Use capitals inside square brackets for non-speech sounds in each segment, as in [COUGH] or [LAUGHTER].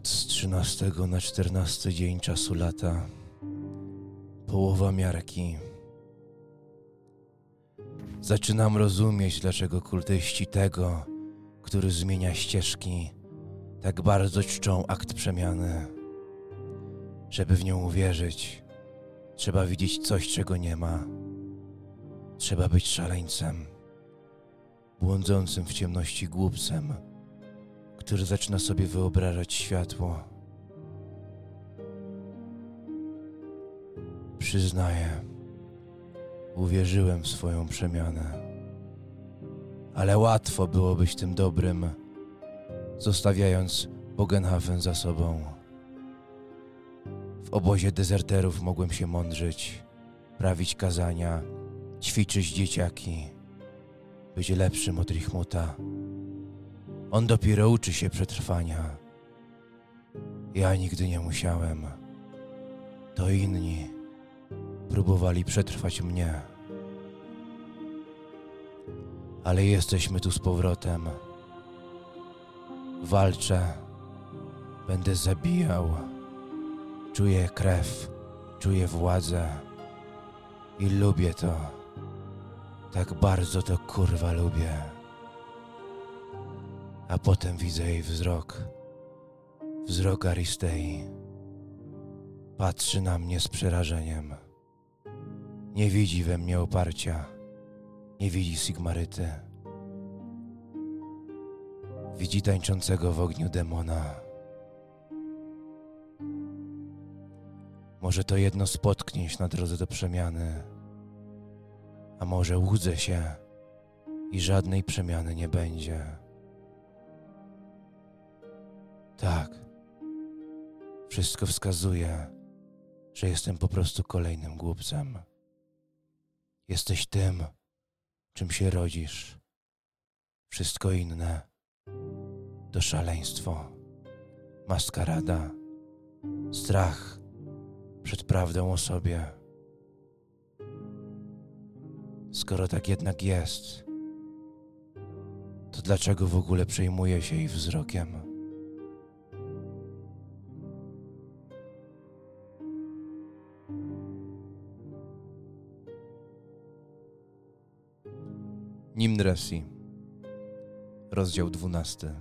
Noc z 13 na 14 dzień czasu lata. Połowa miarki. Zaczynam rozumieć, dlaczego kultyści tego, który zmienia ścieżki, tak bardzo czczą akt przemiany. Żeby w nią uwierzyć, trzeba widzieć coś, czego nie ma. Trzeba być szaleńcem, błądzącym w ciemności głupcem, który zaczyna sobie wyobrażać światło. Przyznaję, uwierzyłem w swoją przemianę. Ale łatwo było być tym dobrym, zostawiając Bogenhafen za sobą. W obozie dezerterów mogłem się mądrzyć, prawić kazania, ćwiczyć dzieciaki, być lepszym od Richmuta. On dopiero uczy się przetrwania. Ja nigdy nie musiałem. To inni próbowali przetrwać mnie. Ale jesteśmy tu z powrotem. Walczę. Będę zabijał. Czuję krew, czuję władzę. I lubię to. Tak bardzo to kurwa lubię. A potem widzę jej wzrok. Wzrok Aristei. Patrzy na mnie z przerażeniem. Nie widzi we mnie oparcia. Nie widzi Sigmaryty. Widzi tańczącego w ogniu demona. Może to jedno spotknięć na drodze do przemiany. A może łudzę się i żadnej przemiany nie będzie. Tak. Wszystko wskazuje, że jestem po prostu kolejnym głupcem. Jesteś tym, czym się rodzisz. Wszystko inne to szaleństwo, maskarada, strach przed prawdą o sobie. Skoro tak jednak jest, to dlaczego w ogóle przejmuję się jej wzrokiem? Nimdresi, rozdział 12.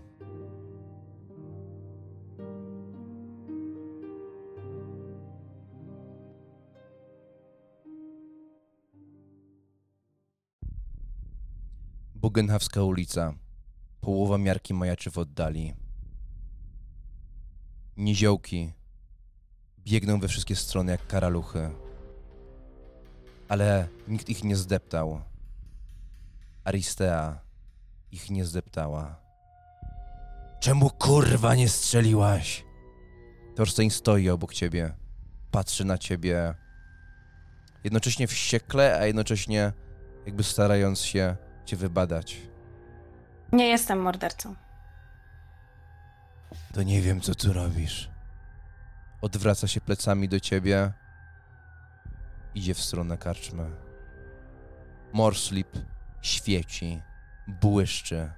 Bugenhawska ulica. Połowa miarki majaczy w oddali. Niziołki biegną we wszystkie strony jak karaluchy. Ale nikt ich nie zdeptał. Aristea ich nie zdeptała. Czemu kurwa nie strzeliłaś? Thorstein stoi obok ciebie. Patrzy na ciebie. Jednocześnie wściekle, a jednocześnie jakby starając się cię wybadać. Nie jestem mordercą. To nie wiem, co tu robisz. Odwraca się plecami do ciebie. Idzie w stronę karczmy. Morslip świeci, błyszczy.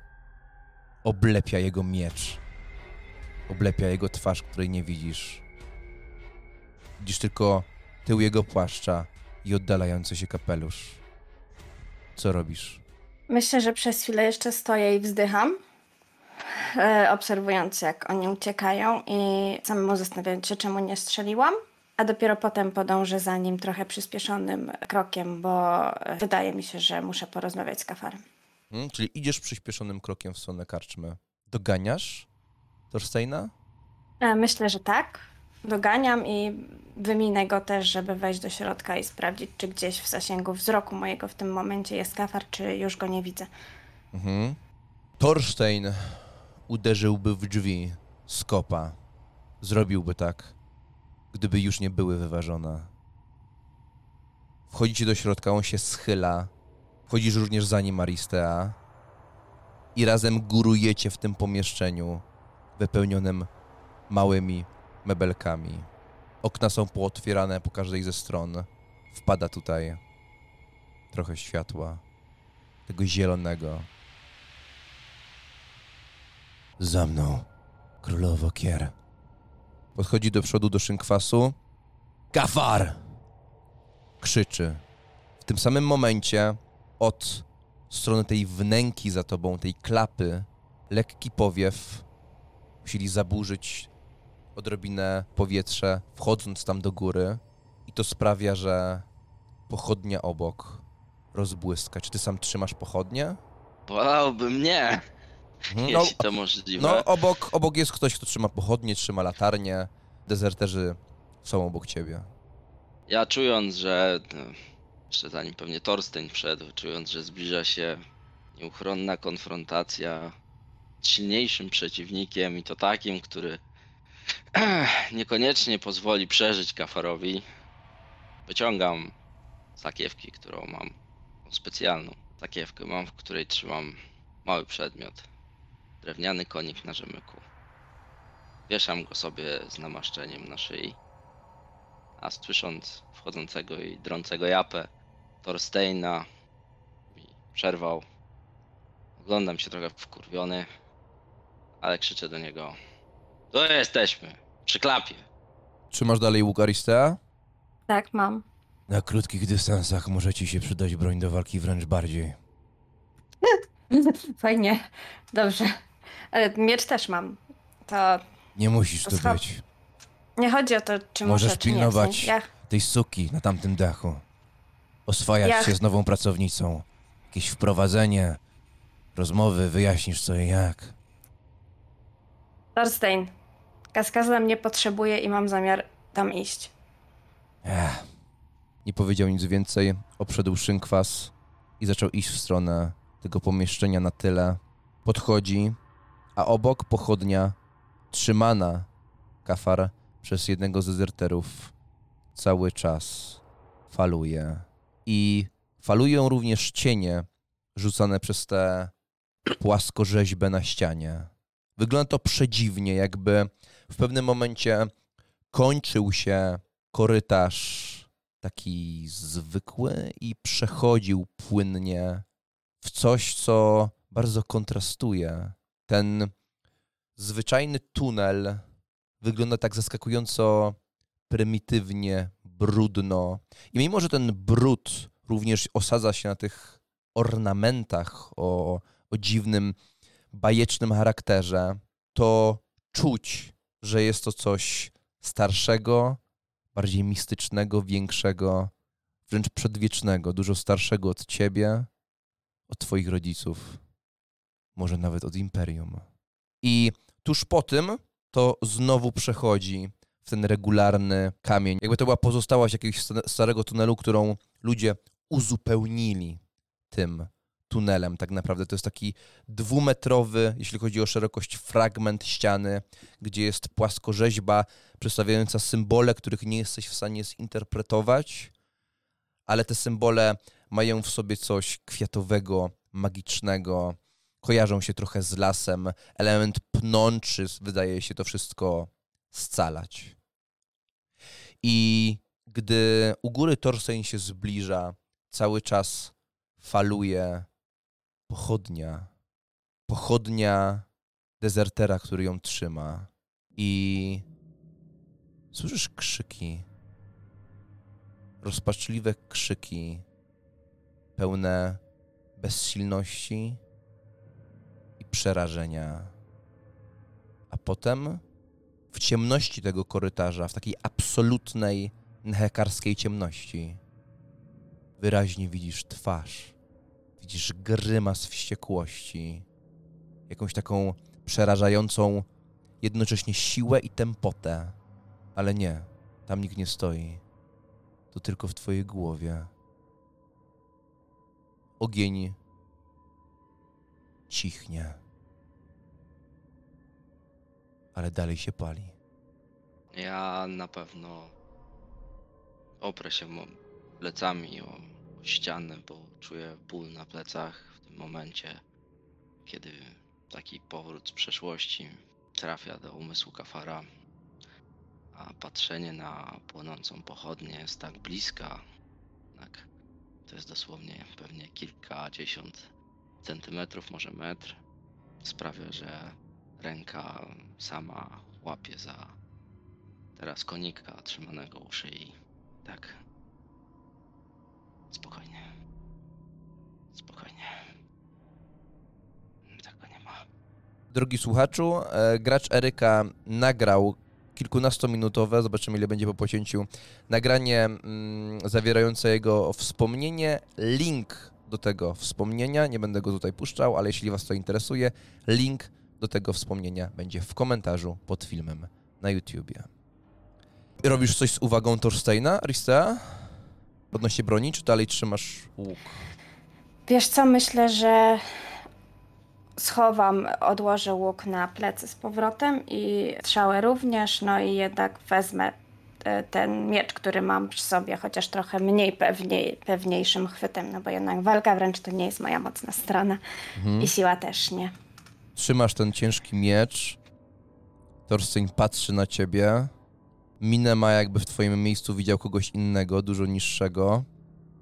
Oblepia jego miecz. Oblepia jego twarz, której nie widzisz. Widzisz tylko tył jego płaszcza i oddalający się kapelusz. Co robisz? Myślę, że przez chwilę jeszcze stoję i wzdycham, e, obserwując jak oni uciekają i samemu zastanawiając się, czemu nie strzeliłam. A dopiero potem podążę za nim trochę przyspieszonym krokiem, bo e, wydaje mi się, że muszę porozmawiać z kafarem. Hmm? Czyli idziesz przyspieszonym krokiem w stronę karczmy. Doganiasz Thorsteina? E, Myślę, że tak. Doganiam i wyminę go też, żeby wejść do środka i sprawdzić, czy gdzieś w zasięgu wzroku mojego w tym momencie jest kafar, czy już go nie widzę. Mhm. Thorstein uderzyłby w drzwi z kopa. Zrobiłby tak, gdyby już nie były wyważone. Wchodzicie do środka, on się schyla. Wchodzisz również za nim Aristea. I razem górujecie w tym pomieszczeniu wypełnionym małymi mebelkami. Okna są pootwierane po każdej ze stron. Wpada tutaj trochę światła, tego zielonego. Za mną, królowo Kier. Podchodzi do przodu do szynkwasu. Kafar! Krzyczy. W tym samym momencie od strony tej wnęki za tobą, tej klapy, lekki powiew musieli zaburzyć odrobinę powietrze, wchodząc tam do góry. I to sprawia, że pochodnia obok rozbłyska. Czy ty sam trzymasz pochodnie? Wolałby mnie, Mhm. No, jeśli to możliwe. no obok, obok jest ktoś, kto trzyma pochodnie, trzyma latarnię. Dezerterzy są obok ciebie. Ja czując, że. no, Jeszcze zanim pewnie Torstein wszedł, czując, że zbliża się nieuchronna konfrontacja z silniejszym przeciwnikiem i to takim, który [CLEARS THROAT] niekoniecznie pozwoli przeżyć Kafarowi, wyciągam sakiewki, którą mam, specjalną sakiewkę mam, w której trzymam mały przedmiot, drewniany konik na rzemyku. Wieszam go sobie z namaszczeniem na szyi. A słysząc wchodzącego i drącego japę Thorsteina mi przerwał. Oglądam się trochę wkurwiony, ale krzyczę do niego. Tu jesteśmy, przy klapie. Trzymasz dalej łuk Aristea? Tak, mam. Na krótkich dystansach może ci się przydać broń do walki wręcz bardziej. [LAUGHS] Fajnie. Dobrze. Ale miecz też mam. To Nie musisz tu Schab- być. nie chodzi o to, czy Możesz muszę, czy nie. pilnować. W sensie, Ja, Tej suki na tamtym dachu. Oswajać Ja- się z nową pracownicą. Jakieś wprowadzenie, rozmowy, wyjaśnisz co i jak. Thorstein, Kaskaza mnie potrzebuje i mam zamiar tam iść. Ech. Nie powiedział nic więcej, obszedł szynkwas i zaczął iść w stronę tego pomieszczenia na tyle. Podchodzi, a obok pochodnia, trzymana kafar przez jednego z dezerterów, cały czas faluje. I falują również cienie rzucane przez tę płaskorzeźbę na ścianie. Wygląda to przedziwnie, jakby w pewnym momencie kończył się korytarz taki zwykły i przechodził płynnie w coś, co bardzo kontrastuje. Ten zwyczajny tunel wygląda tak zaskakująco prymitywnie, brudno. I mimo, że ten brud również osadza się na tych ornamentach o, o dziwnym, bajecznym charakterze, to czuć, że jest to coś starszego, bardziej mistycznego, większego, wręcz przedwiecznego, dużo starszego od ciebie, od twoich rodziców, może nawet od imperium. I tuż po tym to znowu przechodzi w ten regularny kamień. Jakby to była pozostałość jakiegoś sta- starego tunelu, którą ludzie uzupełnili tym tunelem. Tak naprawdę to jest taki dwumetrowy, jeśli chodzi o szerokość, fragment ściany, gdzie jest płaskorzeźba przedstawiająca symbole, których nie jesteś w stanie zinterpretować, ale te symbole mają w sobie coś kwiatowego, magicznego, kojarzą się trochę z lasem. Element pnączy wydaje się to wszystko scalać. I gdy u góry Torstein się zbliża, cały czas faluje pochodnia. Pochodnia dezertera, który ją trzyma. I słyszysz krzyki. Rozpaczliwe krzyki, pełne bezsilności przerażenia. A potem w ciemności tego korytarza, w takiej absolutnej nehekarskiej ciemności, wyraźnie widzisz twarz. Widzisz grymas wściekłości, jakąś taką przerażającą jednocześnie siłę i tempotę. Ale nie, tam nikt nie stoi. To tylko w twojej głowie. Ogień cichnie. Ale dalej się pali. Ja na pewno oprę się plecami o ścianę, bo czuję ból na plecach w tym momencie, kiedy taki powrót z przeszłości trafia do umysłu Kafara, a patrzenie na płonącą pochodnię jest tak bliska, tak, to jest dosłownie pewnie kilkadziesiąt centymetrów, może metr, sprawia, że ręka sama łapie za teraz konika trzymanego u szyi. Tak. Spokojnie. Spokojnie. Tego nie ma. Drogi słuchaczu, e, gracz Eryka nagrał kilkunastominutowe, zobaczymy ile będzie po pocięciu, nagranie mm, zawierające jego wspomnienie. Link do tego wspomnienia, nie będę go tutaj puszczał, ale jeśli Was to interesuje, link do tego wspomnienia będzie w komentarzu pod filmem na YouTubie. Robisz coś z uwagą Thorsteina, Aristea? Odnośnie broni, czy dalej trzymasz łuk? Wiesz co, myślę, że schowam, odłożę łuk na plecy z powrotem i strzałę również, no i jednak wezmę ten miecz, który mam przy sobie, chociaż trochę mniej pewniej, pewniejszym chwytem, no bo jednak walka wręcz to nie jest moja mocna strona i siła też nie. trzymasz ten ciężki miecz. Thorstein patrzy na ciebie. Minę ma jakby w twoim miejscu widział kogoś innego, dużo niższego.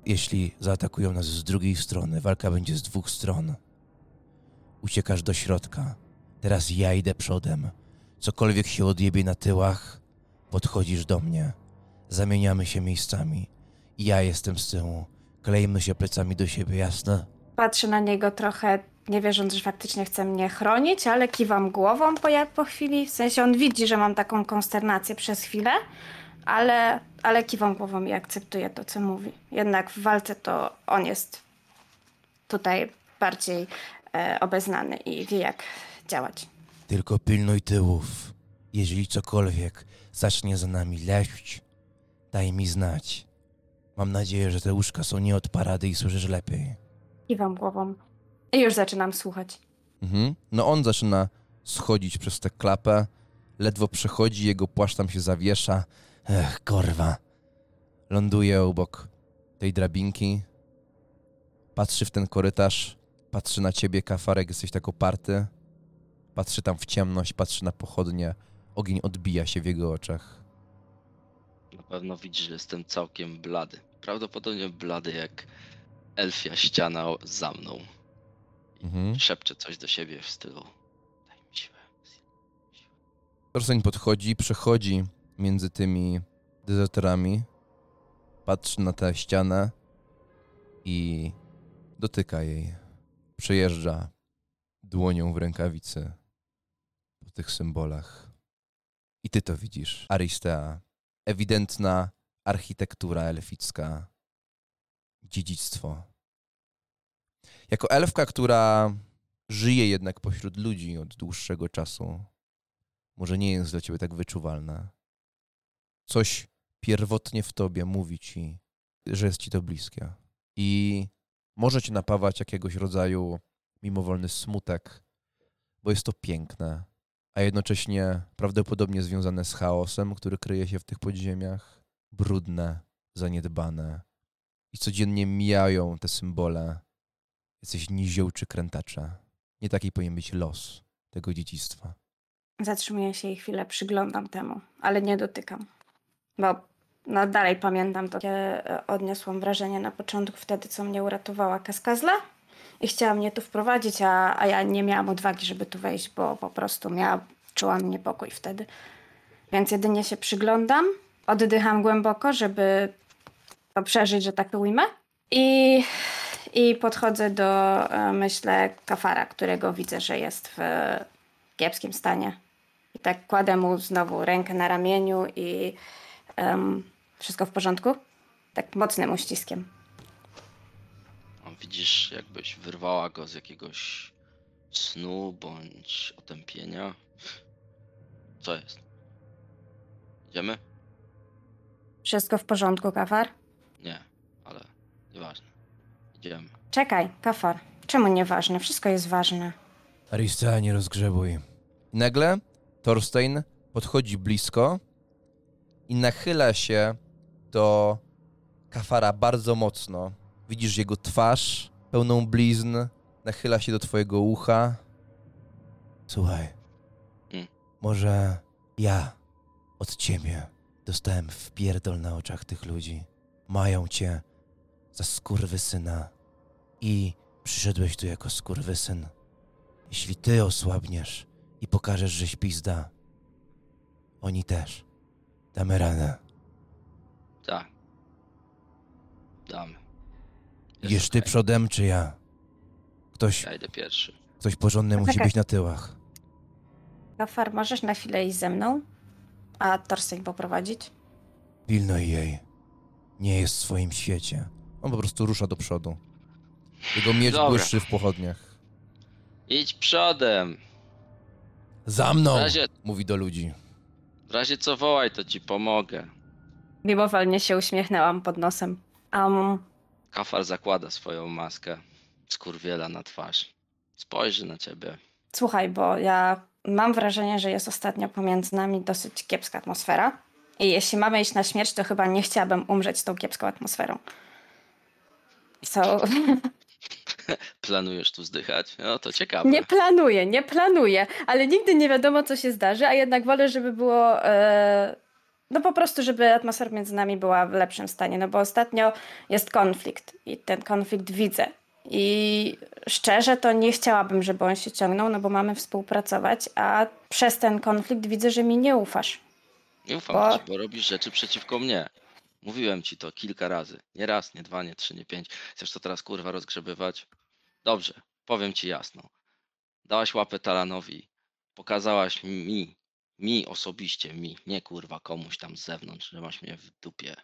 Jeśli zaatakują nas z drugiej strony, walka będzie z dwóch stron. Uciekasz do środka. Teraz ja idę przodem. Cokolwiek się odjebie na tyłach, podchodzisz do mnie. Zamieniamy się miejscami. Ja jestem z tyłu. Klejmy się plecami do siebie, jasne? Patrzę na niego trochę, nie wierząc, że faktycznie chce mnie chronić, ale kiwam głową po, po chwili. W sensie on widzi, że mam taką konsternację przez chwilę, ale, ale kiwam głową i akceptuję to, co mówi. Jednak w walce to on jest tutaj bardziej e, obeznany i wie, jak działać. Tylko pilnuj tyłów. Jeżeli cokolwiek zacznie za nami leść, daj mi znać. Mam nadzieję, że te łóżka są nie od parady i słyszysz lepiej. Kiwam głową i już zaczynam słuchać. Mhm. No on zaczyna schodzić przez tę klapę, ledwo przechodzi, jego płaszcz tam się zawiesza. Ech, korwa. Ląduje obok tej drabinki. Patrzy w ten korytarz, patrzy na ciebie, kafarek, jesteś tak oparty. Patrzy tam w ciemność, patrzy na pochodnie. Ogień odbija się w jego oczach. Na pewno widzisz, że jestem całkiem blady. Prawdopodobnie blady jak elfia ściana za mną. Mhm. Szepczę coś do siebie w stylu. Daj mi siłę. Thorstein podchodzi, przechodzi między tymi dezerterami, patrzy na tę ścianę i dotyka jej. Przejeżdża dłonią w rękawicy po tych symbolach. I ty to widzisz, Aristea. Ewidentna architektura elficka, dziedzictwo. Jako elfka, która żyje jednak pośród ludzi od dłuższego czasu, może nie jest dla ciebie tak wyczuwalna. Coś pierwotnie w tobie mówi ci, że jest ci to bliskie. I może ci napawać jakiegoś rodzaju mimowolny smutek, bo jest to piękne, a jednocześnie prawdopodobnie związane z chaosem, który kryje się w tych podziemiach, brudne, zaniedbane. I codziennie mijają te symbole. Jesteś nizioł czy krętacze. Nie taki powinien być los tego dziedzictwa. Zatrzymuję się i chwilę przyglądam temu, ale nie dotykam. Bo no, dalej pamiętam to, jakie e, odniosłam wrażenie na początku, wtedy co mnie uratowała kaskazla. I chciała mnie tu wprowadzić, a, a ja nie miałam odwagi, żeby tu wejść, bo po prostu miała, czułam niepokój wtedy. Więc jedynie się przyglądam, oddycham głęboko, żeby to przeżyć, że tak to ujmę. I, i podchodzę do, e, myślę, kafara, którego widzę, że jest w kiepskim stanie. I tak kładę mu znowu rękę na ramieniu i em, wszystko w porządku? Tak mocnym uściskiem. Widzisz, jakbyś wyrwała go z jakiegoś snu bądź otępienia. Co jest? Idziemy? Wszystko w porządku, kafar? Nie, ale nieważne. Idziemy. Czekaj, kafar. Czemu nieważne? Wszystko jest ważne. Aristea, nie rozgrzebuj. Nagle Thorstein podchodzi blisko i nachyla się do kafara bardzo mocno. Widzisz jego twarz pełną blizn, nachyla się do twojego ucha. Słuchaj, Mm. może ja od ciebie dostałem wpierdol na oczach tych ludzi. Mają cię za skurwysyna i przyszedłeś tu jako skurwysyn. Jeśli ty osłabniesz i pokażesz, że pizda, oni też. Damy radę. Tak. Damy. Idziesz ty przodem, czy ja? Ktoś, Ja idę pierwszy. ktoś porządny musi Poczekaj. być na tyłach. Gafar, możesz na chwilę iść ze mną, a Torstein poprowadzić? Pilnuj jej. Nie jest w swoim świecie. On po prostu rusza do przodu. Jego miecz Dobra. błyszczy w pochodniach. Idź przodem. Za mną! W razie, Mówi do ludzi. w razie co wołaj, to ci pomogę. Mimowolnie się uśmiechnęłam pod nosem. Um, Kafar zakłada swoją maskę skurwiela na twarz. Spojrzy na ciebie. słuchaj, bo ja mam wrażenie, że jest ostatnio pomiędzy nami dosyć kiepska atmosfera. I jeśli mamy iść na śmierć, to chyba nie chciałabym umrzeć z tą kiepską atmosferą. So, [LAUGHS] Planujesz tu zdychać? No to ciekawe. nie planuję, nie planuję, ale nigdy nie wiadomo, co się zdarzy, a jednak wolę, żeby było. E, no po prostu, żeby atmosfera między nami była w lepszym stanie, no bo ostatnio jest konflikt i ten konflikt widzę. I szczerze to nie chciałabym, żeby on się ciągnął, no bo mamy współpracować, a przez ten konflikt widzę, że mi nie ufasz. Nie ufam Bo- ci, bo robisz rzeczy przeciwko mnie. Mówiłem ci to kilka razy. Nie raz, nie dwa, nie trzy, nie pięć. Chcesz to teraz kurwa rozgrzebywać? Dobrze, powiem ci jasno. Dałaś łapę Talanowi. Pokazałaś mi, mi osobiście, mi, nie kurwa komuś tam z zewnątrz, że masz mnie w dupie.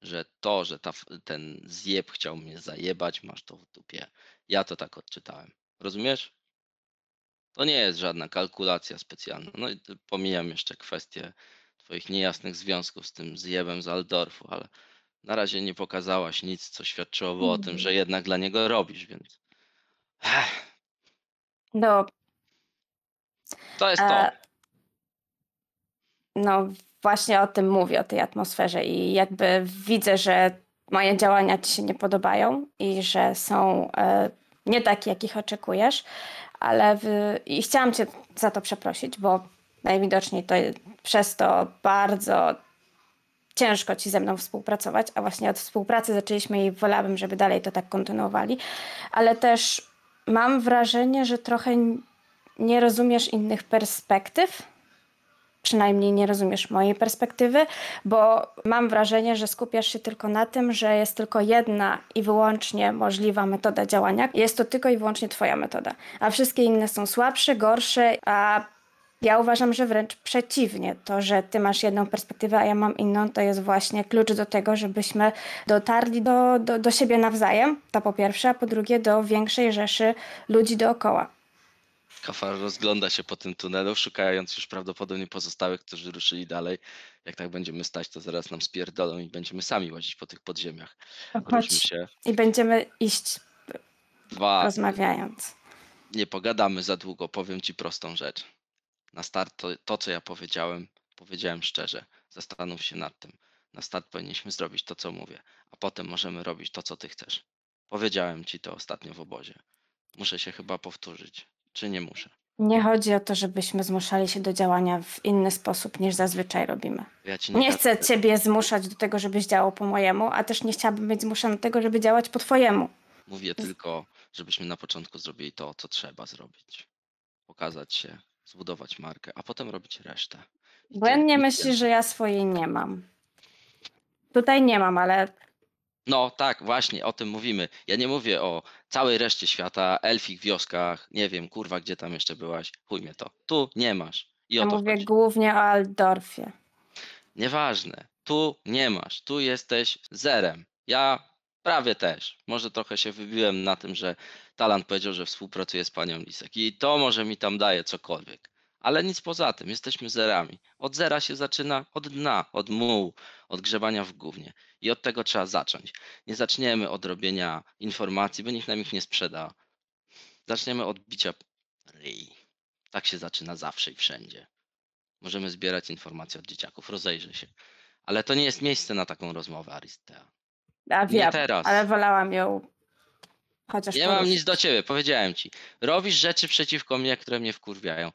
Że to, że ta, ten zjeb chciał mnie zajebać, masz to w dupie. Ja to tak odczytałem. Rozumiesz? To nie jest żadna kalkulacja specjalna. No i pomijam jeszcze kwestię twoich niejasnych związków z tym zjebem z Aldorfu, ale na razie nie pokazałaś nic, co świadczyłoby o tym, Mhm. że jednak dla niego robisz, więc Ech, No, to jest to. E, No, właśnie o tym mówię, o tej atmosferze i jakby widzę, że moje działania ci się nie podobają i że są e, nie takie, jakich oczekujesz, ale w, i chciałam cię za to przeprosić, bo najwidoczniej to przez to bardzo ciężko ci ze mną współpracować, a właśnie od współpracy zaczęliśmy i wolałabym, żeby dalej to tak kontynuowali, ale też mam wrażenie, że trochę nie rozumiesz innych perspektyw. Przynajmniej nie rozumiesz mojej perspektywy, bo mam wrażenie, że skupiasz się tylko na tym, że jest tylko jedna i wyłącznie możliwa metoda działania. Jest to tylko i wyłącznie Twoja metoda, a wszystkie inne są słabsze, gorsze, a ja uważam, że wręcz przeciwnie. To, że Ty masz jedną perspektywę, a ja mam inną, to jest właśnie klucz do tego, żebyśmy dotarli do, do, do siebie nawzajem, to po pierwsze, a po drugie do większej rzeszy ludzi dookoła. Kafar rozgląda się po tym tunelu, szukając już prawdopodobnie pozostałych, którzy ruszyli dalej. Jak tak będziemy stać, to zaraz nam spierdolą i będziemy sami łazić po tych podziemiach. Chodź się. i będziemy iść Dwa, rozmawiając. nie pogadamy za długo, powiem ci prostą rzecz. Na start to, to, co ja powiedziałem, powiedziałem szczerze. Zastanów się nad tym. Na start powinniśmy zrobić to, co mówię, a potem możemy robić to, co ty chcesz. Powiedziałem ci to ostatnio w obozie. Muszę się chyba powtórzyć. Czy nie muszę? Nie chodzi o to, żebyśmy zmuszali się do działania w inny sposób niż zazwyczaj robimy. Ja Nie każę chcę ciebie zmuszać do tego, żebyś działał po mojemu, a też nie chciałabym być zmuszana do tego, żeby działać po twojemu. Mówię tylko, żebyśmy na początku zrobili to, co trzeba zrobić. Pokazać się, zbudować markę, a potem robić resztę. Błędnie myślisz, że ja swojej nie mam. Tutaj nie mam, ale No tak, właśnie, o tym mówimy. Ja nie mówię o całej reszcie świata, elfich wioskach, nie wiem, kurwa, gdzie tam jeszcze byłaś. Chuj mnie to. Tu nie masz. I ja o to mówię chodzi. głównie o Aldorfie. Nieważne. Tu nie masz. Tu jesteś zerem. Ja prawie też. Może trochę się wybiłem na tym, że Talant powiedział, że współpracuje z panią Lisek. I to może mi tam daje cokolwiek. Ale nic poza tym. Jesteśmy zerami. Od zera się zaczyna od dna, od mułu, od grzebania w gównie. I od tego trzeba zacząć. Nie zaczniemy od robienia informacji, bo nikt nam ich nie sprzeda. Zaczniemy od bicia ryj. Tak się zaczyna zawsze i wszędzie. Możemy zbierać informacje od dzieciaków, rozejrzę się. Ale to nie jest miejsce na taką rozmowę, Aristea. A Nie wiem, teraz. ale wolałam ją chociaż Nie mam nic do ciebie, powiedziałem ci. Robisz rzeczy przeciwko mnie, które mnie wkurwiają.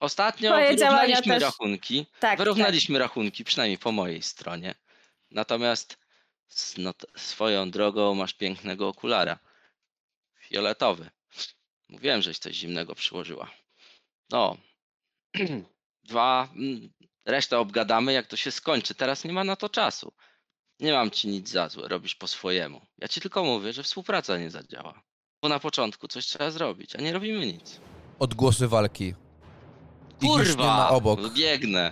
Ostatnio Twoje wyrównaliśmy też- rachunki. Tak, Wyrównaliśmy rachunki, przynajmniej po mojej stronie. Natomiast no, swoją drogą masz pięknego okulara. Fioletowy. Mówiłem, żeś coś zimnego przyłożyła. No. [CLEARS THROAT] Dwa. mm, Resztę obgadamy, jak to się skończy. Teraz nie ma na to czasu. Nie mam ci nic za złe, robisz po swojemu. Ja ci tylko mówię, że współpraca nie zadziała. Bo na początku coś trzeba zrobić, a nie robimy nic. Odgłosy walki. Ich już nie ma Kurwa! obok. Biegnę.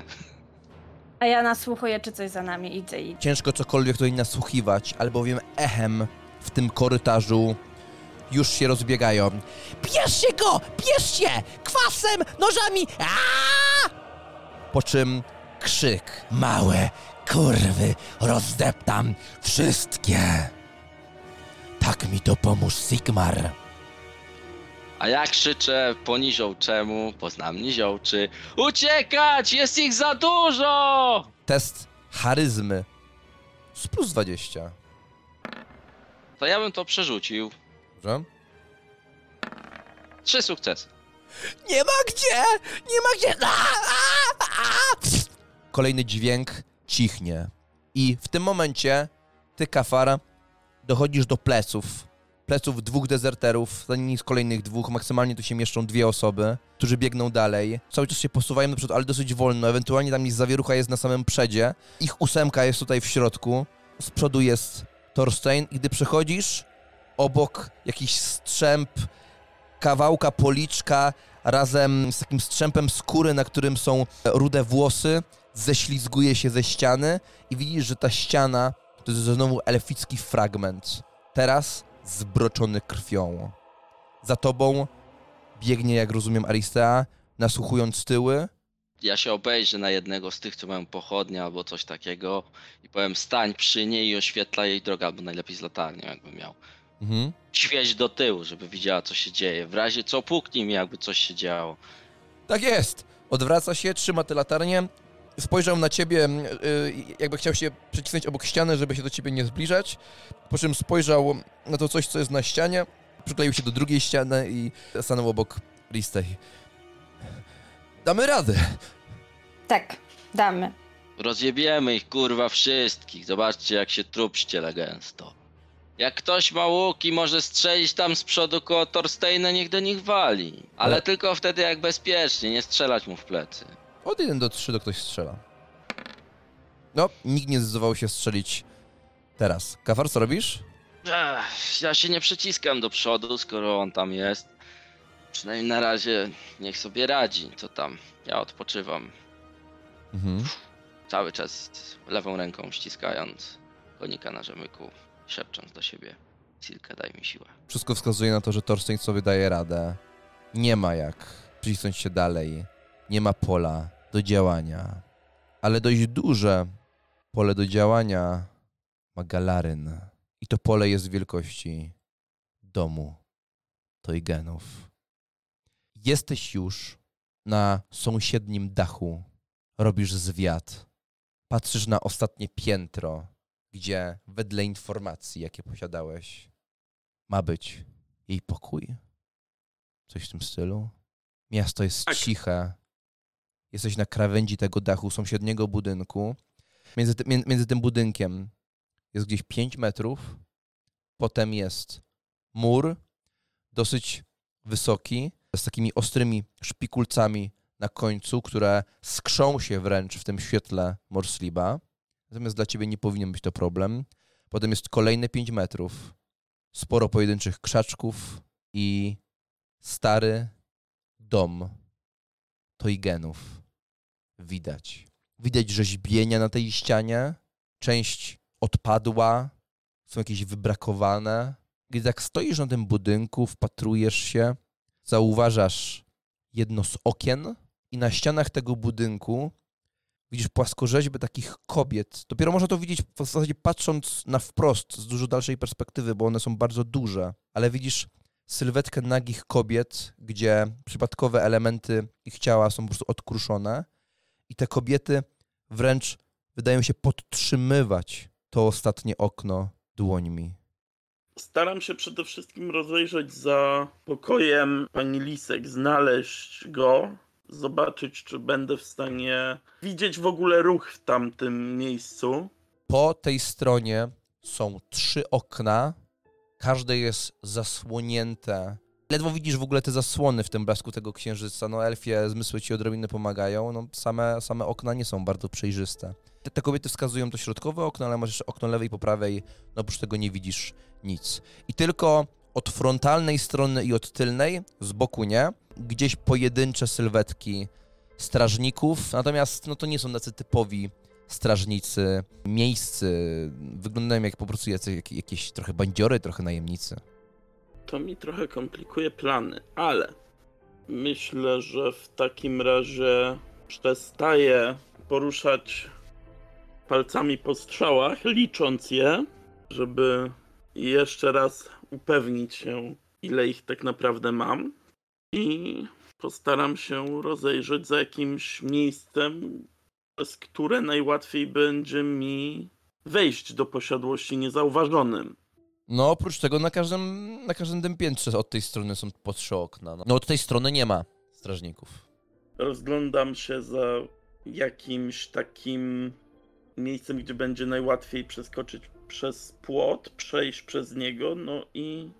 A ja nasłuchuję, czy coś za nami idzie i Ciężko cokolwiek tutaj nasłuchiwać, albowiem echem w tym korytarzu już się rozbiegają. Bierzcie go! Bierzcie! Kwasem! Nożami! Aaaa! Po czym krzyk. Małe kurwy rozdeptam wszystkie. Tak mi to pomóż Sigmar. A jak krzyczę po niziołczemu, poznam niziołczy. Uciekać! Jest ich za dużo! Test charyzmy. Z plus 20. To ja bym to przerzucił. Dobrze? Trzy sukcesy. Nie ma gdzie! Nie ma gdzie! A, a, a. Kolejny dźwięk cichnie. I w tym momencie ty, Kafar, dochodzisz do pleców. Pleców dwóch dezerterów, za nimi z kolejnych dwóch. Maksymalnie tu się mieszczą dwie osoby, którzy biegną dalej. Cały czas się posuwają do przodu, ale dosyć wolno. Ewentualnie tam gdzieś zawierucha jest na samym przedzie. Ich ósemka jest tutaj w środku. Z przodu jest Thorstein. I gdy przechodzisz, obok jakiś strzęp kawałka policzka razem z takim strzępem skóry, na którym są rude włosy, ześlizguje się ze ściany i widzisz, że ta ściana to jest znowu elficki fragment. Teraz zbroczony krwią. Za tobą biegnie, jak rozumiem, Aristea, nasłuchując tyły. Ja się obejrzę na jednego z tych, co mają pochodnie albo coś takiego i powiem stań przy niej i oświetla jej drogę, albo najlepiej z latarnią jakby miał. Mhm. Świeć do tyłu, żeby widziała co się dzieje. W razie co puknij mi jakby coś się działo. Tak jest. Odwraca się, trzyma tę latarnię, spojrzał na ciebie, y, jakby chciał się przycisnąć obok ściany, żeby się do ciebie nie zbliżać, po czym spojrzał na to coś, co jest na ścianie, przykleił się do drugiej ściany i stanął obok Ristej. Damy radę. tak, damy. Rozjebiemy ich kurwa wszystkich. Zobaczcie jak się trup ściele gęsto. Jak ktoś ma łuk i może strzelić tam z przodu koło Torsteina, niech do nich wali. Ale Ale- tylko wtedy jak bezpiecznie, nie strzelać mu w plecy. Od 1 do 3 do ktoś strzela. No, nikt nie zdecydował się strzelić teraz. Kafar, co robisz? Ech, ja się nie przyciskam do przodu, skoro on tam jest. Przynajmniej na razie niech sobie radzi, co tam. Ja odpoczywam. Mhm. Cały czas lewą ręką ściskając konika na rzemyku, szepcząc do siebie. Silkę, daj mi siłę. Wszystko wskazuje na to, że Thorstein sobie daje radę. Nie ma jak przycisnąć się dalej. Nie ma pola do działania. Ale dość duże pole do działania ma Galaryn. I to pole jest wielkości domu Toigenów. Jesteś już na sąsiednim dachu. Robisz zwiat. Patrzysz na ostatnie piętro, gdzie wedle informacji, jakie posiadałeś, ma być jej pokój? Coś w tym stylu? Miasto jest Tak. ciche. Jesteś na krawędzi tego dachu sąsiedniego budynku. Między, ty, mię- między tym budynkiem jest gdzieś 5 metrów. Potem jest mur, dosyć wysoki, z takimi ostrymi szpikulcami na końcu, które skrzą się wręcz w tym świetle Morsliba. Natomiast dla ciebie nie powinien być to problem. Potem jest kolejne 5 metrów sporo pojedynczych krzaczków i stary dom Toigenów. Widać. Widać rzeźbienia na tej ścianie. Część odpadła, są jakieś wybrakowane. Gdy tak stoisz na tym budynku, wpatrujesz się, zauważasz jedno z okien i na ścianach tego budynku widzisz płaskorzeźby takich kobiet. Dopiero można to widzieć w zasadzie patrząc na wprost, z dużo dalszej perspektywy, bo one są bardzo duże, ale widzisz sylwetkę nagich kobiet, gdzie przypadkowe elementy ich ciała są po prostu odkruszone i te kobiety wręcz wydają się podtrzymywać to ostatnie okno dłońmi. Staram się przede wszystkim rozejrzeć za pokojem pani Lisek, znaleźć go, zobaczyć, czy będę w stanie widzieć w ogóle ruch w tamtym miejscu. Po tej stronie są trzy okna. Każde jest zasłonięte Ledwo widzisz w ogóle te zasłony w tym blasku tego księżyca. No elfie zmysły ci odrobinę pomagają. No same, same okna nie są bardzo przejrzyste. Te, te kobiety wskazują to środkowe okno, ale masz jeszcze okno lewej po prawej. No oprócz tego nie widzisz nic. I tylko od frontalnej strony i od tylnej, z boku nie, gdzieś pojedyncze sylwetki strażników, natomiast no to nie są tacy typowi strażnicy, miejscy, wyglądają jak po prostu jacy, jak, jakieś trochę bandziory, trochę najemnicy. To mi trochę komplikuje plany, ale myślę, że w takim razie przestaję poruszać palcami po strzałach, licząc je, żeby jeszcze raz upewnić się, ile ich tak naprawdę mam. I postaram się rozejrzeć za jakimś miejscem, przez które najłatwiej będzie mi wejść do posiadłości niezauważonym. No oprócz tego na każdym, na każdym tym piętrze od tej strony są po trzy okna. No, no od tej strony nie ma strażników. Rozglądam się za jakimś takim miejscem, gdzie będzie najłatwiej przeskoczyć przez płot, przejść przez niego, no i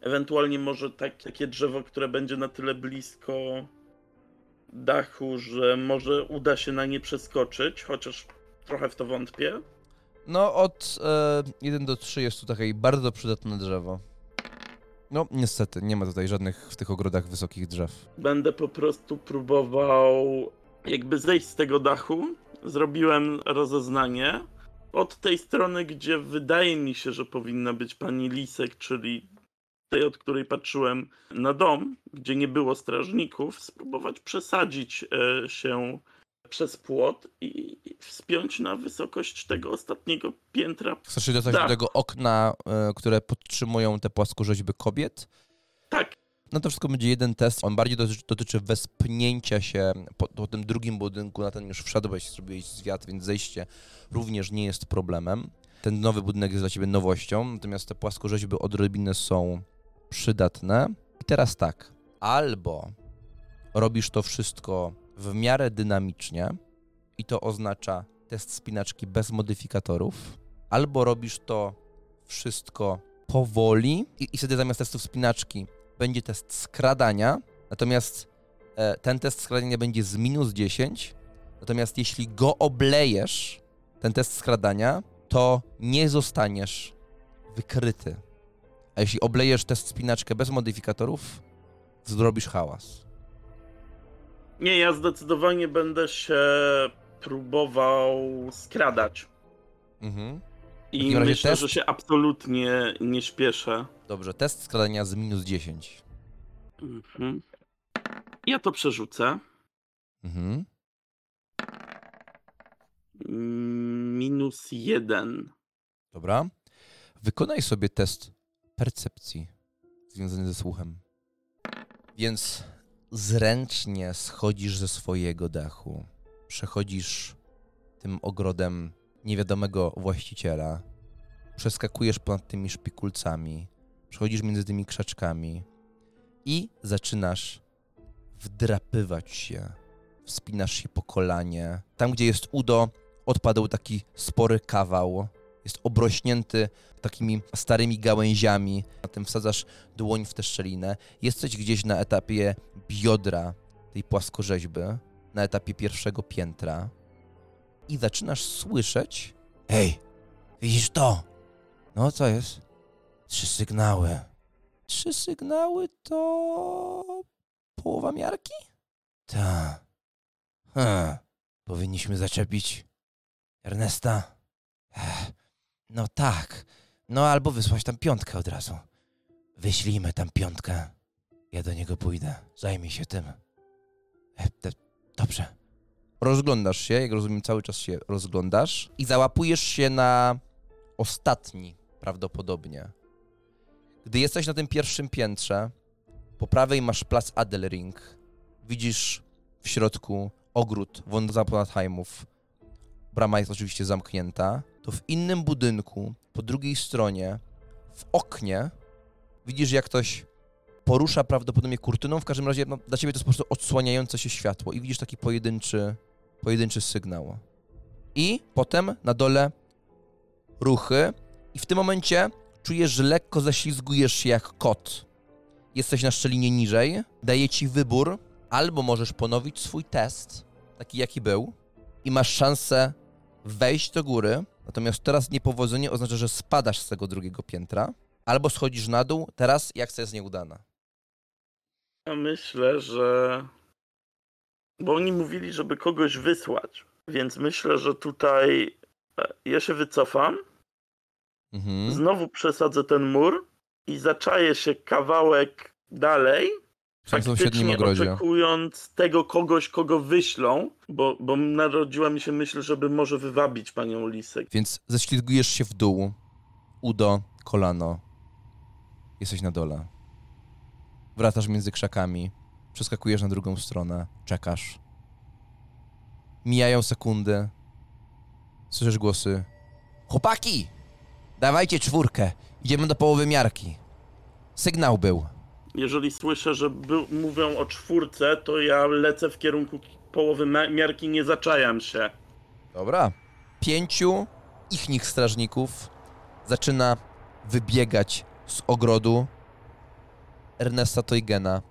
ewentualnie może tak, takie drzewo, które będzie na tyle blisko dachu, że może uda się na nie przeskoczyć, chociaż trochę w to wątpię. No od e, 1 do 3 jest tu takie bardzo przydatne drzewo. No niestety, nie ma tutaj żadnych w tych ogrodach wysokich drzew. Będę po prostu próbował jakby zejść z tego dachu. Zrobiłem rozeznanie od tej strony, gdzie wydaje mi się, że powinna być pani Lisek, czyli tej, od której patrzyłem na dom, gdzie nie było strażników, spróbować przesadzić e, się przez płot i wspiąć na wysokość tego ostatniego piętra. Chcesz się dostać do tego okna, e, które podtrzymują te płaskorzeźby kobiet? Tak, No to wszystko będzie jeden test. On bardziej dotyczy, dotyczy wespnięcia się po, po tym drugim budynku. Na ten już wszedłeś, zrobiłeś zwiat, więc zejście również nie jest problemem. Ten nowy budynek jest dla ciebie nowością, natomiast te płaskorzeźby odrobinę są przydatne. I teraz tak, albo robisz to wszystko w miarę dynamicznie i to oznacza test spinaczki bez modyfikatorów, albo robisz to wszystko powoli i, i wtedy zamiast testu wspinaczki będzie test skradania, natomiast e, ten test skradania będzie z minus 10, natomiast jeśli go oblejesz, ten test skradania, to nie zostaniesz wykryty. A jeśli oblejesz test spinaczkę bez modyfikatorów, zrobisz hałas. Nie, ja zdecydowanie będę się próbował skradać. Mhm. I myślę, test? że się absolutnie nie śpieszę. Dobrze, test skradania z minus 10. Mhm. Ja to przerzucę. Mhm. Minus jeden. Dobra. Wykonaj sobie test percepcji związany ze słuchem. Więc zręcznie schodzisz ze swojego dachu. Przechodzisz tym ogrodem niewiadomego właściciela. Przeskakujesz ponad tymi szpikulcami. Przechodzisz między tymi krzaczkami i zaczynasz wdrapywać się. Wspinasz się po kolanie. Tam, gdzie jest udo, odpadł taki spory kawał. Jest obrośnięty takimi starymi gałęziami. A tym wsadzasz dłoń w tę szczelinę. Jesteś gdzieś na etapie biodra tej płaskorzeźby, na etapie pierwszego piętra i zaczynasz słyszeć Hej, widzisz to? No, co jest? Trzy sygnały. Trzy sygnały to... połowa miarki? Tak. Hmm. Powinniśmy zaczepić Ernesta? Ech, No tak. No albo wysłać tam piątkę od razu. Wyślijmy tam piątkę. Ja do niego pójdę. Zajmij się tym. E, te, dobrze. Rozglądasz się, jak rozumiem, cały czas się rozglądasz i załapujesz się na ostatni prawdopodobnie. Gdy jesteś na tym pierwszym piętrze, po prawej masz plac Adelring. Widzisz w środku ogród von Zaponatheimów. Brama jest oczywiście zamknięta. To w innym budynku, po drugiej stronie, w oknie, widzisz jak ktoś porusza prawdopodobnie kurtyną. W każdym razie no, dla ciebie to jest po prostu odsłaniające się światło i widzisz taki pojedynczy, pojedynczy sygnał. I potem na dole ruchy i w tym momencie czujesz, że lekko ześlizgujesz się jak kot. jesteś na szczelinie niżej, daje ci wybór, albo możesz ponowić swój test, taki jaki był, i masz szansę wejść do góry, natomiast teraz niepowodzenie oznacza, że spadasz z tego drugiego piętra, albo schodzisz na dół, teraz akcja jest nieudana. Ja myślę, że. Bo oni mówili, żeby kogoś wysłać. Więc myślę, że tutaj e, ja się wycofam, Mhm. znowu przesadzę ten mur i zaczaję się kawałek dalej. Sąsiednim faktycznie ogrodzie. oczekując tego kogoś, kogo wyślą, bo, bo narodziła mi się myśl, żeby może wywabić panią Lisek. Więc ześlizgujesz się w dół. Udo, kolano. Jesteś na dole. Wracasz między krzakami. Przeskakujesz na drugą stronę. Czekasz. Mijają sekundy. Słyszysz głosy. Chłopaki! Dawajcie czwórkę. Idziemy do połowy miarki. Sygnał był. Jeżeli słyszę, że by, mówią o czwórce, to ja lecę w kierunku połowy miarki, nie zaczajam się. Dobra. Pięciu ich strażników zaczyna wybiegać z ogrodu Ernesta Toygena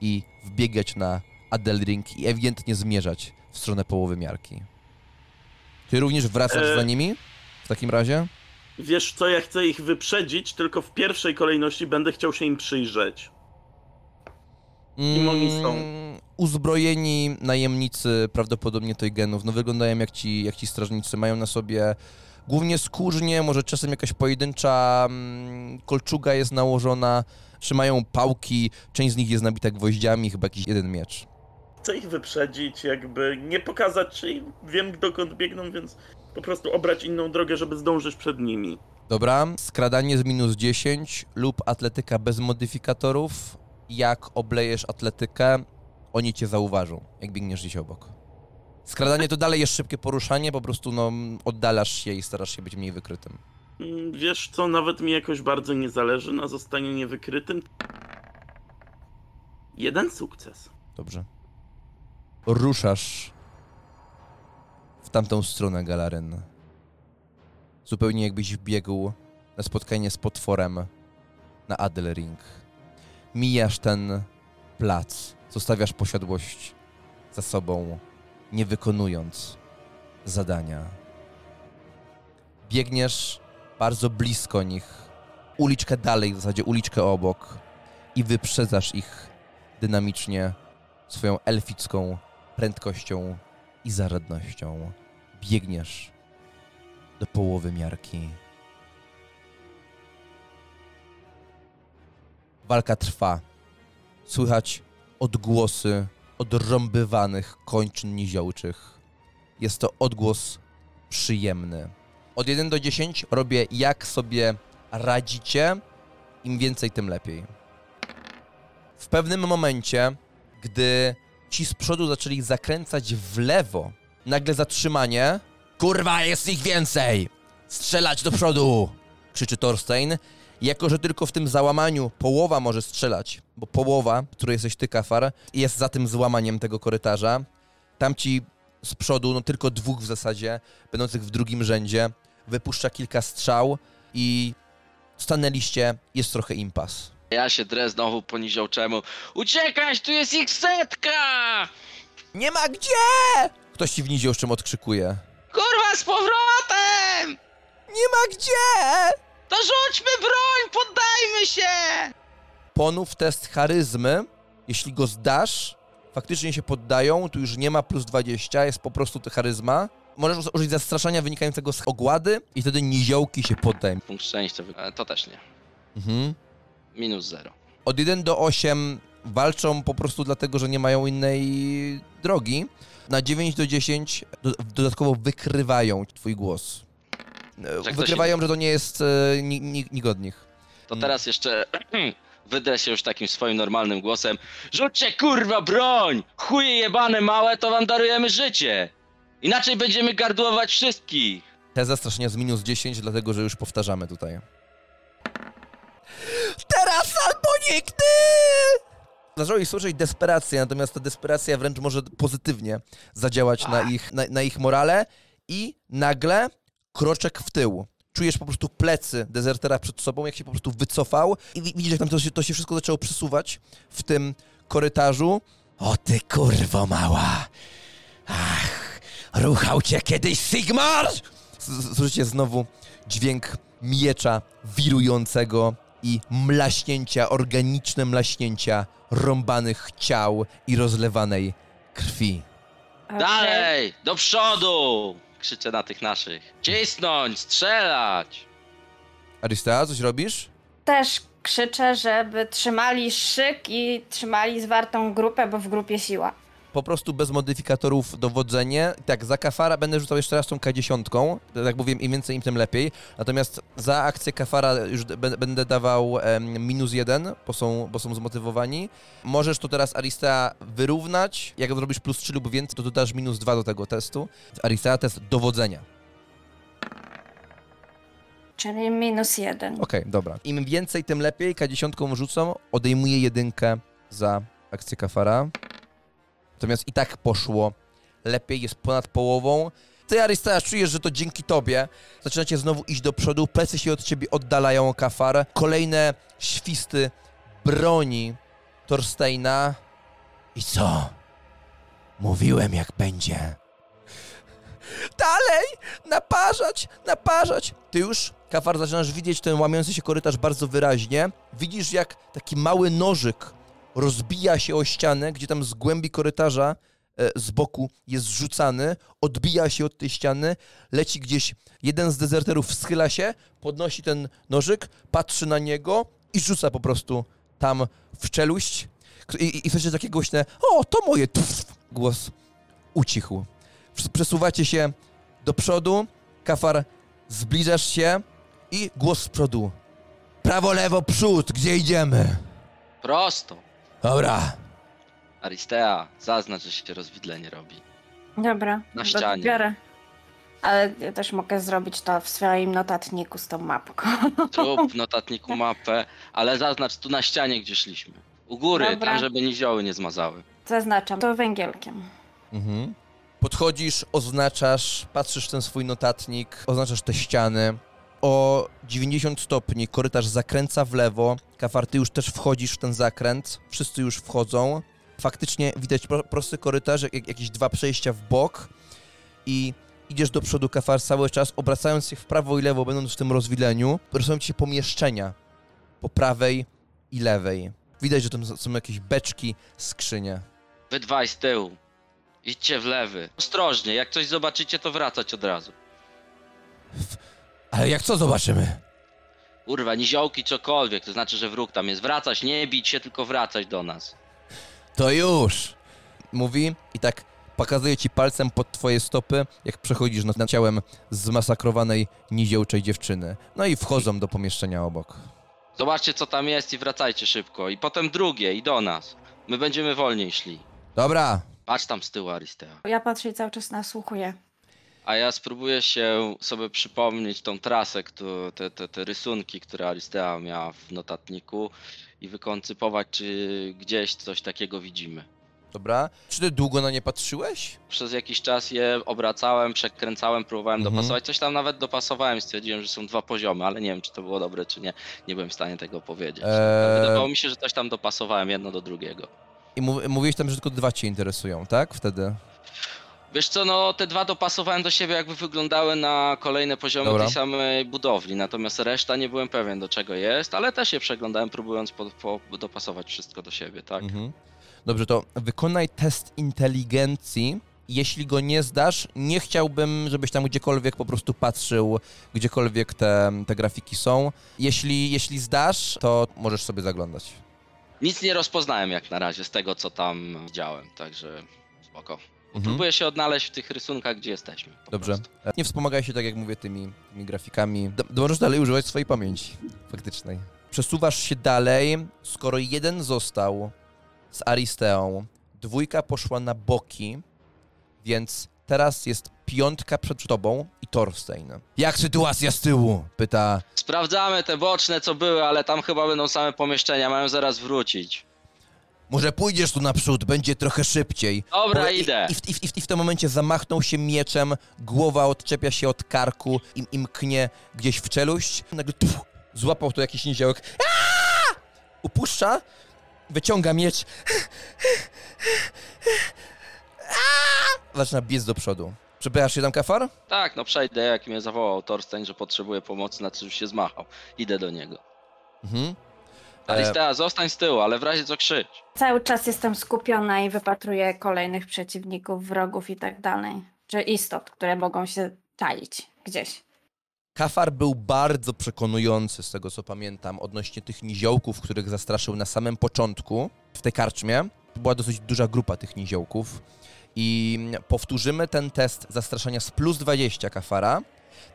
i wbiegać na Adelring i ewidentnie zmierzać w stronę połowy miarki. Ty również wracasz E- za nimi? W takim razie? Wiesz co, ja chcę ich wyprzedzić, tylko w pierwszej kolejności będę chciał się im przyjrzeć. Kim oni są? Mm, Uzbrojeni najemnicy prawdopodobnie Toygenów. No wyglądają jak ci, jak ci strażnicy. Mają na sobie głównie skórznie, może czasem jakaś pojedyncza mm, kolczuga jest nałożona. Trzymają pałki, część z nich jest nabita gwoździami, chyba jakiś jeden miecz. Chcę ich wyprzedzić, jakby nie pokazać, czy wiem dokąd biegną, więc po prostu obrać inną drogę, żeby zdążyć przed nimi. Dobra, skradanie z minus 10 lub atletyka bez modyfikatorów. Jak oblejesz atletykę, oni cię zauważą, jak biegniesz gdzieś obok. Skradanie to dalej jest szybkie poruszanie, po prostu no, oddalasz się i starasz się być mniej wykrytym. Mm, Wiesz co, nawet mi jakoś bardzo nie zależy na zostaniu niewykrytym. Jeden sukces. Dobrze. Ruszasz w tamtą stronę, Galaryn. Zupełnie jakbyś biegł na spotkanie z potworem na Adelring. Mijasz ten plac, zostawiasz posiadłość za sobą, nie wykonując zadania. Biegniesz bardzo blisko nich, uliczkę dalej, w zasadzie uliczkę obok i wyprzedzasz ich dynamicznie swoją elficką prędkością i zaradnością. Biegniesz do połowy miarki. Walka trwa. Słychać odgłosy odrąbywanych kończyn niziołczych. Jest to odgłos przyjemny. Od 1 do 10 robię jak sobie radzicie. Im więcej, tym lepiej. W pewnym momencie, gdy ci z przodu zaczęli zakręcać w lewo, nagle zatrzymanie. Kurwa, jest ich więcej! Strzelać do przodu! krzyczy Thorstein. Jako, że tylko w tym załamaniu połowa może strzelać, bo połowa, której jesteś ty, Kafar, jest za tym złamaniem tego korytarza. Tamci z przodu, no tylko dwóch w zasadzie, będących w drugim rzędzie, wypuszcza kilka strzał i stanęliście, jest trochę impas. Ja się drę znowu po niziołczemu. Uciekać, tu jest ich setka! Nie ma gdzie! Ktoś ci w nizie czym odkrzykuje. Kurwa, z powrotem! Nie ma gdzie! To rzućmy broń, poddajmy się! Ponów test charyzmy. Jeśli go zdasz, faktycznie się poddają, tu już nie ma plus 20, jest po prostu to charyzma. Możesz użyć zastraszania wynikającego z ogłady i wtedy niziołki się poddają. Punkt szczęścia, e, to też nie. Mhm. Minus zero. Od 1 do 8 walczą po prostu dlatego, że nie mają innej drogi. Na 9 do 10 do, dodatkowo wykrywają twój głos. E, ktoś Wykrywają, że to nie jest e, ni, ni, nikt od nich. To teraz jeszcze [CLEARS THROAT] wydrę się już takim swoim normalnym głosem. Rzućcie kurwa broń! Chuje jebane małe, to wam darujemy życie! Inaczej będziemy gardłować wszystkich! Te zastraszenia z minus 10, dlatego że już powtarzamy tutaj. Teraz albo nigdy! Zaczęło ich słyszeć desperację, natomiast ta desperacja wręcz może pozytywnie zadziałać na ich, na, na ich morale i nagle kroczek w tył. czujesz po prostu plecy dezertera przed sobą, jak się po prostu wycofał i wi- widzisz, jak tam to się, to się wszystko zaczęło przesuwać w tym korytarzu. O ty kurwo mała! Ach, ruchał cię kiedyś Sigmar! Słyszycie znowu dźwięk miecza wirującego i mlaśnięcia, organiczne mlaśnięcia rąbanych ciał i rozlewanej krwi. Dalej! Do przodu! Krzyczę na tych naszych. Cisnąć! Strzelać! Aristea, coś robisz? Też krzyczę, żeby trzymali szyk i trzymali zwartą grupę, bo w grupie siła. Po prostu bez modyfikatorów dowodzenie. Tak, za kafara będę rzucał jeszcze raz tą K10. Tak mówię, im więcej, im tym lepiej. Natomiast za akcję kafara już będę dawał em, minus jeden, bo są, bo są zmotywowani. Możesz to teraz Aristea wyrównać. Jak zrobisz plus 3 lub więcej, to dodasz minus 2 do tego testu. Aristea test dowodzenia. Czyli minus jeden. Okej, dobra. Im więcej, tym lepiej. K10 rzucą, odejmuję jedynkę za akcję kafara. Natomiast i tak poszło lepiej, jest ponad połową. Ty, Aristea, czujesz, że to dzięki tobie zaczynacie znowu iść do przodu, plecy się od ciebie oddalają, kafar. Kolejne świsty broni Torsteina. I co? Mówiłem, jak będzie. Dalej! Naparzać! Naparzać! Ty już, Kafar, zaczynasz widzieć ten łamiący się korytarz bardzo wyraźnie. Widzisz, jak taki mały nożyk rozbija się o ścianę, gdzie tam z głębi korytarza e, z boku jest rzucany, odbija się od tej ściany, leci gdzieś. Jeden z dezerterów schyla się, podnosi ten nożyk, patrzy na niego i rzuca po prostu tam w czeluść. I, i, i słyszycie takie głośne, o, to moje, głos ucichł. Przes- Przesuwacie się do przodu, Kafar, zbliżasz się i głos z przodu. Prawo, lewo, przód, gdzie idziemy? Prosto! Dobra. Aristea, zaznacz, że się rozwidlenie robi. Dobra. Na ścianie. Biorę. Ale ja też mogę zrobić to w swoim notatniku z tą mapką. [LAUGHS] Zrób w [LAUGHS] notatniku mapę, ale zaznacz tu na ścianie, gdzie szliśmy. U góry, Dobra. tam, żeby nizioły nie zmazały. Zaznaczam to węgielkiem. Mhm. Podchodzisz, oznaczasz, patrzysz w ten swój notatnik, oznaczasz te ściany. O 90 stopni korytarz zakręca w lewo. Kafar, ty już też wchodzisz w ten zakręt. Wszyscy już wchodzą. Faktycznie widać pro, prosty korytarz, jak, jakieś dwa przejścia w bok i idziesz do przodu, Kafar, cały czas, obracając się w prawo i lewo, będąc w tym rozwileniu. Rysują ci się pomieszczenia po prawej i lewej. Widać, że tam są jakieś beczki, skrzynie. Wy dwaj z tyłu. Idźcie w lewy. Ostrożnie, jak coś zobaczycie, to wracać od razu. Ale jak co zobaczymy? Urwa, niziołki, cokolwiek, to znaczy, że wróg tam jest. Wracać, nie bić się, tylko wracać do nas. To już! Mówi i tak pokazuje ci palcem pod twoje stopy, jak przechodzisz nad nad ciałem zmasakrowanej niziołczej dziewczyny. No i wchodzą do pomieszczenia obok. Zobaczcie, co tam jest i wracajcie szybko. I potem drugie, i do nas. My będziemy wolniej szli. Dobra, Patrz tam z tyłu, Aristea. Ja patrzę i cały czas nasłuchuję. A ja spróbuję się sobie przypomnieć tą trasę, te, te, te rysunki, które Aristea miała w notatniku i wykoncypować, czy gdzieś coś takiego widzimy. dobra. Czy ty długo na nie patrzyłeś? Przez jakiś czas je obracałem, przekręcałem, próbowałem Mhm. dopasować. Coś tam nawet dopasowałem, stwierdziłem, że są dwa poziomy, ale nie wiem, czy to było dobre, czy nie. Nie byłem w stanie tego powiedzieć. Eee. Wydawało mi się, że coś tam dopasowałem jedno do drugiego. I mów, mówiłeś tam, że tylko dwa cię interesują, tak? Wtedy. Wiesz co, no te dwa dopasowałem do siebie, jakby wyglądały na kolejne poziomy Dobra. tej samej budowli, natomiast reszta nie byłem pewien do czego jest, ale też je przeglądałem, próbując po, po, dopasować wszystko do siebie, tak? Mhm. Dobrze, to wykonaj test inteligencji. Jeśli go nie zdasz, nie chciałbym, żebyś tam gdziekolwiek po prostu patrzył, gdziekolwiek te, te grafiki są. Jeśli, jeśli zdasz, to możesz sobie zaglądać. Nic nie rozpoznałem jak na razie z tego, co tam widziałem, także spoko. Mhm. Próbuję się odnaleźć w tych rysunkach, gdzie jesteśmy. po Dobrze. prostu. Nie wspomagaj się, tak jak mówię, tymi, tymi grafikami. D- możesz dalej używać swojej pamięci faktycznej. Przesuwasz się dalej, skoro jeden został z Aristeą, dwójka poszła na boki, więc teraz jest piątka przed tobą i Thorstein. Jak sytuacja z tyłu? Pyta. Sprawdzamy te boczne, co były, ale tam chyba będą same pomieszczenia, mają zaraz wrócić. Może pójdziesz tu naprzód, będzie trochę szybciej. Dobra, Bo- i- idę. I, w, i, w, I w tym momencie zamachnął się mieczem, głowa odczepia się od karku i, i mknie gdzieś w czeluść. Nagle tuf, złapał to jakiś niziołek. Aaa! Upuszcza, wyciąga miecz. Aaa! Zaczyna biec do przodu. Przepychasz się tam, Kafar? Tak, no przejdę, jak mnie zawołał Thorstein, że potrzebuje pomocy, na co już się zmachał. Idę do niego. Mhm. Aristea, zostań z tyłu, ale w razie co krzycz. Cały czas jestem skupiona i wypatruję kolejnych przeciwników, wrogów i tak dalej. Czy istot, które mogą się czaić gdzieś. Kafar był bardzo przekonujący, z tego co pamiętam, odnośnie tych niziołków, których zastraszył na samym początku w tej karczmie. Była dosyć duża grupa tych niziołków. I powtórzymy ten test zastraszania z plus 20 Kafara.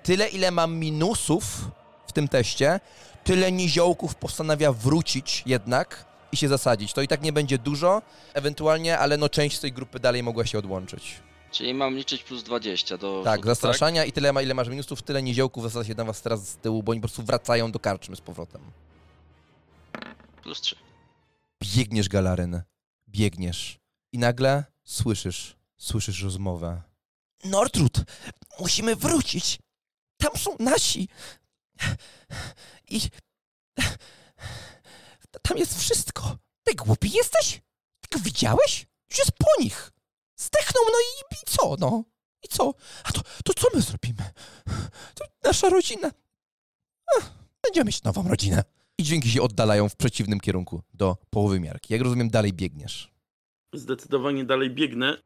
Tyle, ile mam minusów w tym teście, tyle niziołków postanawia wrócić jednak i się zasadzić. To i tak nie będzie dużo, ewentualnie, ale no część z tej grupy dalej mogła się odłączyć. Czyli mam liczyć plus 20 do Tak, rzutu, zastraszania i tyle, ma, ile masz minusów, tyle niziołków zasadza się na was teraz z tyłu, bo oni po prostu wracają do karczmy z powrotem. Plus 3. Biegniesz, Galaryn, biegniesz i nagle słyszysz, słyszysz rozmowę. Nortrud, musimy wrócić. Tam są nasi. I tam jest wszystko. Ty głupi jesteś? Ty go widziałeś? Już jest po nich. Zdechnął, no i, i co, no? I co? A to, to co my zrobimy? To nasza rodzina. Ach, będziemy mieć nową rodzinę. I dźwięki się oddalają w przeciwnym kierunku do połowy miarki. Jak rozumiem, dalej biegniesz. Zdecydowanie dalej biegnę.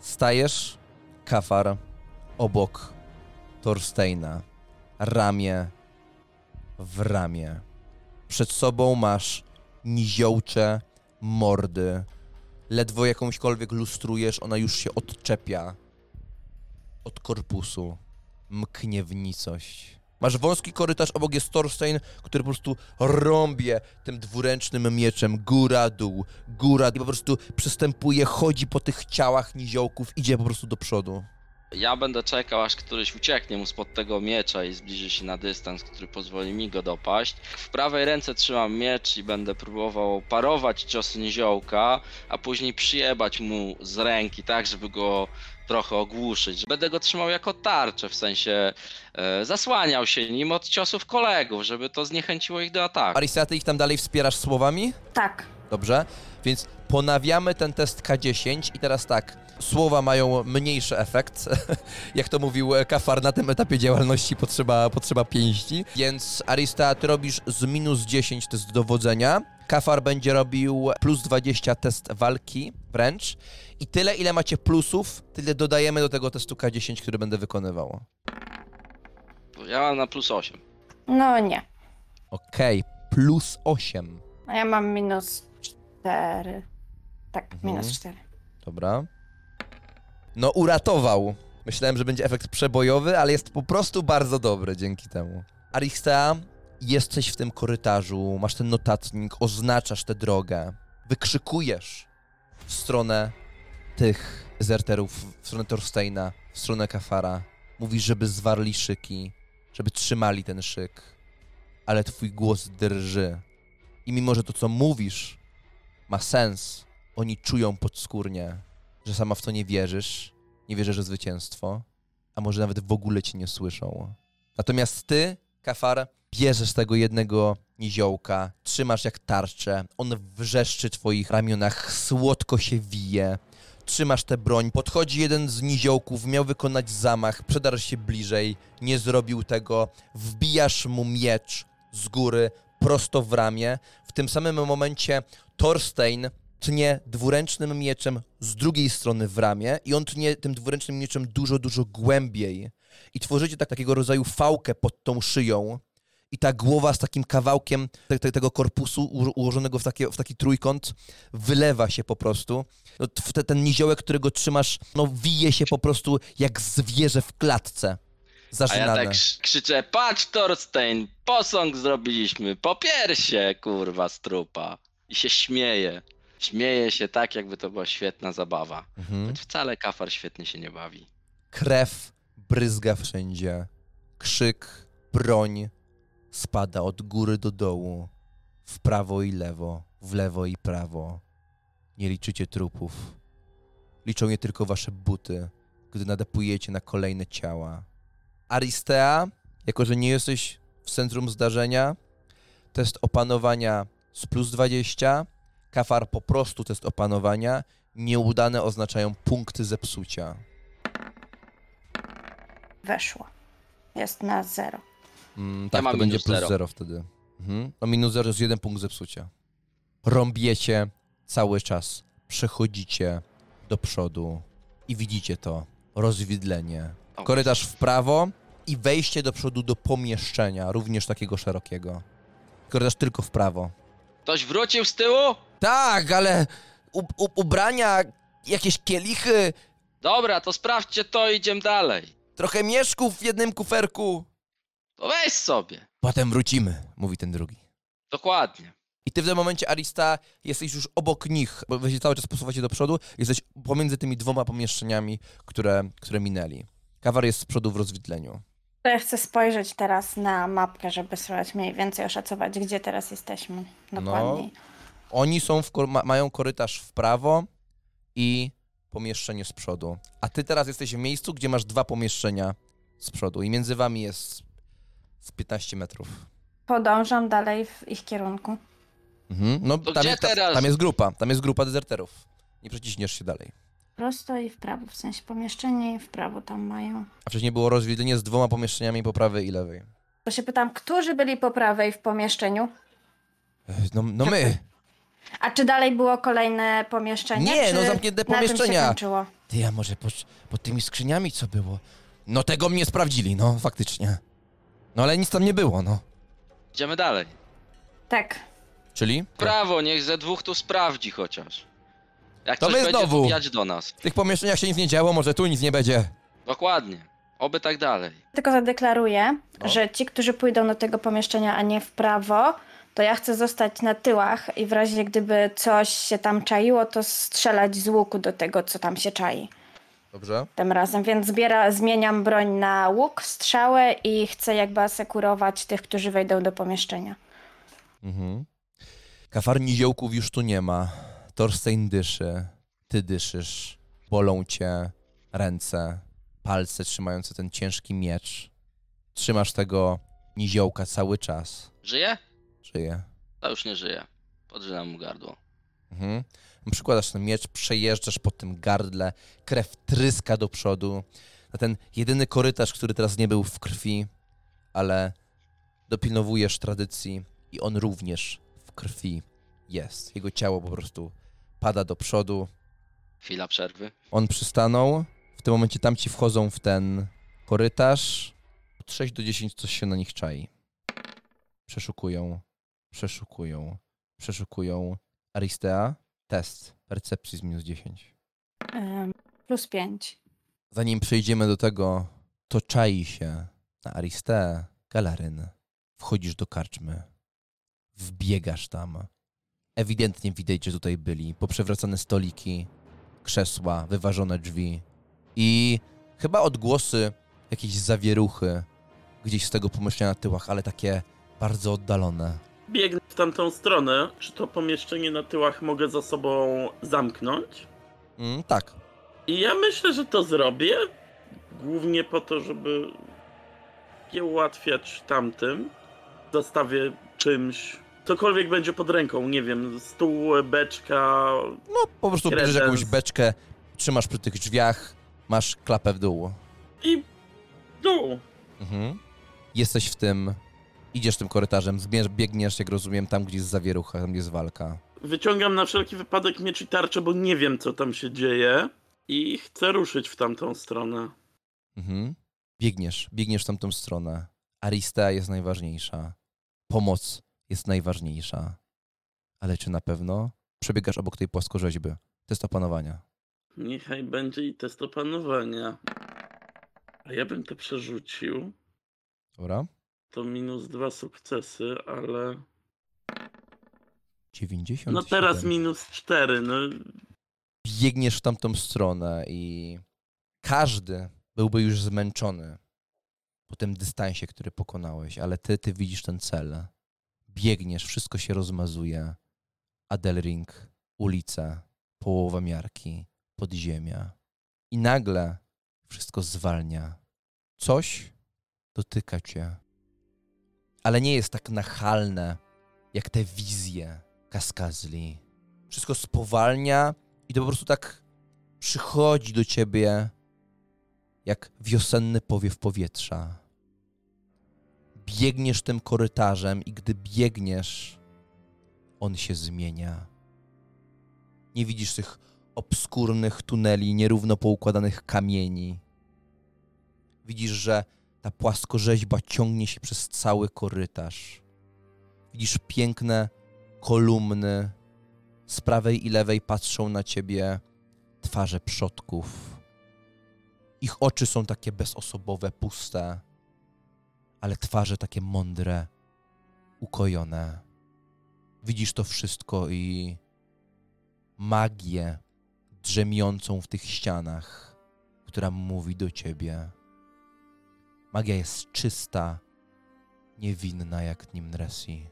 Stajesz, kafar, obok Thorsteina, ramię w ramię. Przed sobą masz niziołcze mordy. Ledwo jakąśkolwiek lustrujesz, ona już się odczepia od korpusu. Mknie w nicość. Masz wąski korytarz, obok jest Thorstein, który po prostu rąbie tym dwuręcznym mieczem góra-dół, góra i po prostu przystępuje, chodzi po tych ciałach niziołków, idzie po prostu do przodu. Ja będę czekał, aż któryś ucieknie mu spod tego miecza i zbliży się na dystans, który pozwoli mi go dopaść. W prawej ręce trzymam miecz i będę próbował parować ciosy niziołka, a później przyjebać mu z ręki, tak, żeby go trochę ogłuszyć. Będę go trzymał jako tarczę, w sensie e, zasłaniał się nim od ciosów kolegów, żeby to zniechęciło ich do ataku. Arisa, ty ich tam dalej wspierasz słowami? Tak. Dobrze, więc ponawiamy ten test K10 i teraz tak, słowa mają mniejszy efekt, [LAUGHS] jak to mówił Kafar, na tym etapie działalności potrzeba, potrzeba pięści, więc Arista, ty robisz z minus 10 test dowodzenia, Kafar będzie robił plus 20 test walki wręcz i tyle ile macie plusów, tyle dodajemy do tego testu K10, który będę wykonywał. Ja mam na plus 8. No nie. Okej, plus 8, A ja mam minus 4. Tak, Mhm. minus 4. Dobra. No, uratował. Myślałem, że będzie efekt przebojowy, ale jest po prostu bardzo dobry dzięki temu. Aristea, jesteś w tym korytarzu, masz ten notatnik, oznaczasz tę drogę, wykrzykujesz w stronę tych zerterów, w stronę Thorsteina, w stronę Kafara. Mówisz, żeby zwarli szyki, żeby trzymali ten szyk, ale twój głos drży. I mimo, że to, co mówisz, ma sens, oni czują podskórnie, że sama w to nie wierzysz, nie wierzysz, że zwycięstwo, a może nawet w ogóle cię nie słyszą. Natomiast ty, Kafar, bierzesz tego jednego niziołka, trzymasz jak tarczę, on wrzeszczy w twoich ramionach, słodko się wije, trzymasz tę broń, podchodzi jeden z niziołków, miał wykonać zamach, przedarł się bliżej, nie zrobił tego, wbijasz mu miecz z góry, prosto w ramię. W tym samym momencie Thorstein tnie dwuręcznym mieczem z drugiej strony w ramię i on tnie tym dwuręcznym mieczem dużo, dużo głębiej. I tworzycie tak, takiego rodzaju fałkę pod tą szyją i ta głowa z takim kawałkiem te, te, tego korpusu uło- ułożonego w, takie, w taki trójkąt wylewa się po prostu. No, te, ten niziołek, którego trzymasz, no wije się po prostu jak zwierzę w klatce. A ja Zażynane. tak krz- krzyczę, patrz Thorstein, posąg zrobiliśmy, po piersie, kurwa, strupa. I się śmieje. Śmieje się tak, jakby to była świetna zabawa. Mhm. Choć wcale kafar świetnie się nie bawi. Krew bryzga wszędzie. Krzyk, broń spada od góry do dołu. w prawo i lewo, w lewo i prawo. Nie liczycie trupów. Liczą je tylko wasze buty, gdy nadepujecie na kolejne ciała. Aristea, jako że nie jesteś w centrum zdarzenia, test opanowania z plus 20, kafar po prostu test opanowania, nieudane oznaczają punkty zepsucia. Weszło. Jest na zero. Mm, tak, mam to będzie plus zero. 0 wtedy. Mhm. No minus 0 jest jeden punkt zepsucia. Rąbiecie cały czas, przechodzicie do przodu i widzicie to rozwidlenie. Korytarz w prawo i wejście do przodu do pomieszczenia, również takiego szerokiego. Korytarz tylko w prawo. Ktoś wrócił z tyłu? Tak, ale u, u, ubrania, jakieś kielichy, Dobra, to sprawdźcie to i idziemy dalej. trochę mieszków w jednym kuferku. To weź sobie. Potem wrócimy, mówi ten drugi. Dokładnie. I ty w tym momencie, Arista, jesteś już obok nich, bo wy się cały czas posuwacie do przodu, jesteś pomiędzy tymi dwoma pomieszczeniami, które, które minęli. Kawar jest z przodu w rozwidleniu. To ja chcę spojrzeć teraz na mapkę, żeby spróbować mniej więcej oszacować, gdzie teraz jesteśmy. Dokładniej. Oni są w, ma, mają korytarz w prawo i pomieszczenie z przodu. A ty teraz jesteś w miejscu, gdzie masz dwa pomieszczenia z przodu i między wami jest z 15 metrów. Podążam dalej w ich kierunku. Mhm. No, tam, gdzie jest, ta- teraz? tam jest grupa, tam jest grupa dezerterów. Nie przeciśniesz się dalej. Prosto i w prawo, w sensie pomieszczenie i w prawo tam mają. A wcześniej było rozwidlenie z dwoma pomieszczeniami po prawej i lewej. To się pytam, którzy byli po prawej w pomieszczeniu? No, no my. [LAUGHS] A czy dalej było kolejne pomieszczenie? Nie, czy no zamknięte Na tym pomieszczenia. się kończyło? Ty, a może pod, pod tymi skrzyniami co było? No tego mnie sprawdzili, no faktycznie. No ale nic tam nie było, no. Idziemy dalej. Tak. Czyli? Prawo, niech ze dwóch tu sprawdzi chociaż. Jak To my będzie, znowu. to do nas. W tych pomieszczeniach się nic nie działo, może tu nic nie będzie. Dokładnie. Oby tak dalej. Tylko zadeklaruję, No. że ci, którzy pójdą do tego pomieszczenia, a nie w prawo, to ja chcę zostać na tyłach i w razie gdyby coś się tam czaiło, to strzelać z łuku do tego, co tam się czai Dobrze. tym razem. Więc zbiera, zmieniam broń na łuk, strzałę i chcę jakby asekurować tych, którzy wejdą do pomieszczenia. Mhm. Kafar niziołków już tu nie ma. Torstein dyszy. Ty dyszysz. Bolą cię ręce, palce trzymające ten ciężki miecz. Trzymasz tego niziołka cały czas. Żyje? Żyje. To już nie żyje. Podrzynam mu gardło. Mhm. Przykładasz ten miecz, przejeżdżasz po tym gardle, krew tryska do przodu. Na ten jedyny korytarz, który teraz nie był w krwi, ale dopilnowujesz tradycji i on również w krwi jest. Jego ciało po prostu pada do przodu. Chwila przerwy. On przystanął. W tym momencie tamci wchodzą w ten korytarz. Od 6 do 10 coś się na nich czai. Przeszukują, przeszukują, przeszukują. Aristea, test percepcji z minus 10. Ym, plus pięć. Zanim przejdziemy do tego, to czai się na Aristeę Galaryn. Wchodzisz do karczmy. Wbiegasz tam. Ewidentnie widać, że tutaj byli. Poprzewracane stoliki, krzesła, wyważone drzwi. I chyba odgłosy jakiejś zawieruchy gdzieś z tego pomieszczenia na tyłach, ale takie bardzo oddalone. Biegnę w tamtą stronę. Czy to pomieszczenie na tyłach mogę za sobą zamknąć? Mm, tak. I ja myślę, że to zrobię. Głównie po to, żeby je ułatwiać tamtym. Zostawię czymś. Cokolwiek będzie pod ręką, nie wiem, stół, beczka. No, po prostu bierzesz jakąś beczkę, trzymasz przy tych drzwiach, masz klapę w dół. I dół. Mhm. Jesteś w tym, idziesz tym korytarzem, zbierz, biegniesz, jak rozumiem, tam, gdzie jest zawierucha, tam jest walka. Wyciągam na wszelki wypadek miecz i tarczę, bo nie wiem, co tam się dzieje. I chcę ruszyć w tamtą stronę. Mhm. Biegniesz, biegniesz w tamtą stronę. Aristea jest najważniejsza. Pomoc jest najważniejsza. Ale czy na pewno przebiegasz obok tej płaskorzeźby? Test opanowania. Niechaj będzie i test opanowania. A ja bym to przerzucił. Dobra? To minus dwa sukcesy, ale. 90. No teraz minus cztery. No biegniesz w tamtą stronę i każdy byłby już zmęczony po tym dystansie, który pokonałeś, ale ty, ty widzisz ten cel. Biegniesz, wszystko się rozmazuje. Adelring, ulice, połowa miarki, podziemia. I nagle wszystko zwalnia. Coś dotyka cię. Ale nie jest tak nachalne, jak te wizje kaskazli. Wszystko spowalnia i to po prostu tak przychodzi do ciebie jak wiosenny powiew powietrza. Biegniesz tym korytarzem i gdy biegniesz, on się zmienia. Nie widzisz tych obskurnych tuneli, nierówno poukładanych kamieni. Widzisz, że ta płaskorzeźba ciągnie się przez cały korytarz. Widzisz piękne kolumny. Z prawej i lewej patrzą na ciebie twarze przodków. Ich oczy są takie bezosobowe, puste, ale twarze takie mądre, ukojone. Widzisz to wszystko i magię drzemiącą w tych ścianach, która mówi do ciebie. Magia jest czysta, niewinna jak Nimresi.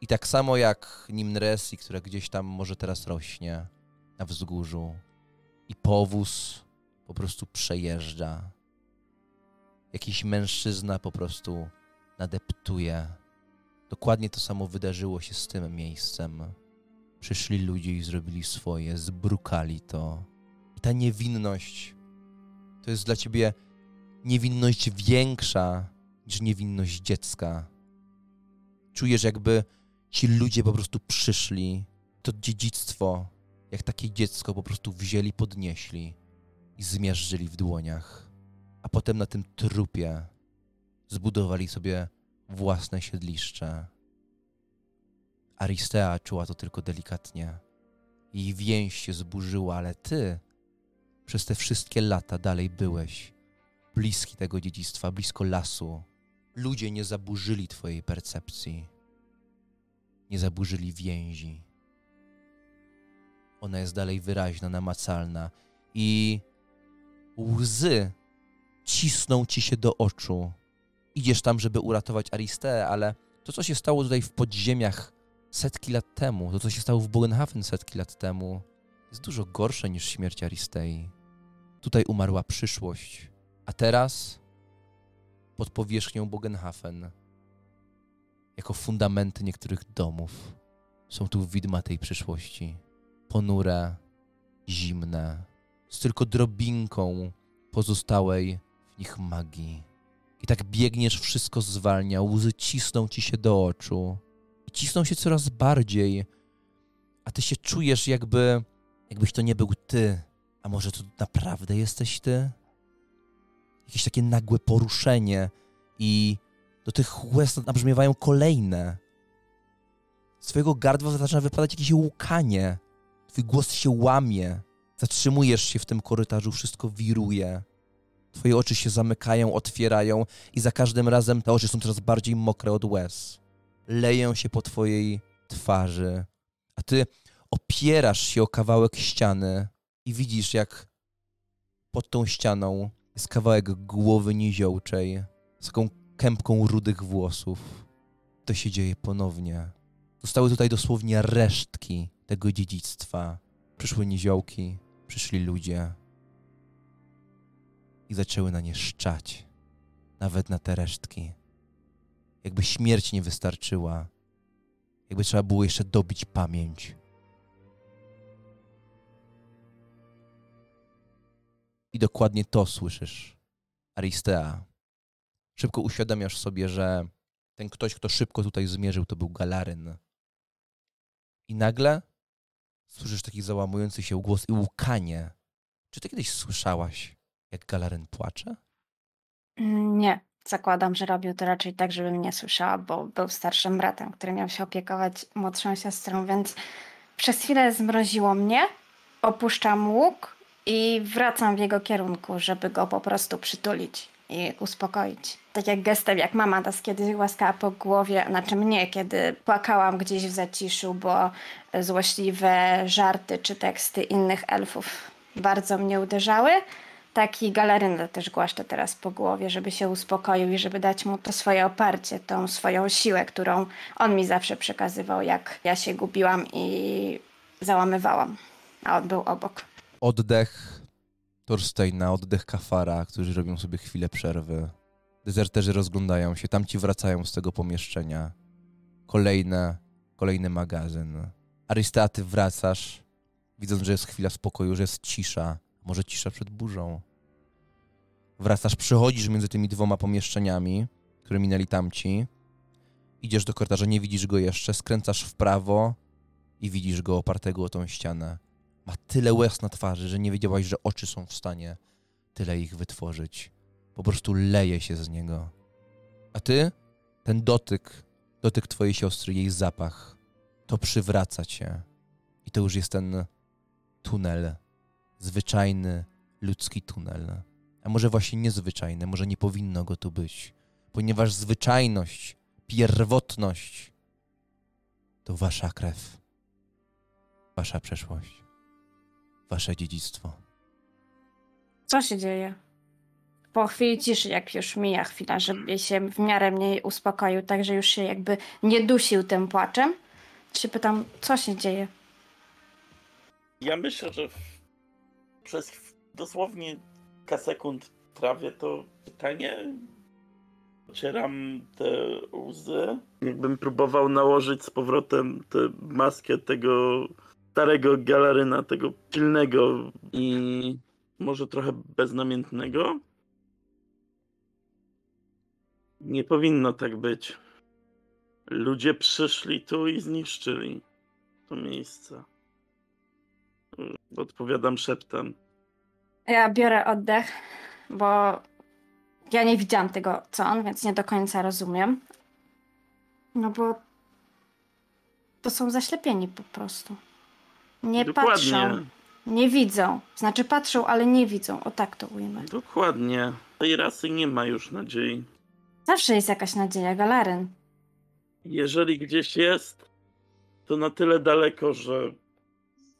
I tak samo jak Nimresi, która gdzieś tam może teraz rośnie na wzgórzu, i powóz po prostu przejeżdża. Jakiś mężczyzna po prostu nadeptuje. Dokładnie to samo wydarzyło się z tym miejscem. Przyszli ludzie i zrobili swoje, zbrukali to. I ta niewinność to jest dla ciebie niewinność większa niż niewinność dziecka. Czujesz, jakby ci ludzie po prostu przyszli. To dziedzictwo, jak takie dziecko, po prostu wzięli, podnieśli i zmiażdżyli w dłoniach. A potem na tym trupie zbudowali sobie własne siedliszcze. Aristea czuła to tylko delikatnie. Jej więź się zburzyła, ale ty przez te wszystkie lata dalej byłeś bliski tego dziedzictwa, blisko lasu. Ludzie nie zaburzyli twojej percepcji. Nie zaburzyli więzi. Ona jest dalej wyraźna, namacalna i łzy cisną ci się do oczu. Idziesz tam, żeby uratować Aristeę, ale to, co się stało tutaj w podziemiach setki lat temu, to, co się stało w Bogenhafen setki lat temu, jest dużo gorsze niż śmierć Aristei. Tutaj umarła przyszłość, a teraz pod powierzchnią Bogenhafen, jako fundamenty niektórych domów, są tu widma tej przyszłości. Ponure, zimne, z tylko drobinką pozostałej w nich magii. I tak biegniesz, wszystko zwalnia, łzy cisną ci się do oczu. I cisną się coraz bardziej, a ty się czujesz jakby, jakbyś to nie był ty. A może to naprawdę jesteś ty? Jakieś takie nagłe poruszenie i do tych łez nabrzmiewają kolejne. Z twojego gardła zaczyna wypadać jakieś łukanie. Twój głos się łamie. Zatrzymujesz się w tym korytarzu, wszystko wiruje. Twoje oczy się zamykają, otwierają i za każdym razem te oczy są coraz bardziej mokre od łez. Leją się po twojej twarzy, a ty opierasz się o kawałek ściany i widzisz, jak pod tą ścianą jest kawałek głowy niziołczej z taką kępką rudych włosów. To się dzieje ponownie. Zostały tutaj dosłownie resztki tego dziedzictwa. Przyszły niziołki, przyszli ludzie i zaczęły na nie szczać, nawet na te resztki. Jakby śmierć nie wystarczyła, jakby trzeba było jeszcze dobić pamięć. I dokładnie to słyszysz, Aristea. Szybko uświadamiasz sobie, że ten ktoś, kto szybko tutaj zmierzył, to był Galaryn. I nagle słyszysz taki załamujący się głos i łukanie. Czy ty kiedyś słyszałaś, jak Galaryn płacze? Nie, zakładam, że robił to raczej tak, żebym nie słyszała, bo był starszym bratem, który miał się opiekować młodszą siostrą, więc przez chwilę zmroziło mnie, opuszczam łuk i wracam w jego kierunku, żeby go po prostu przytulić i uspokoić. Tak jak gestem, jak mama nas kiedyś łaskała po głowie, znaczy mnie, kiedy płakałam gdzieś w zaciszu, bo złośliwe żarty czy teksty innych elfów bardzo mnie uderzały, taki galarynę też głaszczę teraz po głowie, żeby się uspokoił i żeby dać mu to swoje oparcie, tą swoją siłę, którą on mi zawsze przekazywał, jak ja się gubiłam i załamywałam, a on był obok. Oddech Thorsteina, oddech Kafara, którzy robią sobie chwilę przerwy. Dezerterzy rozglądają się, tamci wracają z tego pomieszczenia. Kolejne, kolejny magazyn. Arysta, ty wracasz, widząc, że jest chwila spokoju, że jest cisza. Może cisza przed burzą. Wracasz, przychodzisz między tymi dwoma pomieszczeniami, które minęli tamci. Idziesz do korytarza, nie widzisz go jeszcze, skręcasz w prawo i widzisz go opartego o tą ścianę. Ma tyle łez na twarzy, że nie wiedziałaś, że oczy są w stanie tyle ich wytworzyć. Po prostu leje się z niego. A ty? Ten dotyk, dotyk twojej siostry, jej zapach, to przywraca cię. I to już jest ten tunel. Zwyczajny, ludzki tunel. A może właśnie niezwyczajny, może nie powinno go tu być. Ponieważ zwyczajność, pierwotność to wasza krew, wasza przeszłość, wasze dziedzictwo. Co się dzieje? Po chwili ciszy, jak już mija chwila, żeby się w miarę mniej uspokoił, tak że już się jakby nie dusił tym płaczem, się pytam, co się dzieje? Ja myślę, że przez dosłownie kilka sekund trawię to pytanie. Ocieram te łzy. Jakbym próbował nałożyć z powrotem tę maskę tego starego galaryna, tego pilnego i może trochę beznamiętnego. Nie powinno tak być. Ludzie przyszli tu i zniszczyli to miejsce. Odpowiadam szeptem. Ja biorę oddech, bo ja nie widziałam tego, co on, więc nie do końca rozumiem. No bo to są zaślepieni po prostu. Nie patrzą, nie widzą. Znaczy patrzą, ale nie widzą. O tak to ujmę. Dokładnie. Tej rasy nie ma już nadziei. Zawsze jest jakaś nadzieja, galaryn. Jeżeli gdzieś jest, to na tyle daleko, że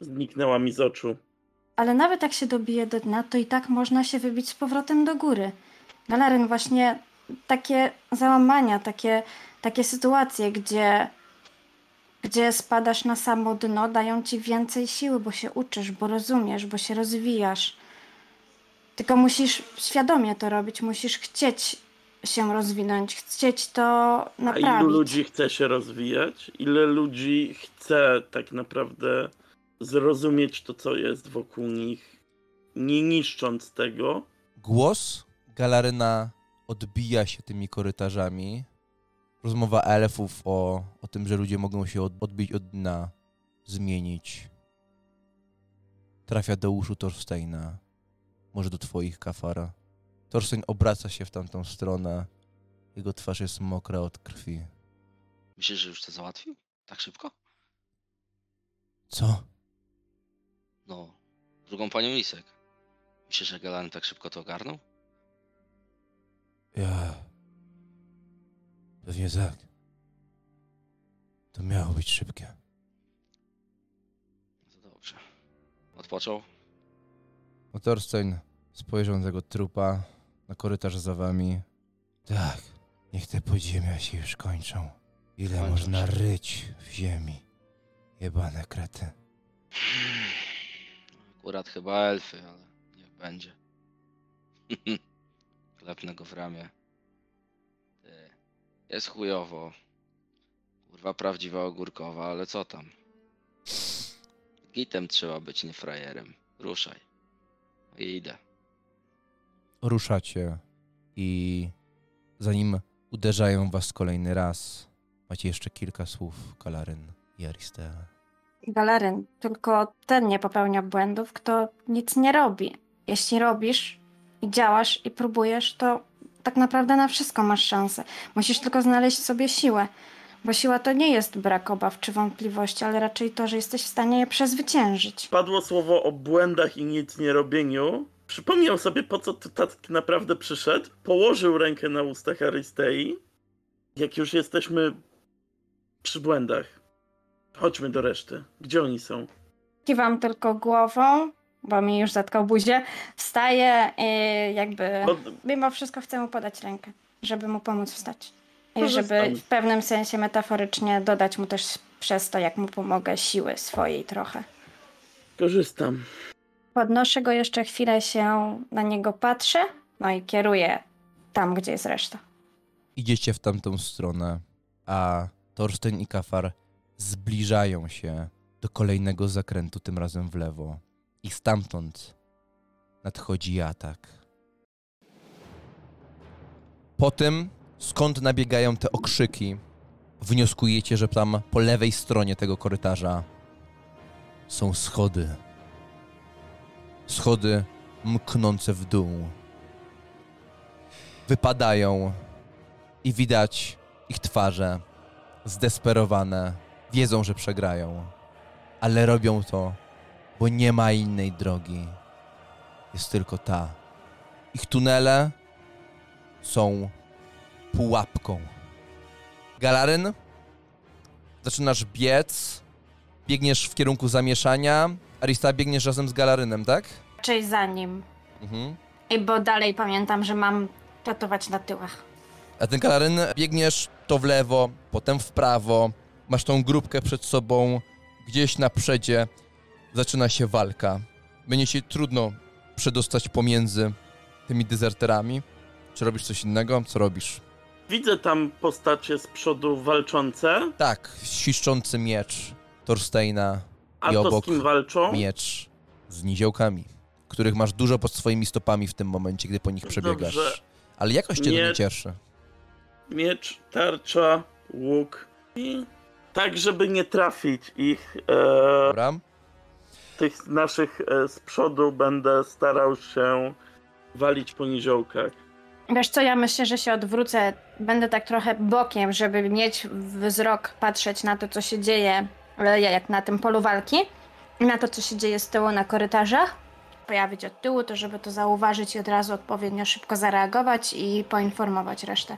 zniknęła mi z oczu. Ale nawet jak się dobije do dna, to i tak można się wybić z powrotem do góry. Galaryn, właśnie takie załamania, takie, takie sytuacje, gdzie, gdzie spadasz na samo dno, dają ci więcej siły, bo się uczysz, bo rozumiesz, bo się rozwijasz. Tylko musisz świadomie to robić, musisz chcieć się rozwinąć, chcieć to A naprawić. ilu ludzi chce się rozwijać? Ile ludzi chce tak naprawdę zrozumieć to, co jest wokół nich, nie niszcząc tego? Głos Galaryna odbija się tymi korytarzami. Rozmowa elfów o, o tym, że ludzie mogą się od, odbić od dna, zmienić. Trafia do uszu Thorsteina. Może do twoich, Kafara. Thorstein obraca się w tamtą stronę. Jego twarz jest mokra od krwi. Myślisz, że już to załatwił? Tak szybko? Co? No, drugą panią Lisek. Myślisz, że Galan tak szybko to ogarnął? Ja. Pewnie tak. To miało być szybkie. No to dobrze. Odpoczął? No Thorstein spojrzał na tego trupa, na korytarz za wami. Tak, niech te podziemia się już kończą. Ile Kończą można się. ryć w ziemi? Jebane krety. Akurat chyba elfy, ale niech będzie. [LAUGHS] Klepnę go w ramię. Ty. Jest chujowo. Kurwa prawdziwa ogórkowa, ale co tam? Gitem trzeba być, nie frajerem. Ruszaj. I idę. Ruszacie i zanim uderzają was kolejny raz, macie jeszcze kilka słów Kalaryn i Aristea. Galaryn, tylko ten nie popełnia błędów, kto nic nie robi. Jeśli robisz i działasz i próbujesz, to tak naprawdę na wszystko masz szansę. Musisz tylko znaleźć sobie siłę, bo siła to nie jest brak obaw czy wątpliwości, ale raczej to, że jesteś w stanie je przezwyciężyć. Padło słowo o błędach i nic nie robieniu. Przypomniał sobie, po co tu tak naprawdę przyszedł. Położył rękę na ustach Aristei. Jak już jesteśmy przy błędach, chodźmy do reszty. Gdzie oni są? Kiwam tylko głową, bo mi już zatkał buzię. Wstaje i jakby No, mimo wszystko chcę mu podać rękę, żeby mu pomóc wstać. I Korzystam. żeby w pewnym sensie metaforycznie dodać mu też przez to, jak mu pomogę, siły swojej trochę. korzystam. Podnoszę go jeszcze chwilę się na niego patrzę, no i kieruję tam, gdzie jest reszta. Idziecie w tamtą stronę, a Torsten i Kafar zbliżają się do kolejnego zakrętu, tym razem w lewo. I stamtąd nadchodzi atak. Po tym, skąd nabiegają te okrzyki, wnioskujecie, że tam po lewej stronie tego korytarza są schody. Schody mknące w dół. Wypadają i widać ich twarze zdesperowane. Wiedzą, że przegrają, ale robią to, bo nie ma innej drogi. Jest tylko ta. Ich tunele są pułapką. Galaryn, zaczynasz biec, biegniesz w kierunku zamieszania. Arista, biegniesz razem z Galarynem, tak? Czyli za nim. Mhm. I bo dalej pamiętam, że mam tatować na tyłach. A ten kalaryn biegniesz to w lewo, potem w prawo, masz tą grupkę przed sobą, gdzieś na przedzie zaczyna się walka. Będzie ci trudno przedostać pomiędzy tymi dezerterami. Czy robisz coś innego? Co robisz? Widzę tam postacie z przodu walczące, Tak, świszczący miecz Torsteina a I to obok z kim walczą? miecz z niziołkami, których masz dużo pod swoimi stopami w tym momencie, gdy po nich przebiegasz. Dobrze. Ale jakoś cię to nie Nie- cieszy. Miecz, tarcza, łuk i tak, żeby nie trafić ich, e, Dobra? tych naszych e, z przodu, będę starał się walić po niziołkach. Wiesz co, ja myślę, że się odwrócę. Będę tak trochę bokiem, żeby mieć wzrok, patrzeć na to, co się dzieje, ale ja jak na tym polu walki, na to, co się dzieje z tyłu na korytarzach. Pojawić od tyłu, to żeby to zauważyć i od razu odpowiednio szybko zareagować i poinformować resztę.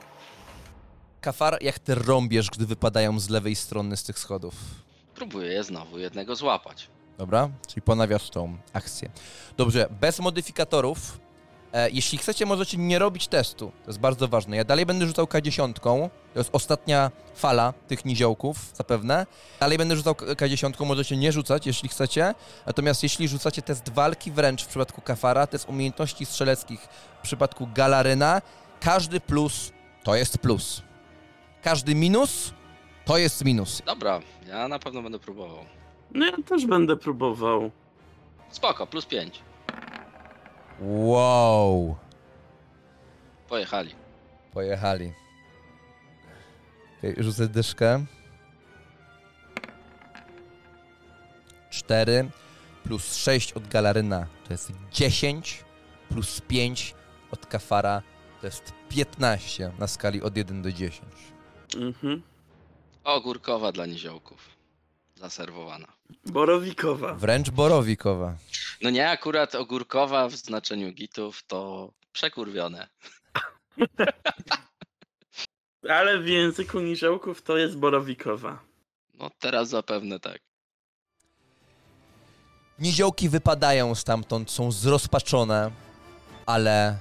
Kafar, jak ty rąbiesz, gdy wypadają z lewej strony z tych schodów? Próbuję znowu jednego złapać. Dobra? Czyli ponawiasz tą akcję. Dobrze, bez modyfikatorów. E, jeśli chcecie, możecie nie robić testu. To jest bardzo ważne. Ja dalej będę rzucał K10. To jest ostatnia fala tych niziołków, zapewne. Dalej będę rzucał K- K10. Możecie nie rzucać, jeśli chcecie. Natomiast jeśli rzucacie test walki wręcz w przypadku Kafara, test umiejętności strzeleckich w przypadku Galaryna, każdy plus to jest plus. Każdy minus to jest minus. Dobra, ja na pewno będę próbował. No ja też będę próbował. Spoko, plus 5. Wow. Pojechali. Pojechali. Okay, rzucę dyszkę. 4 plus 6 od Galaryna to jest 10 plus 5 od Kafara to jest 15 na skali od 1 do 10. Mhm. Ogórkowa dla niziołków. Zaserwowana. Borowikowa. Wręcz borowikowa. No nie akurat ogórkowa w znaczeniu gitów, to przekurwione. [LAUGHS] Ale w języku niziołków to jest borowikowa. No teraz zapewne tak. Niziołki wypadają stamtąd, są zrozpaczone, ale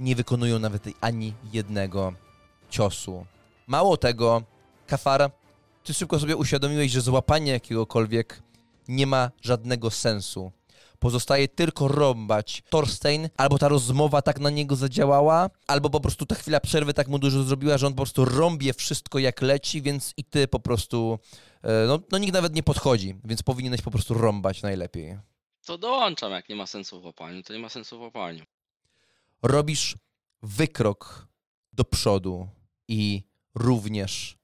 nie wykonują nawet ani jednego ciosu. Mało tego, Kafar, ty szybko sobie uświadomiłeś, że złapanie jakiegokolwiek nie ma żadnego sensu. Pozostaje tylko rąbać. Thorstein, albo ta rozmowa tak na niego zadziałała, albo po prostu ta chwila przerwy tak mu dużo zrobiła, że on po prostu rąbie wszystko jak leci, więc i ty po prostu E, No, no nikt nawet nie podchodzi, więc powinieneś po prostu rąbać najlepiej. To dołączam, jak nie ma sensu w łapaniu, to nie ma sensu w łapaniu. Robisz wykrok do przodu i również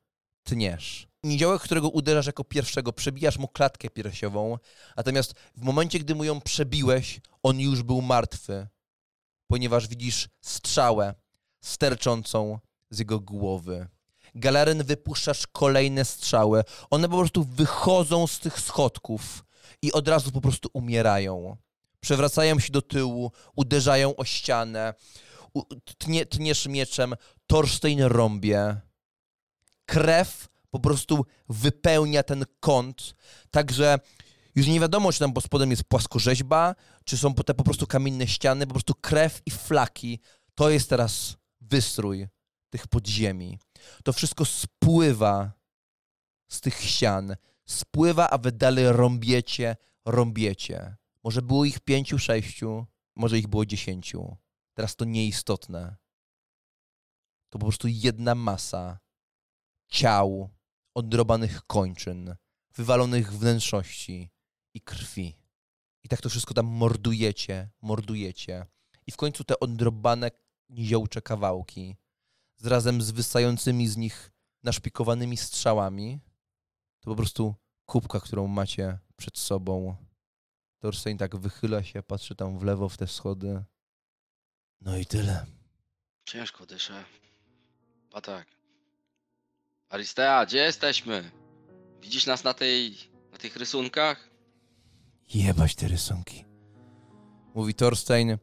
tniesz. Niziołek, którego uderzasz jako pierwszego, przebijasz mu klatkę piersiową, natomiast w momencie, gdy mu ją przebiłeś, on już był martwy, ponieważ widzisz strzałę sterczącą z jego głowy. Galaryn wypuszczasz kolejne strzały. One po prostu wychodzą z tych schodków i od razu po prostu umierają. Przewracają się do tyłu, uderzają o ścianę, tnie, tniesz mieczem, Thorstein rąbie. Krew po prostu wypełnia ten kąt, także Już nie wiadomo, czy tam pod spodem jest płaskorzeźba, czy są te po prostu kamienne ściany, po prostu krew i flaki. To jest teraz wystrój tych podziemi. To wszystko spływa z tych ścian. Spływa, a wy dalej rąbiecie, rąbiecie. Może było ich pięciu, sześciu, może ich było dziesięciu. Teraz to nieistotne. To po prostu jedna masa ciał, odrobanych kończyn, wywalonych wnętrzości i krwi. I tak to wszystko tam mordujecie, mordujecie. I w końcu te odrobane niziołcze kawałki, z razem z wystającymi z nich naszpikowanymi strzałami, to po prostu kubka, którą macie przed sobą. Torstein tak wychyla się, patrzy tam w lewo w te schody. No i tyle. Ciężko dyszę. A tak. Aristea, gdzie jesteśmy? Widzisz nas na tej, na tych rysunkach? Jebać te rysunki. Mówi Thorstein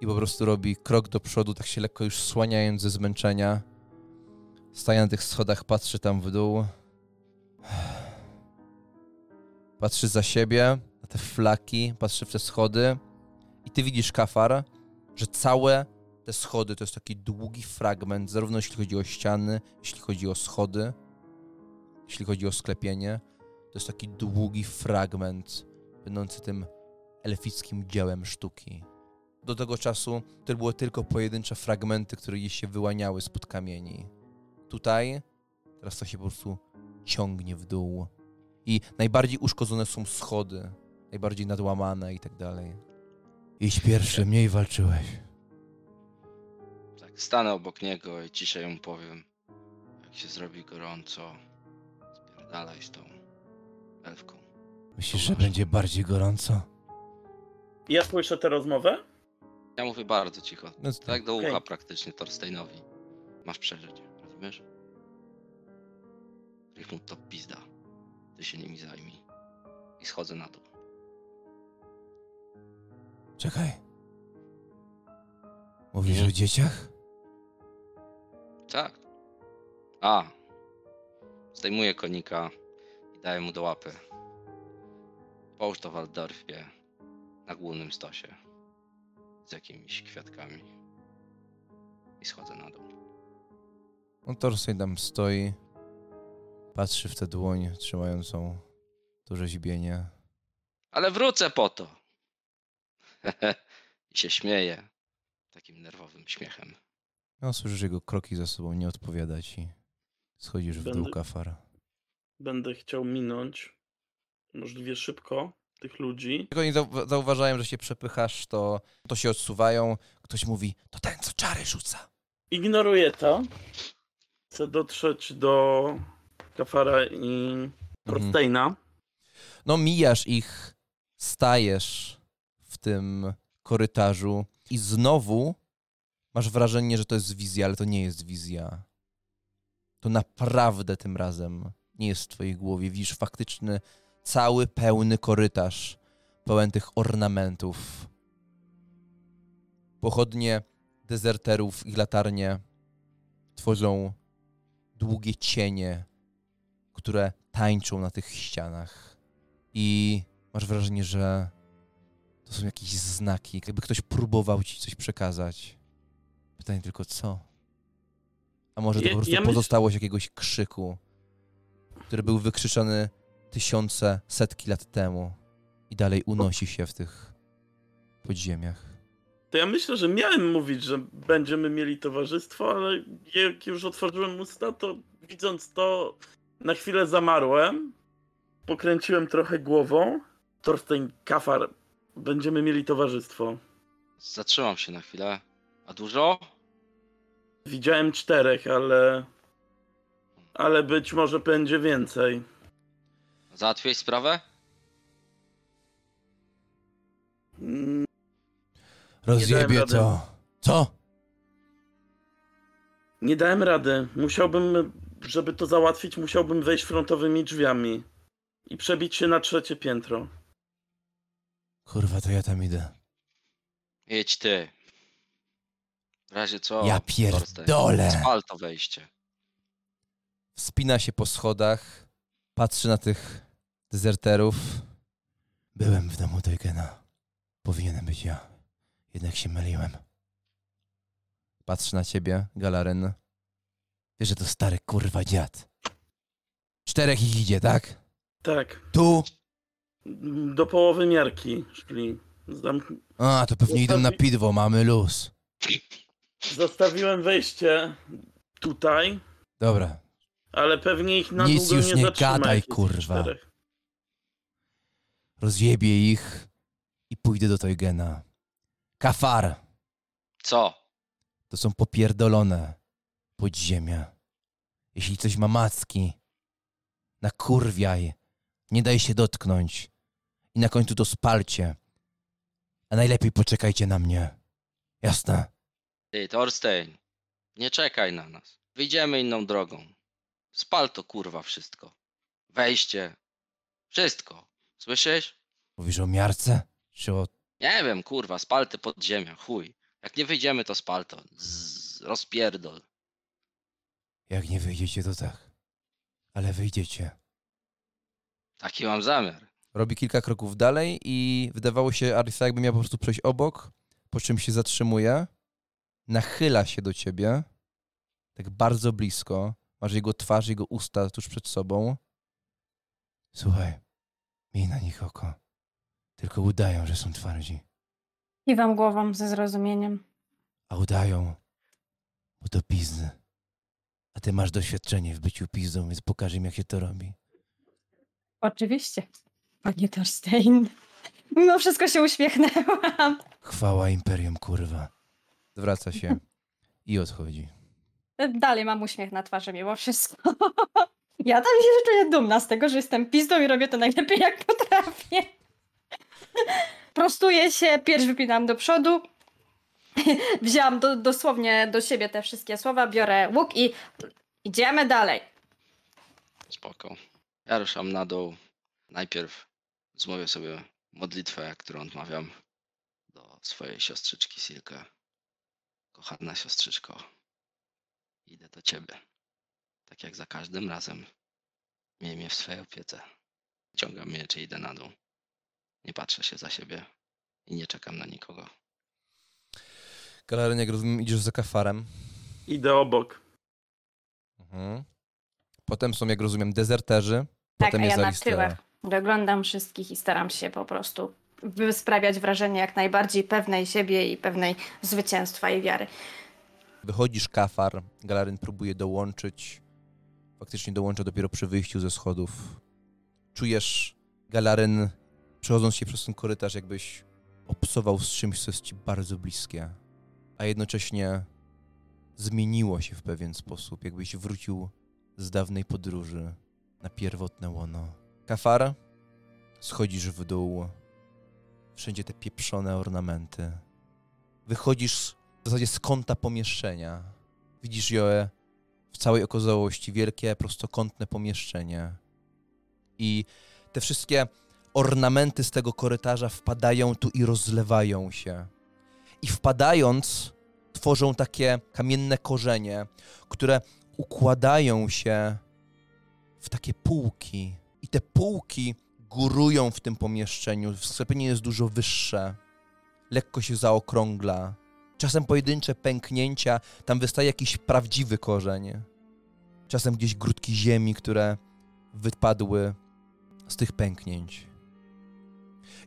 i po prostu robi krok do przodu, tak się lekko już słaniając ze zmęczenia. Staje na tych schodach, patrzy tam w dół. [SIGHS] Patrzy za siebie, na te flaki, patrzy w te schody. I ty widzisz, Kafar, że całe te schody to jest taki długi fragment, zarówno jeśli chodzi o ściany, jeśli chodzi o schody, jeśli chodzi o sklepienie. To jest taki długi fragment będący tym elfickim dziełem sztuki. Do tego czasu to były tylko pojedyncze fragmenty, które gdzieś się wyłaniały spod kamieni. Tutaj teraz to się po prostu ciągnie w dół. I najbardziej uszkodzone są schody, najbardziej nadłamane i tak dalej. Idź pierwszy, mniej walczyłeś. Stanę obok niego i ciszej mu powiem. Jak się zrobi gorąco, spierdalaj z tą elfką. Myślisz, że będzie bardziej gorąco? Ja słyszę tę rozmowę? Ja mówię bardzo cicho. No, Tak do ucha praktycznie Thorsteinowi. Masz przeżyć, rozumiesz? Niech mu to pizda. Ty się nimi zajmij. I schodzę na dół. Czekaj. Mówisz Mhm. o dzieciach? Tak. A. Zdejmuję konika i daję mu do łapy. Połóż to w Waldorfie na głównym stosie. Z jakimiś kwiatkami. I schodzę na dół. No Thorstein tam stoi, patrzy w tę dłoń trzymającą to rzeźbienie. Ale wrócę po to. [LAUGHS] I się śmieje. Takim nerwowym śmiechem. No, słyszysz jego kroki za sobą, nie odpowiada ci. Schodzisz w dół, Będę- kafar. Będę chciał minąć możliwie szybko tych ludzi. Jak oni zau- zauważają, że się przepychasz, to, to się odsuwają. Ktoś mówi, to ten, co czary rzuca. Ignoruję to. Chcę dotrzeć do Kafara i Thorsteina. No, mijasz ich, stajesz w tym korytarzu i znowu masz wrażenie, że to jest wizja, ale to nie jest wizja. To naprawdę tym razem nie jest w twojej głowie. Widzisz faktyczny, cały pełny korytarz, pełen tych ornamentów. Pochodnie dezerterów i latarnie tworzą długie cienie, które tańczą na tych ścianach. I masz wrażenie, że to są jakieś znaki, jakby ktoś próbował ci coś przekazać. Pytanie tylko co? A może to Ja- po prostu ja myśl- pozostałość jakiegoś krzyku, który był wykrzyczany tysiące, setki lat temu i dalej unosi się w tych podziemiach. To ja myślę, że miałem mówić, że będziemy mieli towarzystwo, ale jak już otworzyłem usta, to widząc to, na chwilę zamarłem. Pokręciłem trochę głową. Thorstein, Kafar, będziemy mieli towarzystwo. Zatrzymam się na chwilę. A dużo? Widziałem czterech, ale. Ale być może będzie więcej. Załatwiłeś sprawę? Mm, Rozjebie to. Co? Nie dałem rady. Musiałbym, żeby to załatwić, musiałbym wejść frontowymi drzwiami i przebić się na trzecie piętro. Kurwa, to ja tam idę. Jedź ty. W razie co? Ja pierdolę. Spal to wejście. Wspina się po schodach, patrzy na tych dezerterów. Byłem w domu Deugena. Powinienem być ja. Jednak się myliłem. Patrz na ciebie, Galaryn. Wiesz, że to stary kurwa dziad. Czterech ich idzie, tak? Tak. Tu? Do połowy miarki szli. Zamk- A, to pewnie idą na pidwo, mamy luz. Zostawiłem wejście tutaj, Dobra, ale pewnie ich na Nic długo już nie, nie gadaj, kurwa. czterech. rozjebię ich i pójdę do Teugena. Kafar! Co? To są popierdolone podziemia. Jeśli coś ma macki, nakurwiaj, nie daj się dotknąć i na końcu to spalcie. A najlepiej poczekajcie na mnie. Jasne? Ty, Thorstein, nie czekaj na nas. Wyjdziemy inną drogą. Spal to kurwa wszystko. Wejście. Wszystko. Słyszysz? Mówisz o miarce? Czy o... Nie wiem, kurwa, spal te podziemia, chuj. Jak nie wyjdziemy, to spal to. Zzz, rozpierdol. Jak nie wyjdziecie, to tak. Ale wyjdziecie. Taki mam zamiar. Robi kilka kroków dalej i wydawało się Arisa jakby miał po prostu przejść obok, po czym się zatrzymuje, nachyla się do ciebie, tak bardzo blisko, masz jego twarz, jego usta tuż przed sobą. Słuchaj, miej na nich oko. Tylko udają, że są twardzi. Kiwam głową ze zrozumieniem. A udają, bo to pizdy. A ty masz doświadczenie w byciu pizdą, więc pokażę im, jak się to robi. Oczywiście, panie Thorstein. Mimo wszystko się uśmiechnęłam. Chwała Imperium, kurwa. Zwraca się i odchodzi. Dalej mam uśmiech na twarzy mimo wszystko. [LAUGHS] Ja tam się czuję dumna z tego, że jestem pizdą i robię to najlepiej jak potrafię. Prostuję się, pierś wypinam do przodu. [LAUGHS] Wzięłam do, dosłownie do siebie te wszystkie słowa, biorę łuk i idziemy dalej. Spoko. Ja ruszam na dół. Najpierw zmówię sobie modlitwę, którą odmawiam do swojej siostrzyczki Silke. Kochana siostrzyczko, idę do ciebie. Tak jak za każdym razem. Miej mnie w swojej opiece. Ciągam miecz i idę na dół. Nie patrzę się za siebie i nie czekam na nikogo. Galaryn, jak rozumiem, idziesz za kafarem. Idę obok. Mhm. Potem są, jak rozumiem, dezerterzy. Tak, Potem a ja jest na tyłach. Doglądam wszystkich i staram się po prostu wy- sprawiać wrażenie jak najbardziej pewnej siebie i pewnej zwycięstwa i wiary. Wychodzisz kafar, Galaryn próbuje dołączyć. Faktycznie dołącza dopiero przy wyjściu ze schodów. Czujesz, Galaryn, przechodząc się przez ten korytarz, jakbyś obsował z czymś, co jest ci bardzo bliskie. A jednocześnie zmieniło się w pewien sposób, jakbyś wrócił z dawnej podróży na pierwotne łono. Kafar, schodzisz w dół. Wszędzie te pieprzone ornamenty. Wychodzisz w zasadzie z kąta pomieszczenia. Widzisz je w całej okazałości, wielkie, prostokątne pomieszczenie. I te wszystkie ornamenty z tego korytarza wpadają tu i rozlewają się. I wpadając, tworzą takie kamienne korzenie, które układają się w takie półki. I te półki górują w tym pomieszczeniu. Sklepienie jest dużo wyższe. Lekko się zaokrągla. Czasem pojedyncze pęknięcia, tam wystaje jakiś prawdziwy korzeń. Czasem gdzieś grudki ziemi, które wypadły z tych pęknięć.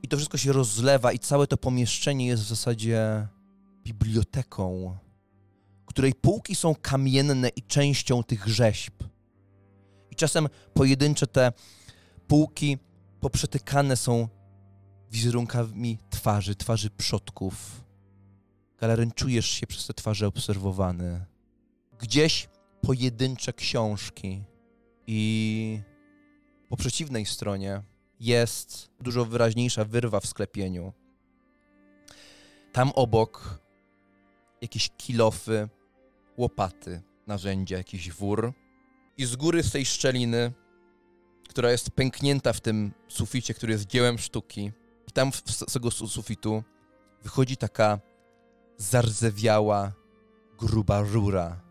I to wszystko się rozlewa, i całe to pomieszczenie jest w zasadzie biblioteką, której półki są kamienne i częścią tych rzeźb. I czasem pojedyncze te półki poprzetykane są wizerunkami twarzy, twarzy przodków. Galaryn, czujesz się przez te twarze obserwowany. Gdzieś pojedyncze książki i po przeciwnej stronie jest dużo wyraźniejsza wyrwa w sklepieniu. Tam obok jakieś kilofy, łopaty, narzędzia, jakiś wór. I z góry z tej szczeliny, która jest pęknięta w tym suficie, który jest dziełem sztuki, i tam z tego su- sufitu wychodzi taka zardzewiała, gruba rura,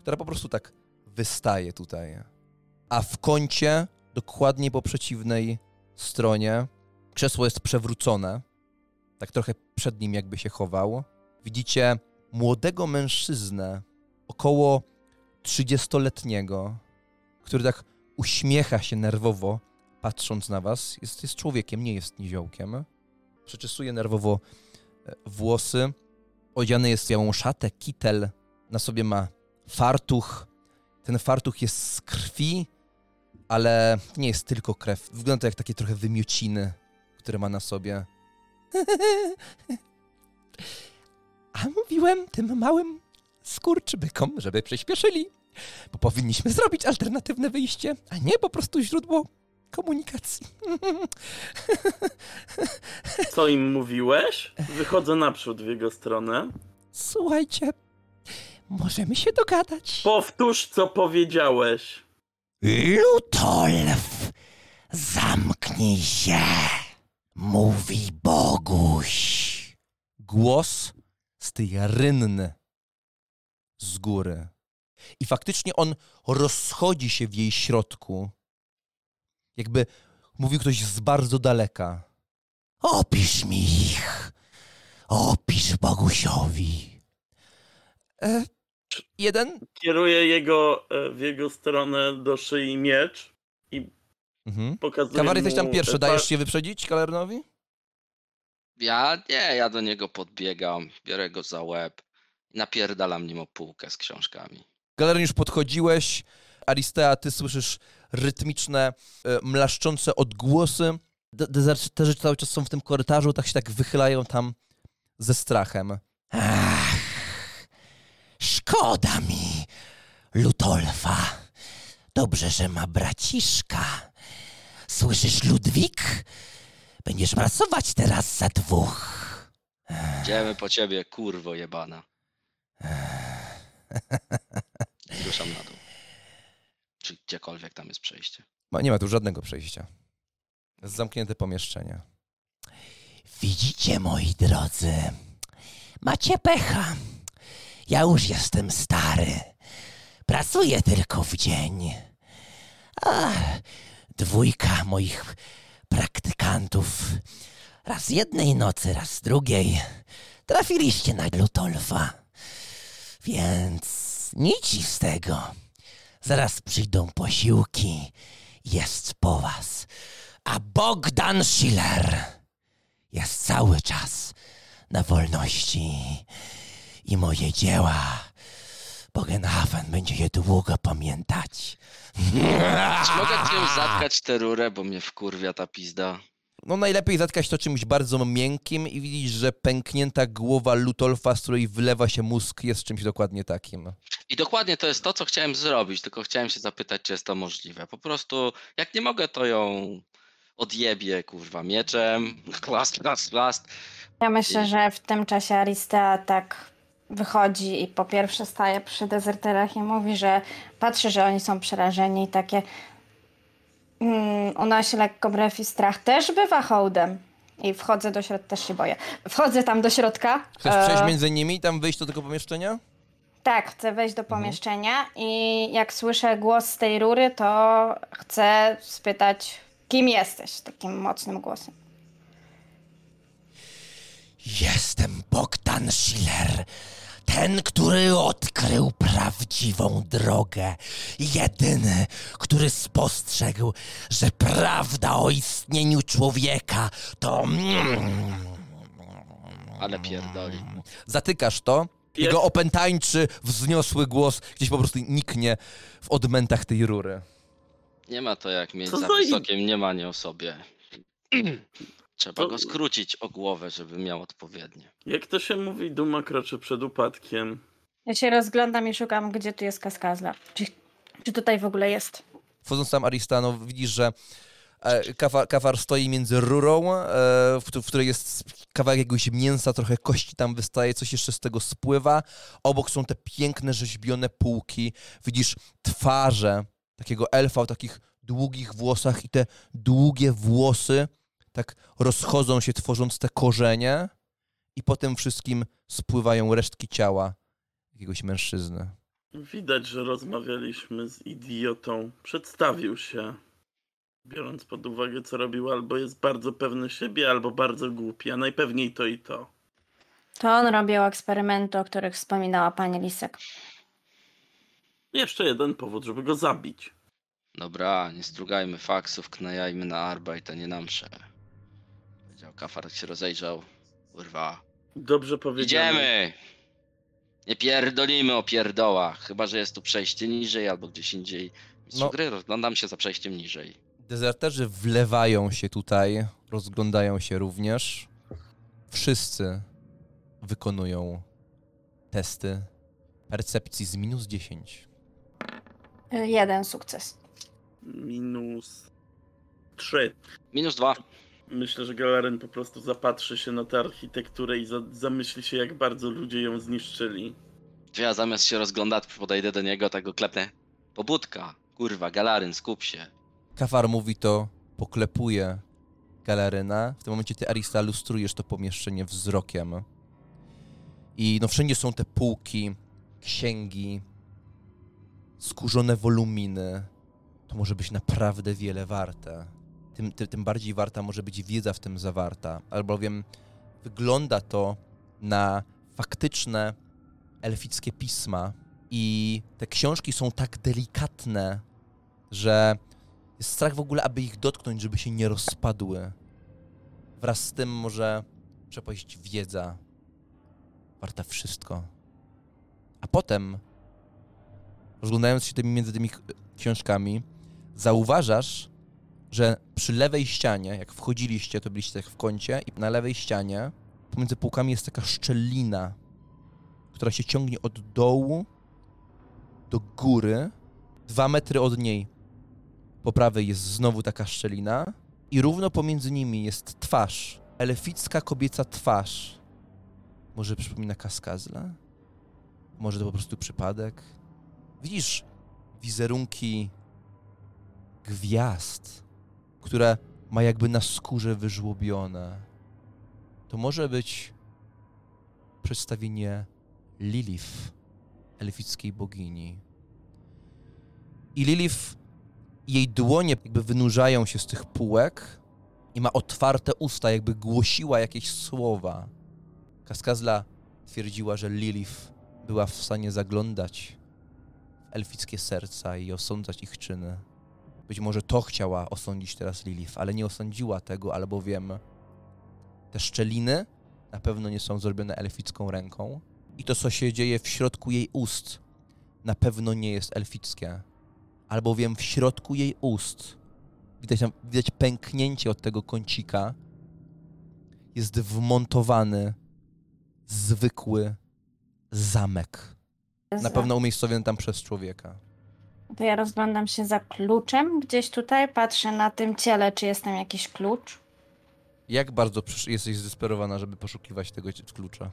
która po prostu tak wystaje tutaj. A w kącie, dokładnie po przeciwnej stronie, Krzesło jest przewrócone, tak trochę przed nim jakby się chował. Widzicie młodego mężczyznę, około 30-letniego, który tak uśmiecha się nerwowo, patrząc na was. Jest, jest człowiekiem, nie jest niziołkiem. Przeczesuje nerwowo e, włosy. Odziany jest białą szatę, kitel. Na sobie ma fartuch. Ten fartuch jest z krwi, ale nie jest tylko krew. Wygląda jak takie trochę wymiociny, które ma na sobie. [LAUGHS] A mówiłem tym małym skurczybykom, żeby przyspieszyli, bo powinniśmy zrobić alternatywne wyjście, a nie po prostu źródło komunikacji. [LAUGHS] Co im mówiłeś? Wychodzę naprzód w jego stronę. Słuchajcie, możemy się dogadać. Powtórz, co powiedziałeś. Lutolf, zamknij się, mówi Boguś. Głos z tej rynny z góry. I faktycznie on rozchodzi się w jej środku. Jakby mówił ktoś z bardzo daleka. Opisz mi ich. Opisz Bogusiowi. E, jeden Kieruję jego, e, w jego stronę do szyi miecz i Mhm. pokazuję Kawary, jesteś tam pierwszy, e, dajesz pa- się wyprzedzić Kalernowi? Ja nie, ja do niego podbiegam, biorę go za łeb i napierdalam nim o półkę z książkami. Galerian już podchodziłeś. Aristea, ty słyszysz rytmiczne, e, mlaszczące odgłosy. De- Dezerterzy cały czas są w tym korytarzu, tak się tak wychylają tam ze strachem. Ach, szkoda mi Lutolfa. Dobrze, że ma braciszka. Słyszysz, Ludwik? Będziesz pracować teraz za dwóch. Idziemy po ciebie, kurwo jebana. [LAUGHS] Ruszam na dół. Czy gdziekolwiek tam jest przejście. Ma, nie ma tu żadnego przejścia. Jest zamknięte pomieszczenie. Widzicie, moi drodzy, macie pecha. Ja już jestem stary. Pracuję tylko w dzień. A dwójka moich praktykantów raz jednej nocy, raz drugiej trafiliście na Lutolfa. Więc nic z tego. Zaraz przyjdą posiłki. Jest po was. A Bogdan Schiller jest cały czas na wolności. I moje dzieła Bogenhafen będzie je długo pamiętać. Czy mogę czymś zatkać tę rurę, bo mnie wkurwia ta pizda? No najlepiej zatkać to czymś bardzo miękkim i widzisz, że pęknięta głowa Lutolfa, z której wylewa się mózg, jest czymś dokładnie takim. I dokładnie to jest to, co chciałem zrobić, tylko chciałem się zapytać, czy jest to możliwe. Po prostu, jak nie mogę, to ją odjebię, kurwa, mieczem, [LAUGHS] chlast, chlast, chlast. Ja myślę, że w tym czasie Aristea tak wychodzi i po pierwsze staje przy dezerterach i mówi, że patrzy, że oni są przerażeni i takie mm, unosi lekko brew i strach też bywa hołdem. I wchodzę do środka, też się boję. Wchodzę tam do środka. Chcesz e, przejść między nimi i tam wyjść do tego pomieszczenia? Tak, chcę wejść do pomieszczenia i jak słyszę głos z tej rury, to chcę spytać, kim jesteś takim mocnym głosem. Jestem Bogdan Schiller. Ten, który odkrył prawdziwą drogę. Jedyny, który spostrzegł, że prawda o istnieniu człowieka to. Ale pierdoli. Zatykasz to. Jego opętańczy, wzniosły głos gdzieś po prostu niknie w odmętach tej rury. Nie ma to jak mieć Co za za i- wysokie mniemanie o sobie. Trzeba To- go skrócić o głowę, żeby miał odpowiednie. Jak to się mówi, duma kroczy przed upadkiem. Ja się rozglądam i szukam, gdzie tu jest kaskazla. Czy, czy tutaj w ogóle jest? Wchodząc tam Aristano, widzisz, że e, kafar, kafar stoi między rurą, e, w której jest kawałek jakiegoś mięsa, trochę kości tam wystaje, coś jeszcze z tego spływa. Obok są te piękne, rzeźbione półki. Widzisz twarze takiego elfa o takich długich włosach i te długie włosy tak rozchodzą się, tworząc te korzenie i po tym wszystkim spływają resztki ciała jakiegoś mężczyzny. Widać, że rozmawialiśmy z idiotą. Przedstawił się. Biorąc pod uwagę, co robił, albo jest bardzo pewny siebie, albo bardzo głupi, a najpewniej to i to. To on robił eksperymenty, o których wspominała pani Lisek. Jeszcze jeden powód, żeby go zabić. Dobra, nie strugajmy faksów, knajajmy na Arbeit, a nie na mszę. Kafar, się rozejrzał. Kurwa. Dobrze powiedziane. Idziemy! Nie pierdolimy o pierdołach, chyba że jest tu przejście niżej albo gdzieś indziej. Mistrzu No. gry, rozglądam się za przejściem niżej. Dezerterzy wlewają się tutaj, rozglądają się również. Wszyscy wykonują testy percepcji z minus 10. Y, Jeden sukces. Minus trzy. Minus dwa. Myślę, że Galaren po prostu zapatrzy się na tę architekturę i za zamyśli się, jak bardzo ludzie ją zniszczyli. To ja zamiast się rozglądać, podejdę do niego, tak go klepnę. Pobudka. Kurwa, galaryn, skup się. Kafar mówi to, poklepuje galaryna. W tym momencie ty, Arista, lustrujesz to pomieszczenie wzrokiem. I no wszędzie są te półki, księgi, skórzone woluminy. To może być naprawdę wiele warte. Tym, tym, bardziej warta może być wiedza w tym zawarta, albowiem wygląda to na faktyczne elfickie pisma i te książki są tak delikatne, że jest strach w ogóle, aby ich dotknąć, żeby się nie rozpadły. Wraz z tym może przepaść wiedza warta wszystko. A potem, rozglądając się tymi, między tymi książkami, zauważasz, że przy lewej ścianie, jak wchodziliście, to byliście tak w kącie i na lewej ścianie pomiędzy półkami jest taka szczelina, która się ciągnie od dołu do góry. Dwa metry od niej po prawej jest znowu taka szczelina i równo pomiędzy nimi jest twarz. Elficka kobieca twarz. Może przypomina kaskazla? Może to po prostu przypadek? Widzisz wizerunki gwiazd, które ma jakby na skórze wyżłobione. To może być przedstawienie Lilith, elfickiej bogini. I Lilith jej dłonie jakby wynurzają się z tych półek i ma otwarte usta, jakby głosiła jakieś słowa. Kaskazla twierdziła, że Lilith była w stanie zaglądać w elfickie serca i osądzać ich czyny. Być może to chciała osądzić teraz Lilith, ale nie osądziła tego, albowiem te szczeliny na pewno nie są zrobione elficką ręką i to, co się dzieje w środku jej ust, na pewno nie jest elfickie albowiem w środku jej ust widać, tam- widać pęknięcie od tego kącika. Jest wmontowany zwykły zamek. Na pewno umiejscowiony tam przez człowieka. To ja rozglądam się za kluczem gdzieś tutaj, patrzę na tym ciele, czy jest tam jakiś klucz. Jak bardzo przysz- jesteś zdesperowana, żeby poszukiwać tego klucza?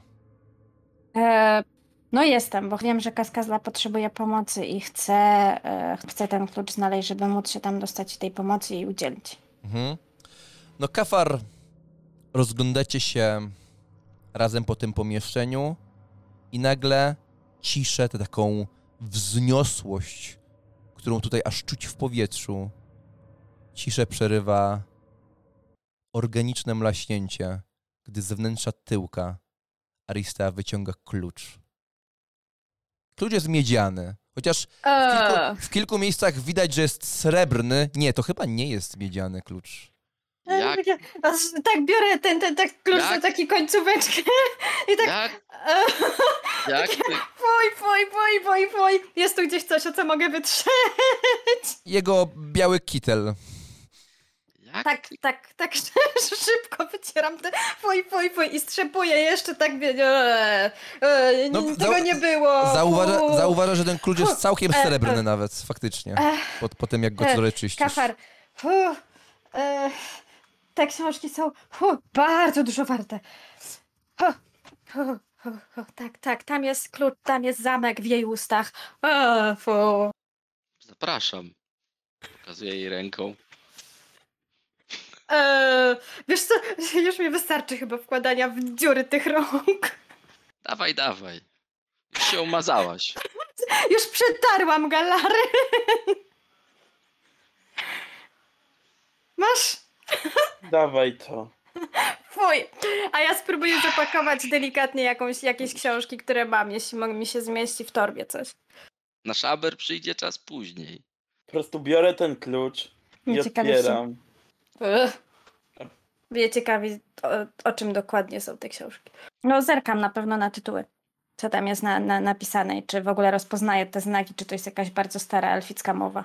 E, no jestem, bo wiem, że Kaskazla potrzebuje pomocy i chce, e, chce ten klucz znaleźć, żeby móc się tam dostać tej pomocy i udzielić. Mhm. No, Kafar, rozglądacie się razem po tym pomieszczeniu i nagle ciszę, tę taką wzniosłość, którą tutaj aż czuć w powietrzu, ciszę przerywa organiczne mlaśnięcie, gdy z zewnętrza tyłka Arista wyciąga klucz. Klucz jest miedziany, chociaż w kilku, w kilku miejscach widać, że jest srebrny. Nie, to chyba nie jest miedziany klucz. Jak? Aż Tak biorę ten, ten, ten klucz Jak? za taki końcóweczkę [LAUGHS] i tak... Jak? E, Jak [LAUGHS] ty? Fuj, fuj, fuj, fuj, fuj. Jest tu gdzieś coś, o co mogę wytrzeć. [LAUGHS] Jego biały kitel. Jak? Tak, tak, tak szybko wycieram te fuj, fuj, fuj i strzepuję jeszcze tak, wie, e, e, No, tego nie było. Zauważa, zauważa, że ten klucz jest całkiem E, e. srebrny nawet, faktycznie. Po, po tym, jak go e, trochę czyścisz. Kafar, fu, e, te książki są fu, bardzo dużo warte. Fu, fu, tak, tak, tam jest klucz, tam jest zamek w jej ustach. Fu. Zapraszam. Pokazuję jej ręką. E, wiesz co, [LAUGHS] już mi wystarczy chyba wkładania w dziury tych rąk. Dawaj, dawaj. Już się umazałaś. [LAUGHS] Już przetarłam galary. [LAUGHS] Masz? Dawaj to. Fuj. A ja spróbuję zapakować delikatnie jakąś, jakieś książki, które mam, jeśli mi się zmieści w torbie coś. Na szaber przyjdzie czas później. Po prostu biorę ten klucz i Nie ciekawi otwieram. Ugh. Mnie ciekawi, o, o czym dokładnie są te książki. No, zerkam na pewno na tytuły. Co tam jest na, na, napisane i czy w ogóle rozpoznaję te znaki, czy to jest jakaś bardzo stara elficka mowa.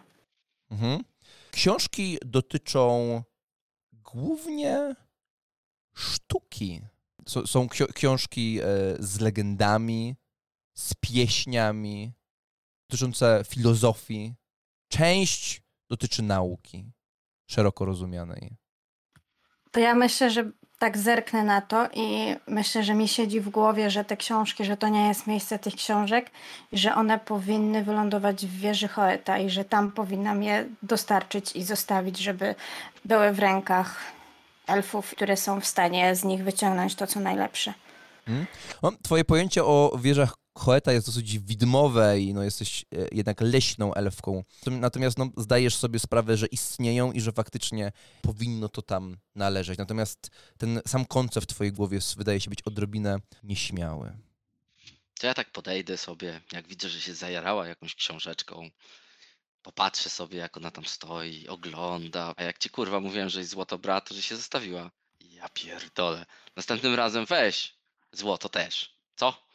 Mhm. Książki dotyczą głównie sztuki. Są, są ksio- książki e, z legendami, z pieśniami, dotyczące filozofii. Część dotyczy nauki, szeroko rozumianej. To ja myślę, że tak zerknę na to i myślę, że mi siedzi w głowie, że te książki, że to nie jest miejsce tych książek i że one powinny wylądować w wieży Hoeta i że tam powinnam je dostarczyć i zostawić, żeby były w rękach elfów, które są w stanie z nich wyciągnąć to, co najlepsze. No, twoje pojęcie o wieżach Hoeta jest dosyć widmowe i no, jesteś e, jednak leśną elfką. Natomiast no, zdajesz sobie sprawę, że istnieją i że faktycznie powinno to tam należeć. Natomiast ten sam koncept w twojej głowie wydaje się być odrobinę nieśmiały. To ja tak podejdę sobie, jak widzę, że się zajarała jakąś książeczką. Popatrzę sobie, jak ona tam stoi, ogląda. A jak ci kurwa mówiłem, że jest złoto brat, to że się zostawiła. Ja pierdolę. Następnym razem weź złoto też. Co?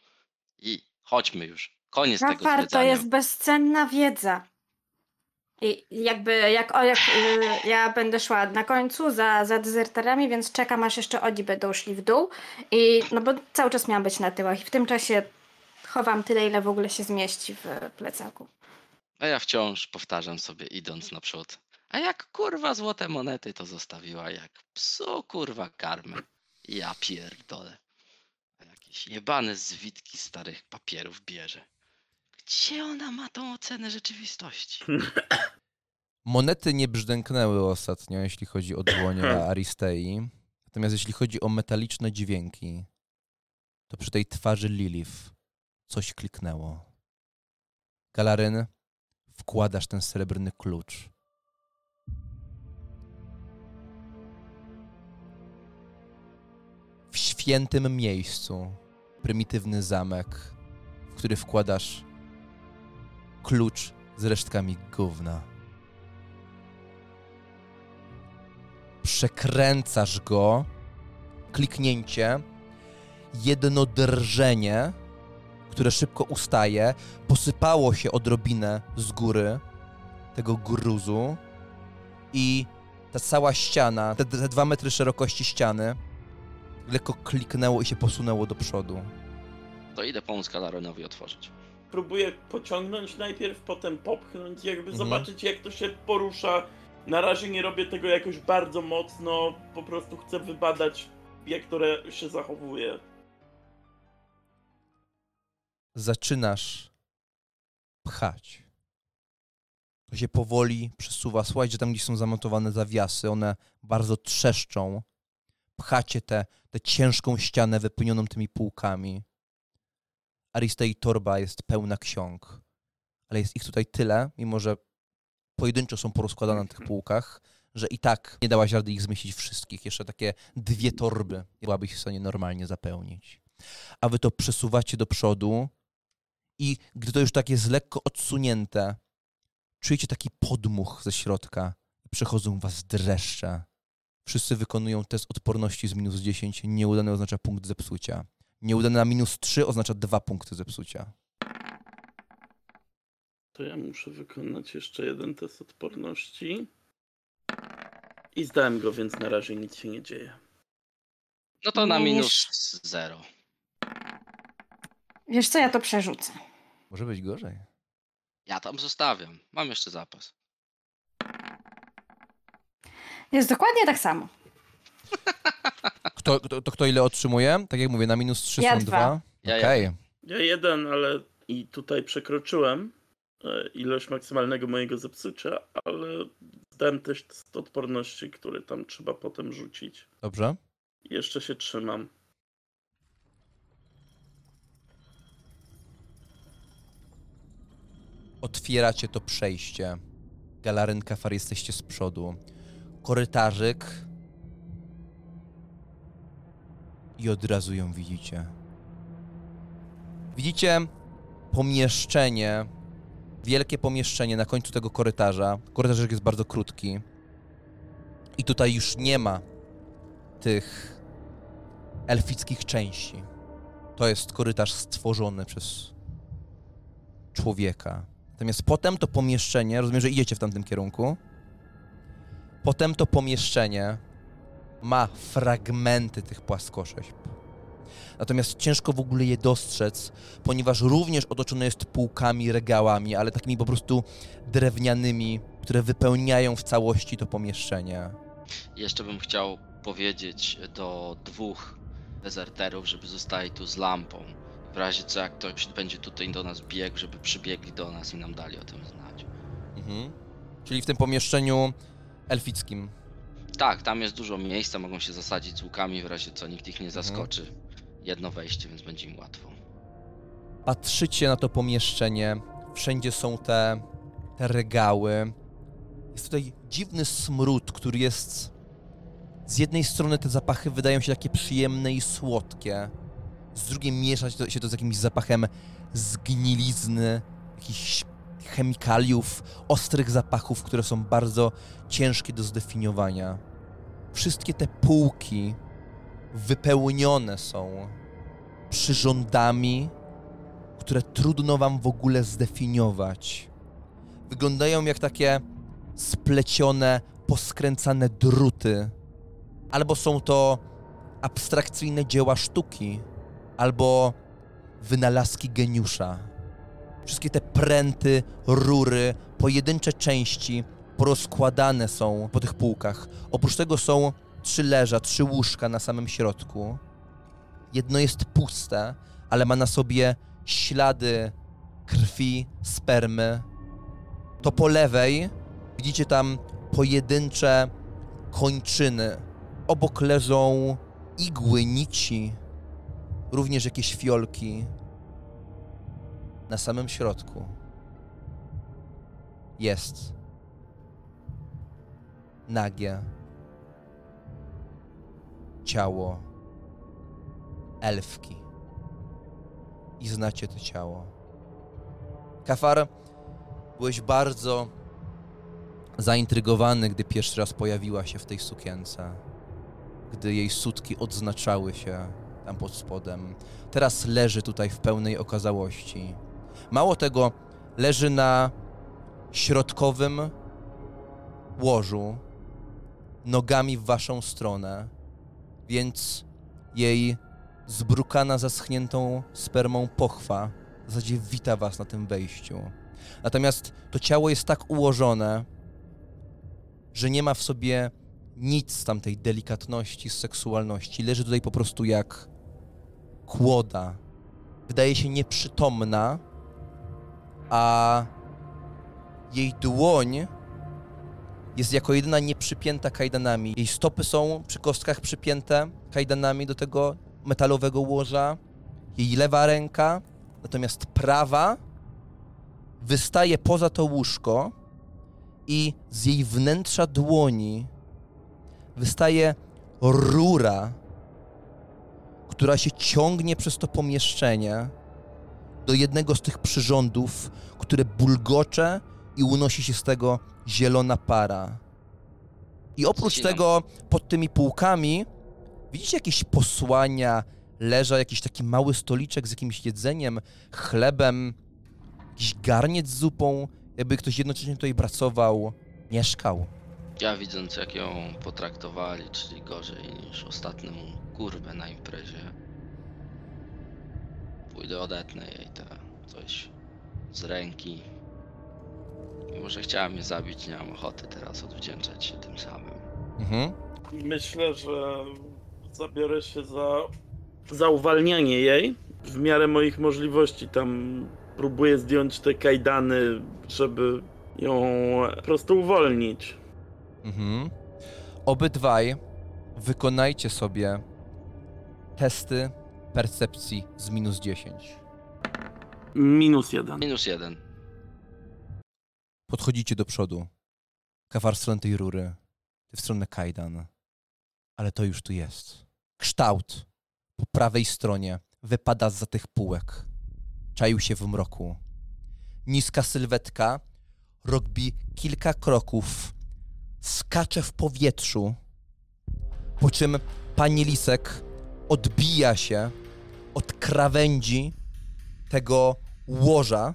I chodźmy już. Koniec tego Rafar, to zwiedzania. jest bezcenna wiedza. I jakby, jak, o, jak y, ja będę szła na końcu za, za dezerterami, więc czekam, aż jeszcze oni będą szli w dół. I, no bo cały czas miałam być na tyłach i w tym czasie chowam tyle, ile w ogóle się zmieści w plecaku. A ja wciąż powtarzam sobie, idąc naprzód. A jak kurwa złote monety to zostawiła, jak psu kurwa karmę. Ja pierdolę. Jakieś jebane zwitki starych papierów bierze. Gdzie ona ma tą ocenę rzeczywistości? [COUGHS] Monety nie brzdęknęły ostatnio, jeśli chodzi o dłonie [COUGHS] Aristei. Natomiast jeśli chodzi o metaliczne dźwięki, to przy tej twarzy Lilith coś kliknęło. Galaryn, wkładasz ten srebrny klucz. Świętym miejscu, prymitywny zamek, w który wkładasz klucz z resztkami gówna. Przekręcasz go, kliknięcie, jedno drżenie, które szybko ustaje, posypało się odrobinę z góry tego gruzu. I ta cała ściana, te, te dwa metry szerokości ściany, lekko kliknęło i się posunęło do przodu. To idę pomóc Galaronowi otworzyć. Próbuję pociągnąć najpierw, potem popchnąć, jakby Mhm. zobaczyć jak to się porusza. Na razie nie robię tego jakoś bardzo mocno, po prostu chcę wybadać jak to się zachowuje. zaczynasz pchać. To się powoli przesuwa. Słuchajcie, tam gdzie są zamontowane zawiasy, one bardzo trzeszczą. Pchacie tę tę ciężką ścianę wypełnioną tymi półkami. Aristei torba jest pełna ksiąg, ale jest ich tutaj tyle, mimo że pojedynczo są porozkładane na tych półkach, że i tak nie dałaś rady ich zmieścić wszystkich. Jeszcze takie dwie torby byłabyś w stanie normalnie zapełnić. A wy to przesuwacie do przodu i gdy to już tak jest lekko odsunięte, czujecie taki podmuch ze środka przechodzą was dreszcze. Wszyscy wykonują test odporności z minus 10. Nieudany oznacza punkt zepsucia. Nieudany na minus 3 oznacza dwa punkty zepsucia. To ja muszę wykonać jeszcze jeden test odporności. I zdałem go, więc na razie nic się nie dzieje. No to na minus zero. Wiesz co, ja to przerzucę. Może być gorzej. Ja tam zostawiam. Mam jeszcze zapas. Jest dokładnie tak samo. Kto, kto, to kto ile otrzymuje? Tak jak mówię, na minus 3 Ja są dwa. dwa. Ja Okej. Ja jeden, ale i tutaj przekroczyłem e, ilość maksymalnego mojego zepsucia, ale zdałem też test odporności, który tam trzeba potem rzucić. Dobrze. Jeszcze się trzymam. Otwieracie to przejście. Galaryn, Kafar, jesteście z przodu. Korytarzyk i od razu ją widzicie. Widzicie pomieszczenie, wielkie pomieszczenie na końcu tego korytarza. Korytarzyk jest bardzo krótki. I tutaj już nie ma tych elfickich części. To jest korytarz stworzony przez człowieka. Natomiast potem to pomieszczenie, rozumiem, że idziecie w tamtym kierunku. Potem to pomieszczenie ma fragmenty tych płaskorzeźb. Natomiast ciężko w ogóle je dostrzec, ponieważ również otoczone jest półkami, regałami, ale takimi po prostu drewnianymi, które wypełniają w całości to pomieszczenie. Jeszcze bym chciał powiedzieć do dwóch dezerterów, żeby zostali tu z lampą. W razie co, jak ktoś będzie tutaj do nas biegł, żeby przybiegli do nas i nam dali o tym znać. Mhm. Czyli w tym pomieszczeniu elfickim. Tak, tam jest dużo miejsca, mogą się zasadzić z łukami, w razie co nikt ich nie zaskoczy. Jedno wejście, więc będzie im łatwo. Patrzycie na to pomieszczenie, wszędzie są te, te regały. Jest tutaj dziwny smród, który jest. Z jednej strony te zapachy wydają się takie przyjemne i słodkie, z drugiej miesza się to, się to z jakimś zapachem zgnilizny, jakichś chemikaliów, ostrych zapachów, które są bardzo ciężkie do zdefiniowania. Wszystkie te półki wypełnione są przyrządami, które trudno wam w ogóle zdefiniować. Wyglądają jak takie splecione, poskręcane druty. Albo są to abstrakcyjne dzieła sztuki, albo wynalazki geniusza. Wszystkie te pręty, rury, pojedyncze części porozkładane są po tych półkach. Oprócz tego są trzy leża, trzy łóżka na samym środku. Jedno jest puste, ale ma na sobie ślady krwi, spermy. To po lewej widzicie tam pojedyncze kończyny. Obok leżą igły, nici, również jakieś fiolki. Na samym środku jest nagie ciało elfki. I znacie to ciało. Kafar, byłeś bardzo zaintrygowany, gdy pierwszy raz pojawiła się w tej sukience. Gdy jej sutki odznaczały się tam pod spodem. Teraz leży tutaj w pełnej okazałości. Mało tego, leży na środkowym łożu, nogami w waszą stronę, więc jej zbrukana, zaschniętą spermą pochwa w zasadzie wita was na tym wejściu. Natomiast to ciało jest tak ułożone, że nie ma w sobie nic z tamtej delikatności, z seksualności. Leży tutaj po prostu jak kłoda. Wydaje się nieprzytomna, a jej dłoń jest jako jedyna nieprzypięta kajdanami. Jej stopy są przy kostkach przypięte kajdanami do tego metalowego łoża. Jej lewa ręka, natomiast prawa wystaje poza to łóżko i z jej wnętrza dłoni wystaje rura, która się ciągnie przez to pomieszczenie do jednego z tych przyrządów, które bulgocze i unosi się z tego zielona para. I oprócz tego, pod tymi półkami, widzicie jakieś posłania, leża jakiś taki mały stoliczek z jakimś jedzeniem, chlebem, jakiś garniec z zupą, jakby ktoś jednocześnie tutaj pracował, mieszkał. Ja widząc jak ją potraktowali, czyli gorzej niż ostatnią kurwę na imprezie, pójdę odetnę jej te coś z ręki. Mimo, że chciała mnie zabić, nie mam ochoty teraz odwdzięczać się tym samym. Mhm. Myślę, że zabiorę się za, za uwalnianie jej. W miarę moich możliwości tam próbuję zdjąć te kajdany, żeby ją po prostu uwolnić. Mhm. Obydwaj wykonajcie sobie testy percepcji z minus 10. Minus jeden. Minus jeden. Podchodzicie do przodu. Kafar w stronę tej rury. ty w stronę kajdan. Ale to już tu jest. Kształt po prawej stronie wypada za tych półek. Czaił się w mroku. Niska sylwetka robi kilka kroków, skacze w powietrzu, po czym pani Lisek odbija się od krawędzi tego łoża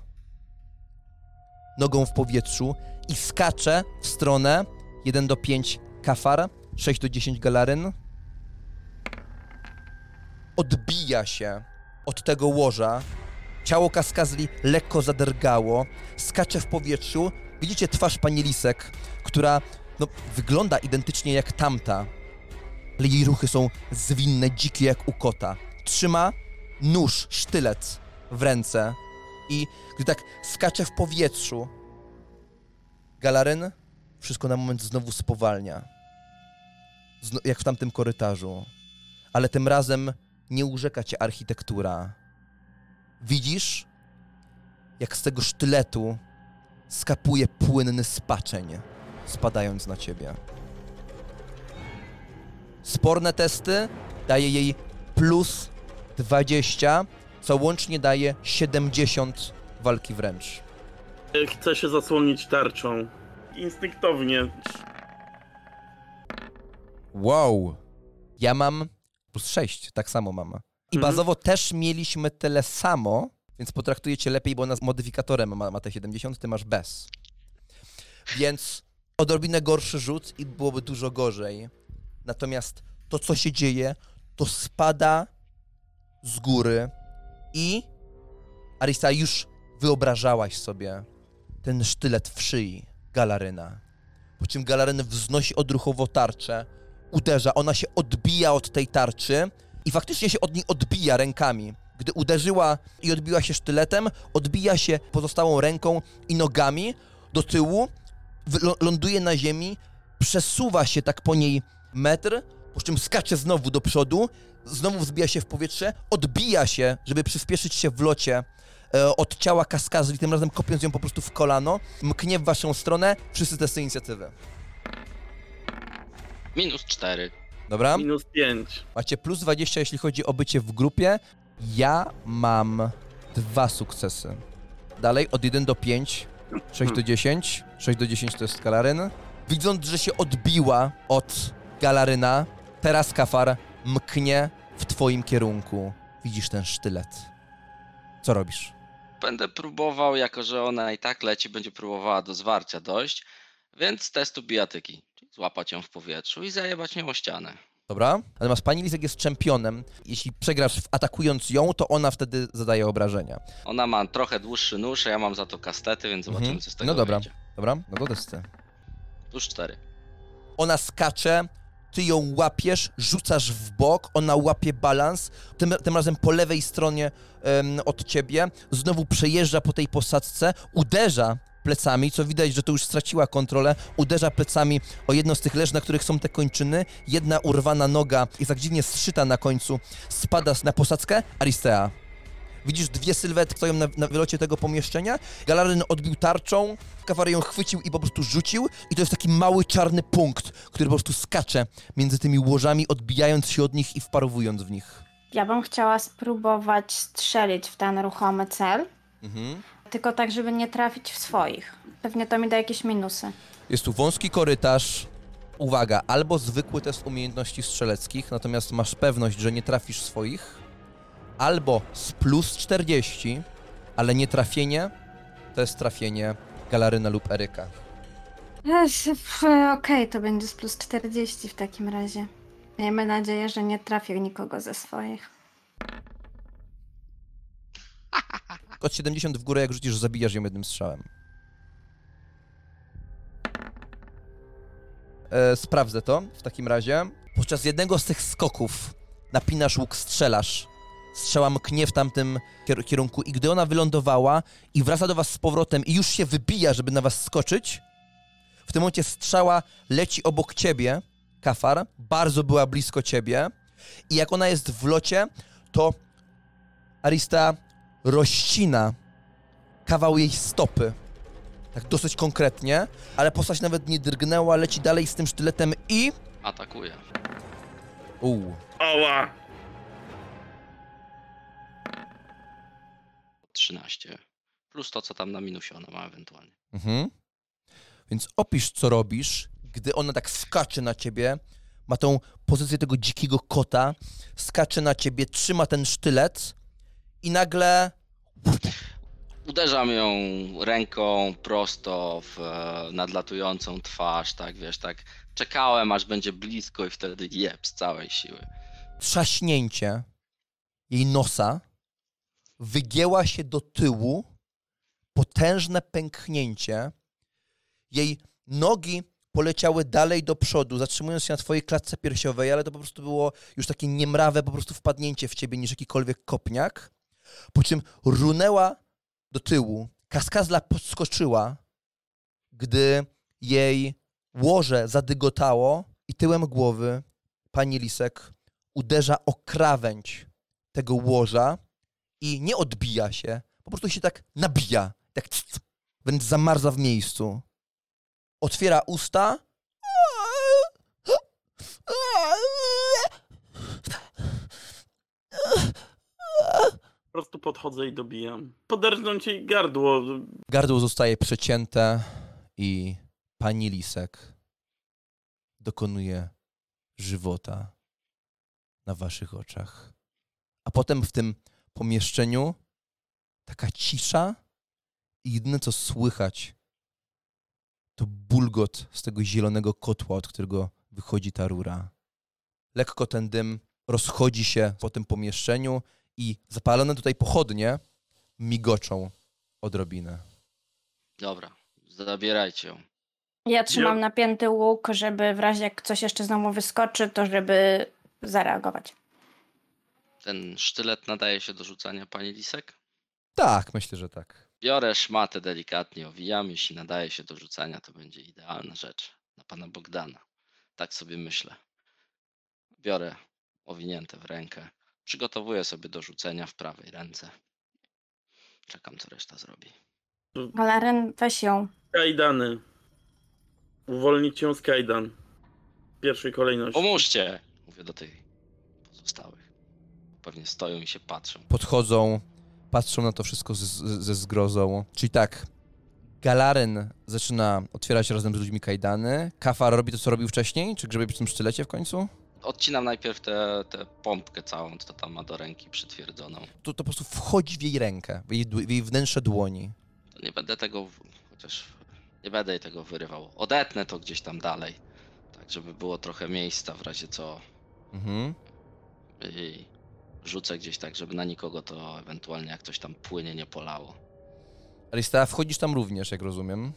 nogą w powietrzu i skacze w stronę 1 do 5 kafar, 6 do 10 galaryn. Odbija się od tego łoża. Ciało kaskazli lekko zadergało, skacze w powietrzu. Widzicie twarz pani Lisek, która no, wygląda identycznie jak tamta, ale jej ruchy są zwinne, dzikie jak u kota. Trzyma nóż, sztylet w ręce i gdy tak skacze w powietrzu, Galaryn wszystko na moment znowu spowalnia. Zno, jak w tamtym korytarzu. Ale tym razem nie urzeka cię architektura. Widzisz, jak z tego sztyletu skapuje płynny spaczeń, spadając na ciebie. Sporne testy daje jej plus 20, co łącznie daje 70 walki wręcz. Chcę się zasłonić tarczą. Instynktownie. Wow. Ja mam plus 6, tak samo mam. I Mhm. bazowo też mieliśmy tyle samo, więc potraktuję cię lepiej, bo ona z modyfikatorem ma, ma te 70, ty masz bez. Więc odrobinę gorszy rzut i byłoby dużo gorzej. Natomiast to, co się dzieje, to spada z góry i Arista, już wyobrażałaś sobie ten sztylet w szyi Galaryna. Po czym Galaryn wznosi odruchowo tarczę, uderza, ona się odbija od tej tarczy i faktycznie się od niej odbija rękami. Gdy uderzyła i odbiła się sztyletem, odbija się pozostałą ręką i nogami do tyłu, ląduje na ziemi, przesuwa się tak po niej metr, po czym skacze znowu do przodu, znowu wzbija się w powietrze, odbija się, żeby przyspieszyć się w locie e, od ciała kaskazli, tym razem kopiąc ją po prostu w kolano, mknie w waszą stronę, wszyscy testy inicjatywy. Minus 4. Dobra? Minus 5. Macie plus 20, jeśli chodzi o bycie w grupie. Ja mam dwa sukcesy. Dalej, od 1 do 5, 6 do 10. 6 do 10 to jest Galaryn. Widząc, że się odbiła od Galaryna, teraz Kafar mknie w twoim kierunku. Widzisz ten sztylet. Co robisz? Będę próbował, jako że ona i tak leci, będzie próbowała do zwarcia dojść, więc testu bijatyki. Złapać ją w powietrzu i zajebać nią o ścianę. Dobra? Natomiast pani Lisek jest czempionem. Jeśli przegrasz atakując ją, to ona wtedy zadaje obrażenia. Ona ma trochę dłuższy nóż, a ja mam za to kastety, więc zobaczymy, Mhm. co z tego No dobra. wyjdzie. Dobra? No to testy. Plus 4. Ona skacze, ty ją łapiesz, rzucasz w bok, ona łapie balans, tym, tym razem po lewej stronie em, od ciebie, znowu przejeżdża po tej posadzce, uderza plecami, co widać, że to już straciła kontrolę, uderza plecami o jedno z tych leż, na których są te kończyny, jedna urwana noga jest tak dziwnie zszyta na końcu, spada na posadzkę, Aristea. Widzisz dwie sylwetki stoją na, na wylocie tego pomieszczenia. Galaryn odbił tarczą, Kawary ją chwycił i po prostu rzucił. I to jest taki mały czarny punkt, który po prostu skacze między tymi łożami, odbijając się od nich i wparowując w nich. Ja bym chciała spróbować strzelić w ten ruchomy cel, Mhm. tylko tak, żeby nie trafić w swoich. Pewnie to mi da jakieś minusy. Jest tu wąski korytarz. Uwaga, albo zwykły test umiejętności strzeleckich, natomiast masz pewność, że nie trafisz swoich, albo z plus 40, ale nie trafienie to jest trafienie Galaryna lub Eryka. Pff, Okej, to będzie z plus 40 w takim razie. Miejmy nadzieję, że nie trafię nikogo ze swoich. [LAUGHS] Od 70 w górę, jak rzucisz, zabijasz ją jednym strzałem. E, sprawdzę to w takim razie. Podczas jednego z tych skoków napinasz łuk, strzelasz. Strzała mknie w tamtym kier- kierunku i gdy ona wylądowała i wraca do was z powrotem i już się wybija, żeby na was skoczyć, w tym momencie strzała leci obok ciebie, Kafar, bardzo była blisko ciebie i jak ona jest w locie, to Arista rozcina kawał jej stopy Tak dosyć konkretnie, ale postać nawet nie drgnęła, leci dalej z tym sztyletem i... Atakuje. Uuu, Oła! 13. Plus to, co tam na minusie ona ma ewentualnie. Mhm. Więc opisz, co robisz, gdy ona tak skacze na ciebie, ma tą pozycję tego dzikiego kota, skacze na ciebie, trzyma ten sztylet i nagle Uderzam ją ręką prosto w e, nadlatującą twarz, tak wiesz, tak czekałem aż będzie blisko i wtedy jeb z całej siły. trzaśnięcie jej nosa, wygięła się do tyłu, potężne pęknięcie, jej nogi poleciały dalej do przodu, zatrzymując się na twojej klatce piersiowej, ale to po prostu było już takie niemrawe po prostu wpadnięcie w ciebie niż jakikolwiek kopniak, po czym runęła do tyłu, kaskazla podskoczyła, gdy jej łoże zadygotało i tyłem głowy pani Lisek uderza o krawędź tego łoża i nie odbija się, po prostu się tak nabija, tak c- wręcz zamarza w miejscu. Otwiera usta. Po prostu podchodzę i dobijam. Poderżnąć jej gardło. Gardło zostaje przecięte i pani Lisek dokonuje żywota na waszych oczach. A potem w tym pomieszczeniu taka cisza i jedyne co słychać to bulgot z tego zielonego kotła, od którego wychodzi ta rura. Lekko ten dym rozchodzi się po tym pomieszczeniu i zapalone tutaj pochodnie migoczą odrobinę. Dobra, zabierajcie ją. Ja trzymam Ja- napięty łuk, żeby w razie jak coś jeszcze znowu wyskoczy, to żeby zareagować. Ten sztylet nadaje się do rzucania, pani Lisek? Tak, myślę, że tak. Biorę szmatę delikatnie, owijam. Jeśli nadaje się do rzucania, to będzie idealna rzecz na pana Bogdana. Tak sobie myślę. Biorę owinięte w rękę. Przygotowuję sobie do rzucenia w prawej ręce. Czekam, co reszta zrobi. Galaren, weź ją. Kajdany. Uwolnić ją z kajdan. W pierwszej kolejności. Pomóżcie! Mówię do tych pozostałych. Pewnie stoją i się patrzą. Podchodzą, patrzą na to wszystko z, z, ze zgrozą. Czyli tak, Galaren zaczyna otwierać razem z ludźmi kajdany. Kafar robi to, co robił wcześniej? Czy grzebie przy tym sztylecie w końcu? Odcinam najpierw tę tę pompkę całą, co tam ma do ręki przytwierdzoną. To, to po prostu wchodzi w jej rękę, w jej, w jej wnętrze dłoni. To nie będę tego, chociaż nie będę jej tego wyrywał. Odetnę to gdzieś tam dalej. Tak, żeby było trochę miejsca w razie co. Mhm. I rzucę gdzieś tak, żeby na nikogo to ewentualnie jak coś tam płynie nie polało. Alista, wchodzisz tam również, jak rozumiem.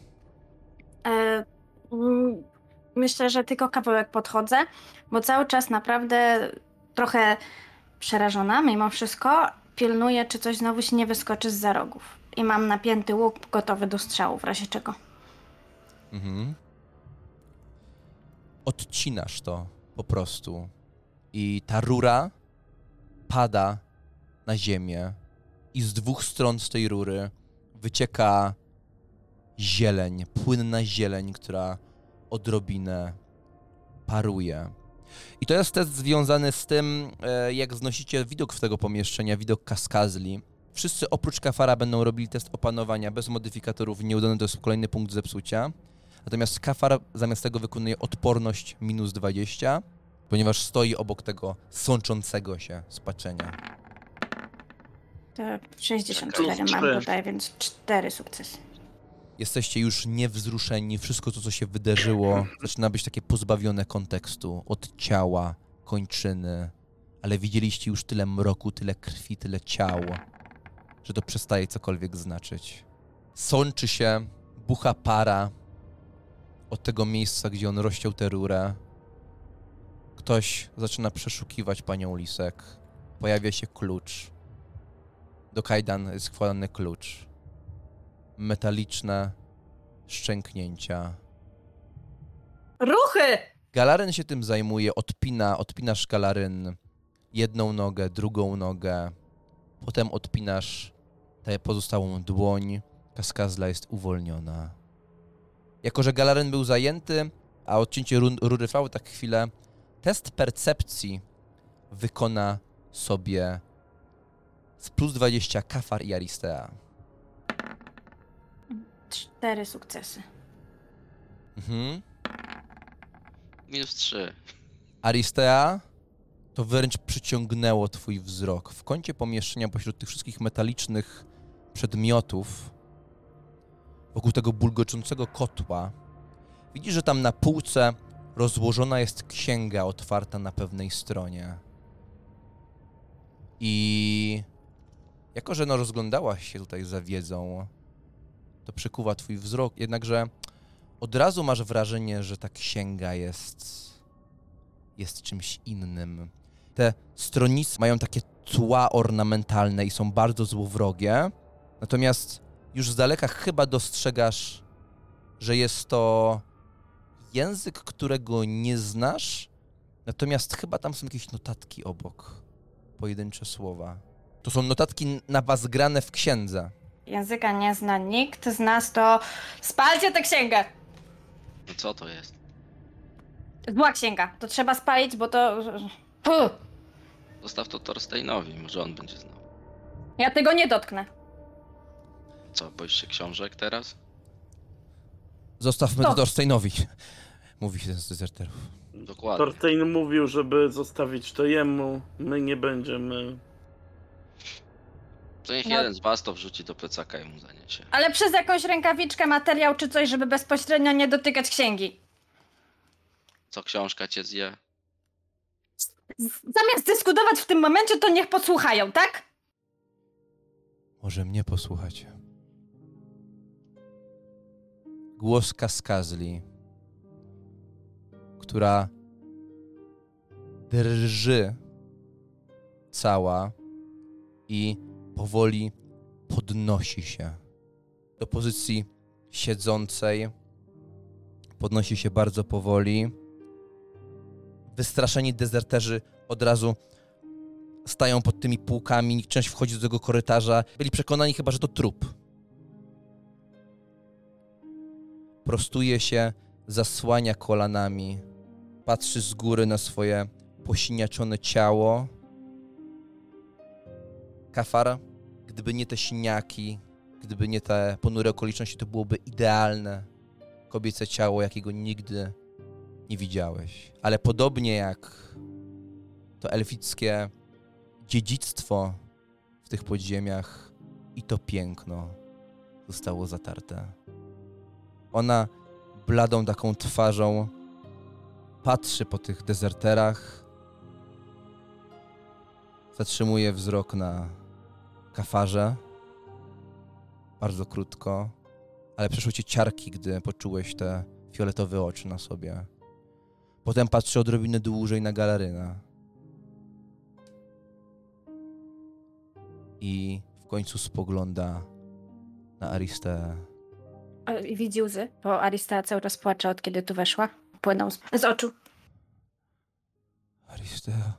E, mm, myślę, że tylko kawałek podchodzę, bo cały czas naprawdę trochę przerażona mimo wszystko pilnuję, czy coś znowu się nie wyskoczy z za rogów. I mam napięty łuk gotowy do strzału, w razie czego. Mhm. Odcinasz to po prostu. I ta rura pada na ziemię. I z dwóch stron z tej rury wycieka zieleń, płynna zieleń, która odrobinę paruje. I to jest test związany z tym, e, jak znosicie widok z tego pomieszczenia, widok kaskazli. Wszyscy oprócz Kafara będą robili test opanowania bez modyfikatorów. Nieudany to jest kolejny punkt zepsucia. Natomiast Kafar zamiast tego wykonuje odporność minus 20, ponieważ stoi obok tego sączącego się spaczenia. To 64 Plus mam tutaj, więc 4 sukcesy. Jesteście już niewzruszeni, wszystko to, co się wydarzyło, [CLEARS THROAT] zaczyna być takie pozbawione kontekstu, od ciała, kończyny, ale widzieliście już tyle mroku, tyle krwi, tyle ciał, że to przestaje cokolwiek znaczyć. Sączy się, bucha para od tego miejsca, gdzie on rozciął tę rurę. Ktoś zaczyna przeszukiwać panią Lisek. Pojawia się klucz. Do kajdan jest wkładany klucz. Metaliczne szczęknięcia. Ruchy! Galaryn się tym zajmuje, odpina, odpinasz galaryn jedną nogę, drugą nogę, potem odpinasz tę pozostałą dłoń, kaskazla jest uwolniona. Jako, że Galaren był zajęty, a odcięcie rury trwało tak chwilę, test percepcji wykona sobie z plus 20 Kafar i Aristea. Cztery sukcesy. Mhm. Minus 3. Aristea, to wręcz przyciągnęło twój wzrok. W kącie pomieszczenia, pośród tych wszystkich metalicznych przedmiotów, wokół tego bulgoczącego kotła, widzisz, że tam na półce rozłożona jest księga otwarta na pewnej stronie. I jako, że no rozglądałaś się tutaj za wiedzą, to przykuwa twój wzrok, jednakże od razu masz wrażenie, że ta księga jest jest czymś innym. Te stronice mają takie tła ornamentalne i są bardzo złowrogie, natomiast już z daleka chyba dostrzegasz, że jest to język, którego nie znasz, natomiast chyba tam są jakieś notatki obok, pojedyncze słowa. To są notatki na was grane w księdze. Języka nie zna nikt z nas, to spalcie tę księgę! No co to jest? Zła księga. To trzeba spalić, bo to... Puh, Zostaw to Thorsteinowi, może on będzie znał. ja tego nie dotknę. Co, boisz się książek teraz? Zostawmy to Dorsteinowi, [LAUGHS] mówi się z dezerterów. Dokładnie. Torstein mówił, żeby zostawić to jemu. My nie będziemy. To niech No. jeden z was to wrzuci do plecaka i mu zaniesie. Ale przez jakąś rękawiczkę, materiał czy coś, żeby bezpośrednio nie dotykać księgi. Co książka cię zje? Z- Zamiast dyskutować w tym momencie, to niech posłuchają, tak? Może mnie posłuchacie. Głos Kaskazli, która drży cała i powoli podnosi się do pozycji siedzącej. Podnosi się bardzo powoli. Wystraszeni dezerterzy od razu stają pod tymi półkami, część wchodzi do tego korytarza. Byli przekonani chyba, że to trup. Prostuje się, zasłania kolanami, patrzy z góry na swoje posiniaczone ciało. Kafar, gdyby nie te siniaki, gdyby nie te ponure okoliczności, to byłoby idealne kobiece ciało, jakiego nigdy nie widziałeś. Ale podobnie jak to elfickie dziedzictwo w tych podziemiach i to piękno zostało zatarte. Ona bladą taką twarzą patrzy po tych dezerterach, zatrzymuje wzrok na kafarze, bardzo krótko, ale przeszły ci ciarki, gdy poczułeś te fioletowe oczy na sobie. Potem patrzy odrobinę dłużej na galaryna. i w końcu spogląda na Aristeę. Widzi łzy, bo Aristea cały czas płacze od kiedy tu weszła. Płyną z, z oczu. Aristea.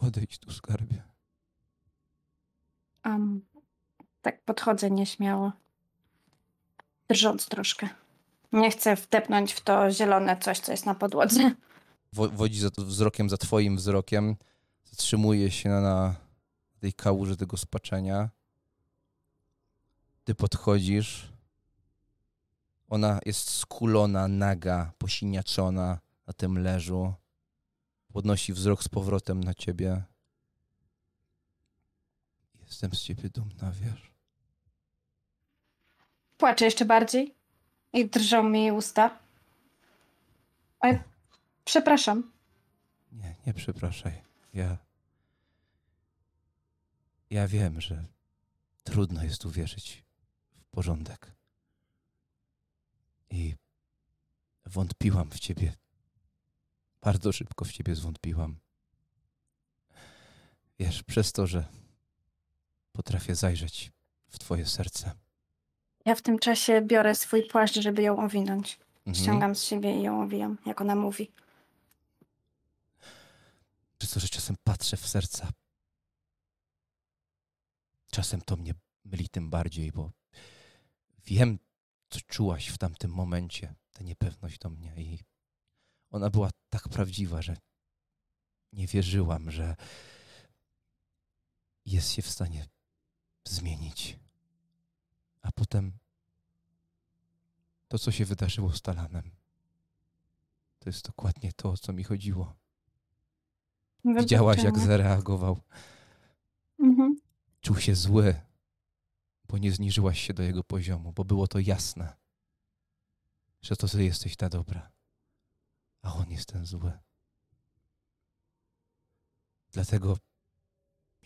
Podejdź tu, skarbie. Um, tak podchodzę nieśmiało. Drżąc troszkę. Nie chcę wdepnąć w to zielone coś, co jest na podłodze. Wo- Wodzi za, wzrokiem za twoim wzrokiem. Zatrzymuje się na, na tej kałuży tego spaczenia. Ty podchodzisz. Ona jest skulona, naga, posiniaczona na tym leżu. Podnosi wzrok z powrotem na ciebie. Jestem z ciebie dumna, wiesz? Płaczę jeszcze bardziej i drżą mi usta. Oj, przepraszam. Nie, nie przepraszaj. Ja. Ja wiem, że trudno jest uwierzyć porządek. I wątpiłam w ciebie. Bardzo szybko w ciebie zwątpiłam. Wiesz, przez to, że potrafię zajrzeć w twoje serce. Ja w tym czasie biorę swój płaszcz, żeby ją owinąć. Mhm. Ściągam z siebie i ją owijam, jak ona mówi. Przez to, że czasem patrzę w serca. Czasem to mnie myli tym bardziej, bo wiem, co czułaś w tamtym momencie, tę niepewność do mnie i ona była tak prawdziwa, że nie wierzyłam, że jest się w stanie zmienić. A potem to, co się wydarzyło z Talanem, to jest dokładnie to, o co mi chodziło. Widziałaś, jak zareagował. Mhm. Czuł się zły, bo nie zniżyłaś się do jego poziomu, bo było to jasne, że to ty jesteś ta dobra, a on jest ten zły. Dlatego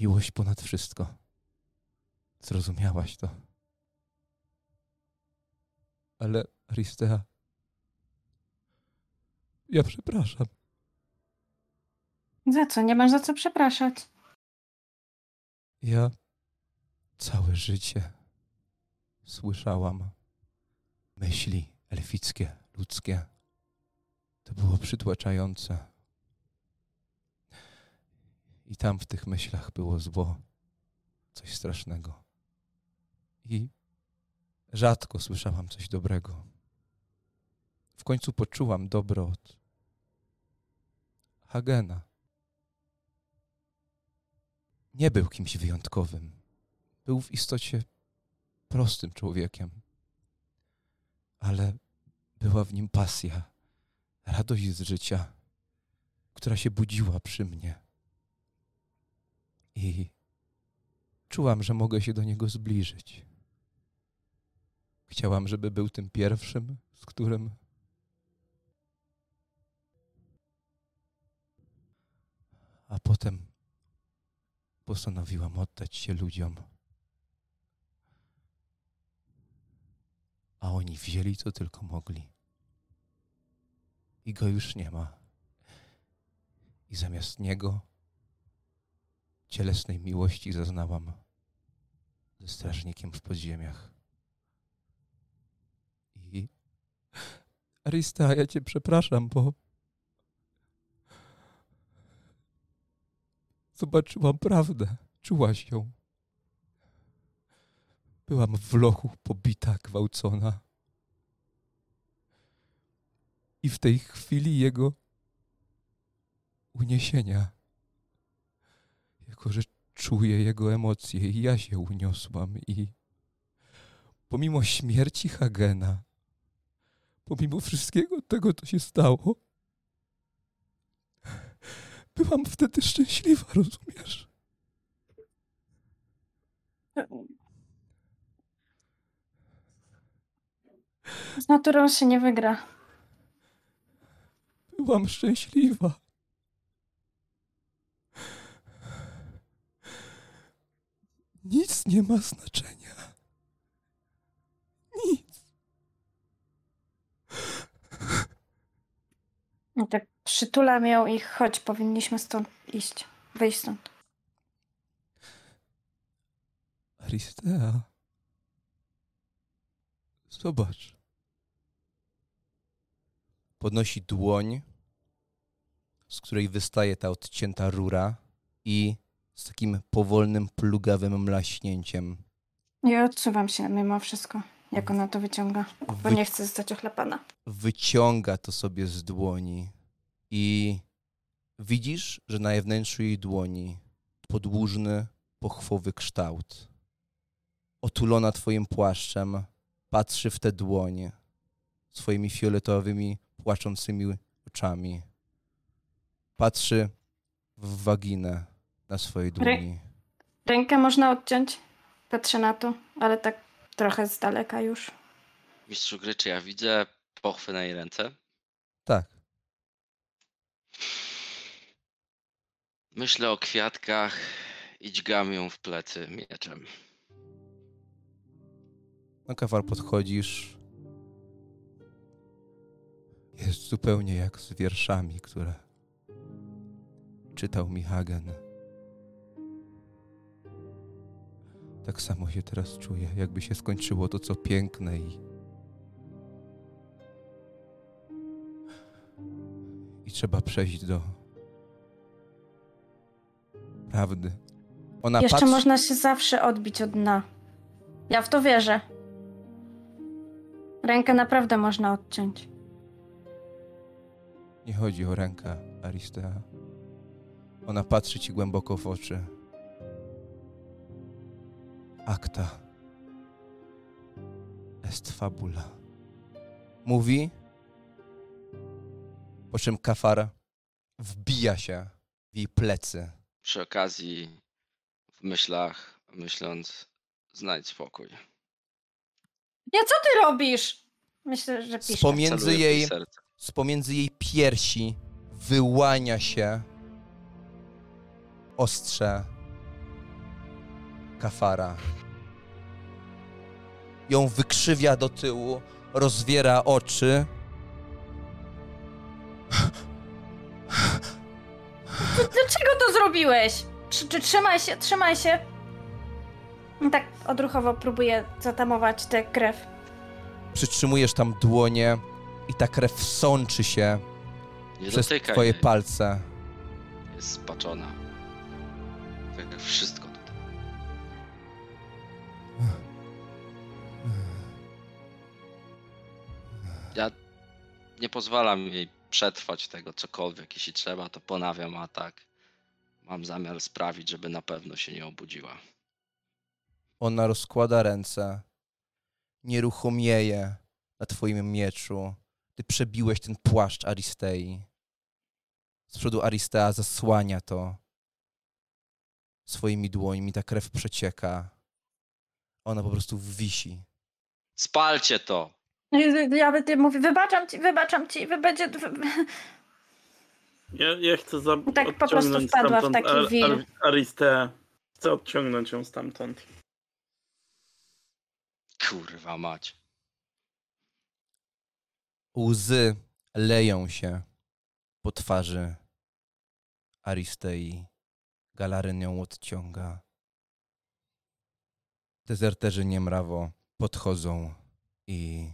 miłość ponad wszystko. Zrozumiałaś to. Ale, Aristea, ja przepraszam. Za co? Nie masz za co przepraszać. Ja całe życie słyszałam myśli elfickie, ludzkie. To było przytłaczające. I tam w tych myślach było zło, coś strasznego. I rzadko słyszałam coś dobrego. W końcu poczułam dobro od Hagena nie był kimś wyjątkowym. Był w istocie prostym człowiekiem. Ale była w nim pasja, radość z życia, która się budziła przy mnie. I czułam, że mogę się do niego zbliżyć. Chciałam, żeby był tym pierwszym, z którym a potem postanowiłam oddać się ludziom. A oni wzięli co tylko mogli. I go już nie ma. I zamiast niego cielesnej miłości zaznałam ze strażnikiem w podziemiach. I Arista, ja cię przepraszam, bo Zobaczyłam prawdę. Czułaś ją. Byłam w lochu pobita, gwałcona. I w tej chwili jego uniesienia, jako że czuję jego emocje i ja się uniosłam i pomimo śmierci Hagena, pomimo wszystkiego tego, co się stało, byłam wtedy szczęśliwa, rozumiesz? Z naturą się nie wygra. Byłam szczęśliwa. Nic nie ma znaczenia. Nic. I tak przytulam ją i chodź, powinniśmy stąd iść. Wyjść stąd. Aristea. Zobacz. Podnosi dłoń, z której wystaje ta odcięta rura i z takim powolnym, plugawym mlaśnięciem I odsuwam się mimo wszystko, jak ona to wyciąga, bo wy- nie chcę zostać ochlepana. wyciąga to sobie z dłoni i widzisz, że na wnętrzu jej dłoni podłużny, pochwowy kształt. Otulona twoim płaszczem, patrzy w tę dłoń swoimi fioletowymi, płaczącymi oczami. Patrzy w waginę na swojej dłoni. Rękę można odciąć? Patrzę na to, ale tak trochę z daleka już. Mistrzu gry, czy ja widzę pochwy na jej ręce? Tak, Myślę o kwiatkach i dźgam ją w plecy mieczem. na kawal podchodzisz. Jest zupełnie jak z wierszami, które czytał mi Hagen. Tak samo się teraz czuję, jakby się skończyło to, co piękne i. I trzeba przejść do prawdy. Ona Jeszcze patrzy, można się zawsze odbić od dna. Ja w to wierzę. Rękę naprawdę można odciąć. Nie chodzi o rękę, Aristea. Ona patrzy ci głęboko w oczy. Akta. Est fabula. Mówi, po czym kafar wbija się w jej plecy. Przy okazji w myślach, myśląc, znajdź spokój. Ja co ty robisz? Myślę, że pisze. Z pomiędzy Celuję jej, serce. Z pomiędzy jej piersi wyłania się ostrze kafara. Ją wykrzywia do tyłu, rozwiera oczy. Dlaczego to zrobiłeś? Trzymaj się, trzymaj się. Tak odruchowo próbuję zatamować tę krew. Przytrzymujesz tam dłonie i ta krew sączy się Nie przez dotykaj twoje palce. Jest spaczona. Tak wszystko tutaj. Ja nie pozwalam jej przetrwać tego cokolwiek. Jeśli trzeba, to ponawiam atak. Mam zamiar sprawić, żeby na pewno się nie obudziła. Ona rozkłada ręce, nieruchomieje na twoim mieczu. Ty przebiłeś ten płaszcz Aristei. Z przodu Aristea zasłania to swoimi dłońmi. Ta krew przecieka. Ona po prostu wisi. Spalcie to! Ja będę mówię, wybaczam ci, wybaczam ci, wy będzie... Ja, ja chcę za... Tak po prostu wpadła w taki Ar- wir. Ar- Aristeę. Chcę odciągnąć ją stamtąd. Kurwa mać. Łzy leją się po twarzy Aristei. Galaryn ją odciąga. Dezerterzy niemrawo podchodzą i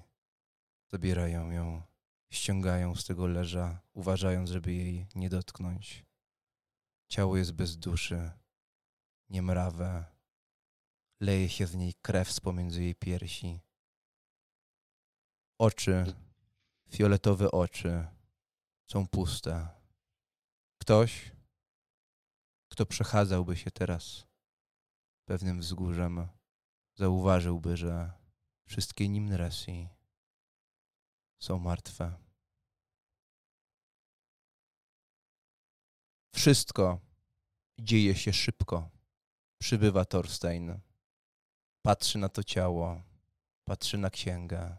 zabierają ją, ściągają z tego leża, uważając, żeby jej nie dotknąć. Ciało jest bez duszy, niemrawe. Leje się z niej krew z pomiędzy jej piersi. Oczy fioletowe oczy są puste. Ktoś, kto przechadzałby się teraz pewnym wzgórzem, zauważyłby, że wszystkie Nimnresi są martwe. Wszystko dzieje się szybko. Przybywa Thorstein. Patrzy na to ciało, patrzy na księgę.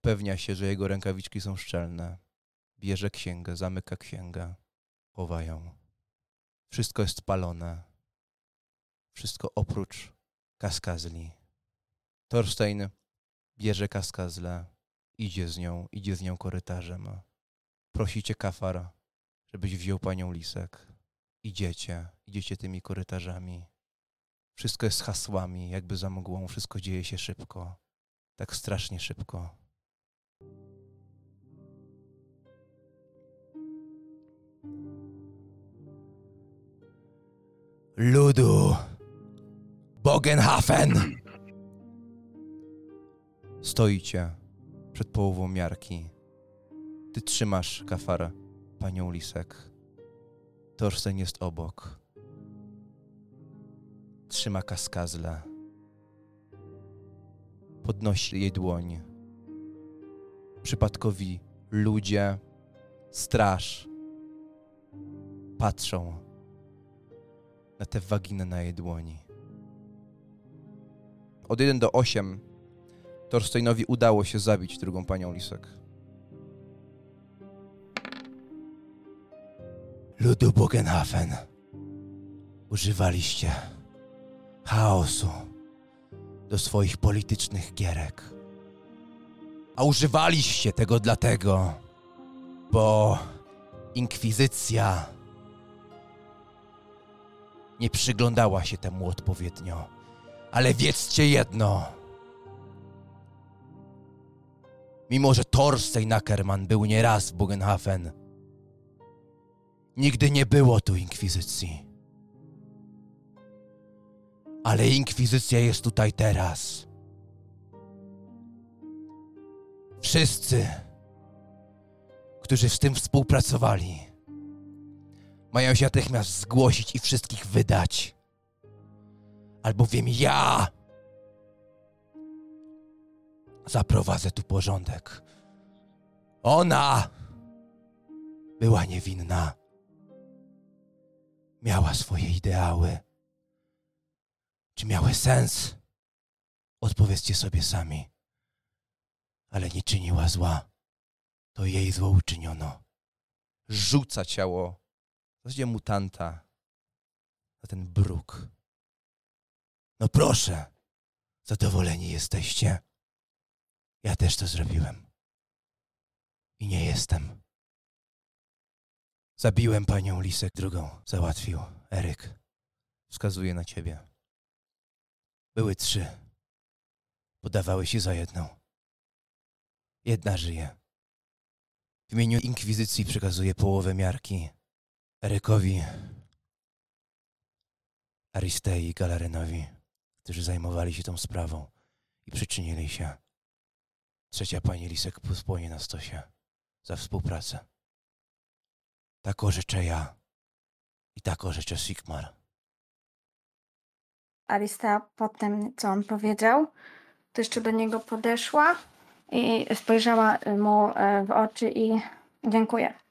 Pewnia się, że jego rękawiczki są szczelne. Bierze księgę, zamyka księgę, chowa ją. Wszystko jest palone. Wszystko oprócz kaskazli. Thorstein bierze kaskazlę, idzie z nią, idzie z nią korytarzem. Prosi cię kafar, żebyś wziął panią Lisek. Idziecie, idziecie tymi korytarzami. Wszystko jest hasłami, jakby za mgłą, wszystko dzieje się szybko. Tak strasznie szybko. Ludu Bogenhafen! Stoicie przed połową miarki. Ty trzymasz kafar, panią Lisek. Torsten jest obok. Trzyma kaskazle. Podnosi jej dłoń. Przypadkowi ludzie, straż patrzą na tę waginę na jej dłoni. Od 1 do 8 Torsteinowi udało się zabić drugą panią Lisek. Ludu Bogenhafen. Używaliście chaosu do swoich politycznych gierek. A używaliście tego dlatego, bo inkwizycja nie przyglądała się temu odpowiednio. Ale wiedzcie jedno. Mimo, że Thorstein Ackerman był nieraz w Bogenhafen, nigdy nie było tu inkwizycji. Ale inkwizycja jest tutaj teraz. Wszyscy, którzy z tym współpracowali, mają się natychmiast zgłosić i wszystkich wydać. Albowiem ja zaprowadzę tu porządek. Ona była niewinna. Miała swoje ideały. Czy miały sens? Odpowiedzcie sobie sami. Ale nie czyniła zła. To jej zło uczyniono. Rzuca ciało zasadzie mutanta na ten bruk. No proszę, zadowoleni jesteście. Ja też to zrobiłem. I nie jestem. Zabiłem panią Lisek drugą. Załatwił Eryk. Wskazuje na ciebie. Były trzy. Podawały się za jedną. Jedna żyje. W imieniu Inkwizycji przekazuję połowę miarki Erykowi, Aristei i Galarynowi, którzy zajmowali się tą sprawą i przyczynili się. Trzecia pani Lisek spłonie na stosie za współpracę. Tak orzeczę ja i tak orzeczę Sigmar. Arista po tym, co on powiedział, to jeszcze do niego podeszła i spojrzała mu e, w oczy i dziękuję.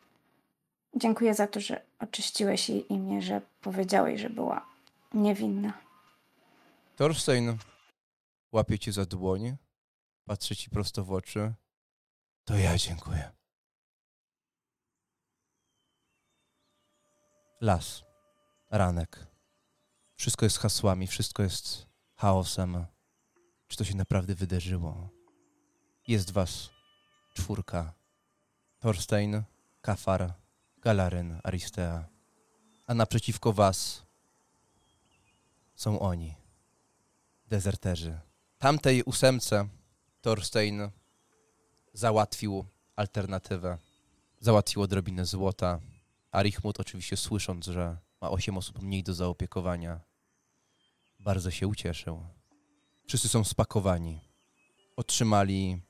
Dziękuję za to, że oczyściłeś jej imię, że powiedziałeś, że była niewinna. Thorstein łapie cię za dłoń, patrzy ci prosto w oczy. To ja dziękuję. Las, ranek. Wszystko jest hasłami, wszystko jest chaosem. Czy to się naprawdę wydarzyło? Jest was czwórka. Thorstein, Kafar, Galaryn, Aristea. A naprzeciwko was są oni dezerterzy. Tamtej ósemce Thorstein załatwił alternatywę. Załatwił odrobinę złota. A Richmut oczywiście słysząc, że ma osiem osób mniej do zaopiekowania, bardzo się ucieszył. Wszyscy są spakowani. Otrzymali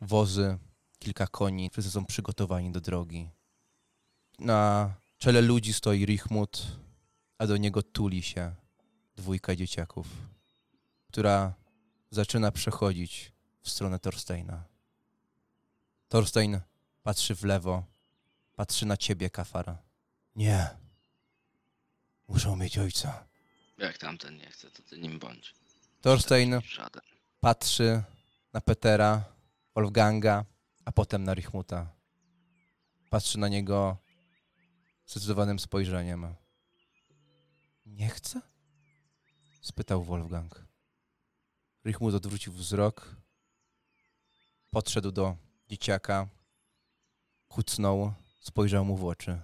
wozy, kilka koni. Wszyscy są przygotowani do drogi. Na czele ludzi stoi Richmut, a do niego tuli się dwójka dzieciaków która zaczyna przechodzić w stronę Thorsteina. Thorstein patrzy w lewo, patrzy na ciebie, Kafara. Nie. Muszą mieć ojca. Jak tamten nie chce, to ty nim bądź. Thorstein Żaden. patrzy na Petera, Wolfganga, a potem na Richmuta. Patrzy na niego zdecydowanym spojrzeniem. Nie chce? spytał Wolfgang. Richmut odwrócił wzrok, podszedł do dzieciaka, kucnął, spojrzał mu w oczy.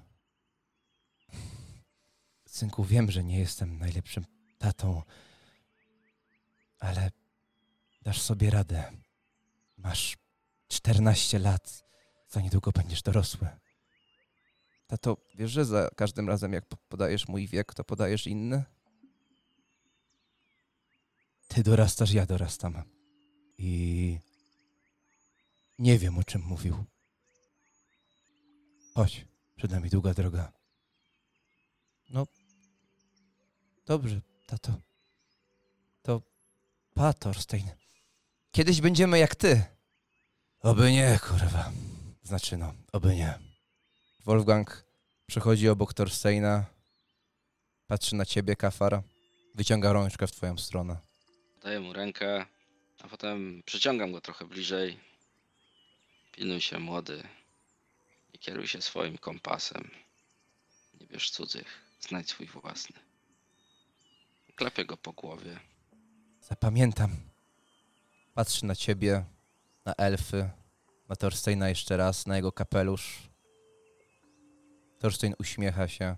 Synku, wiem, że nie jestem najlepszym tatą, ale dasz sobie radę. Masz 14 lat, za niedługo będziesz dorosły. Tato, wiesz, że za każdym razem, jak po- podajesz mój wiek, to podajesz inny? Ty dorastasz, ja dorastam. I nie wiem, o czym mówił. Chodź, przed nami długa droga. No, dobrze, tato. To pa, Thorstein. Kiedyś będziemy jak ty. Oby nie, kurwa. Znaczy no, oby nie. Wolfgang przechodzi obok Thorsteina, patrzy na ciebie, Kafar, wyciąga rączkę w twoją stronę. Daję mu rękę, a potem przyciągam go trochę bliżej. Pilnuj się, młody. I kieruj się swoim kompasem. Nie bierz cudzych, znajdź swój własny. Klepię go po głowie. Zapamiętam. Patrzy na ciebie, na elfy, na Thorsteina jeszcze raz, na jego kapelusz. Thorstein uśmiecha się.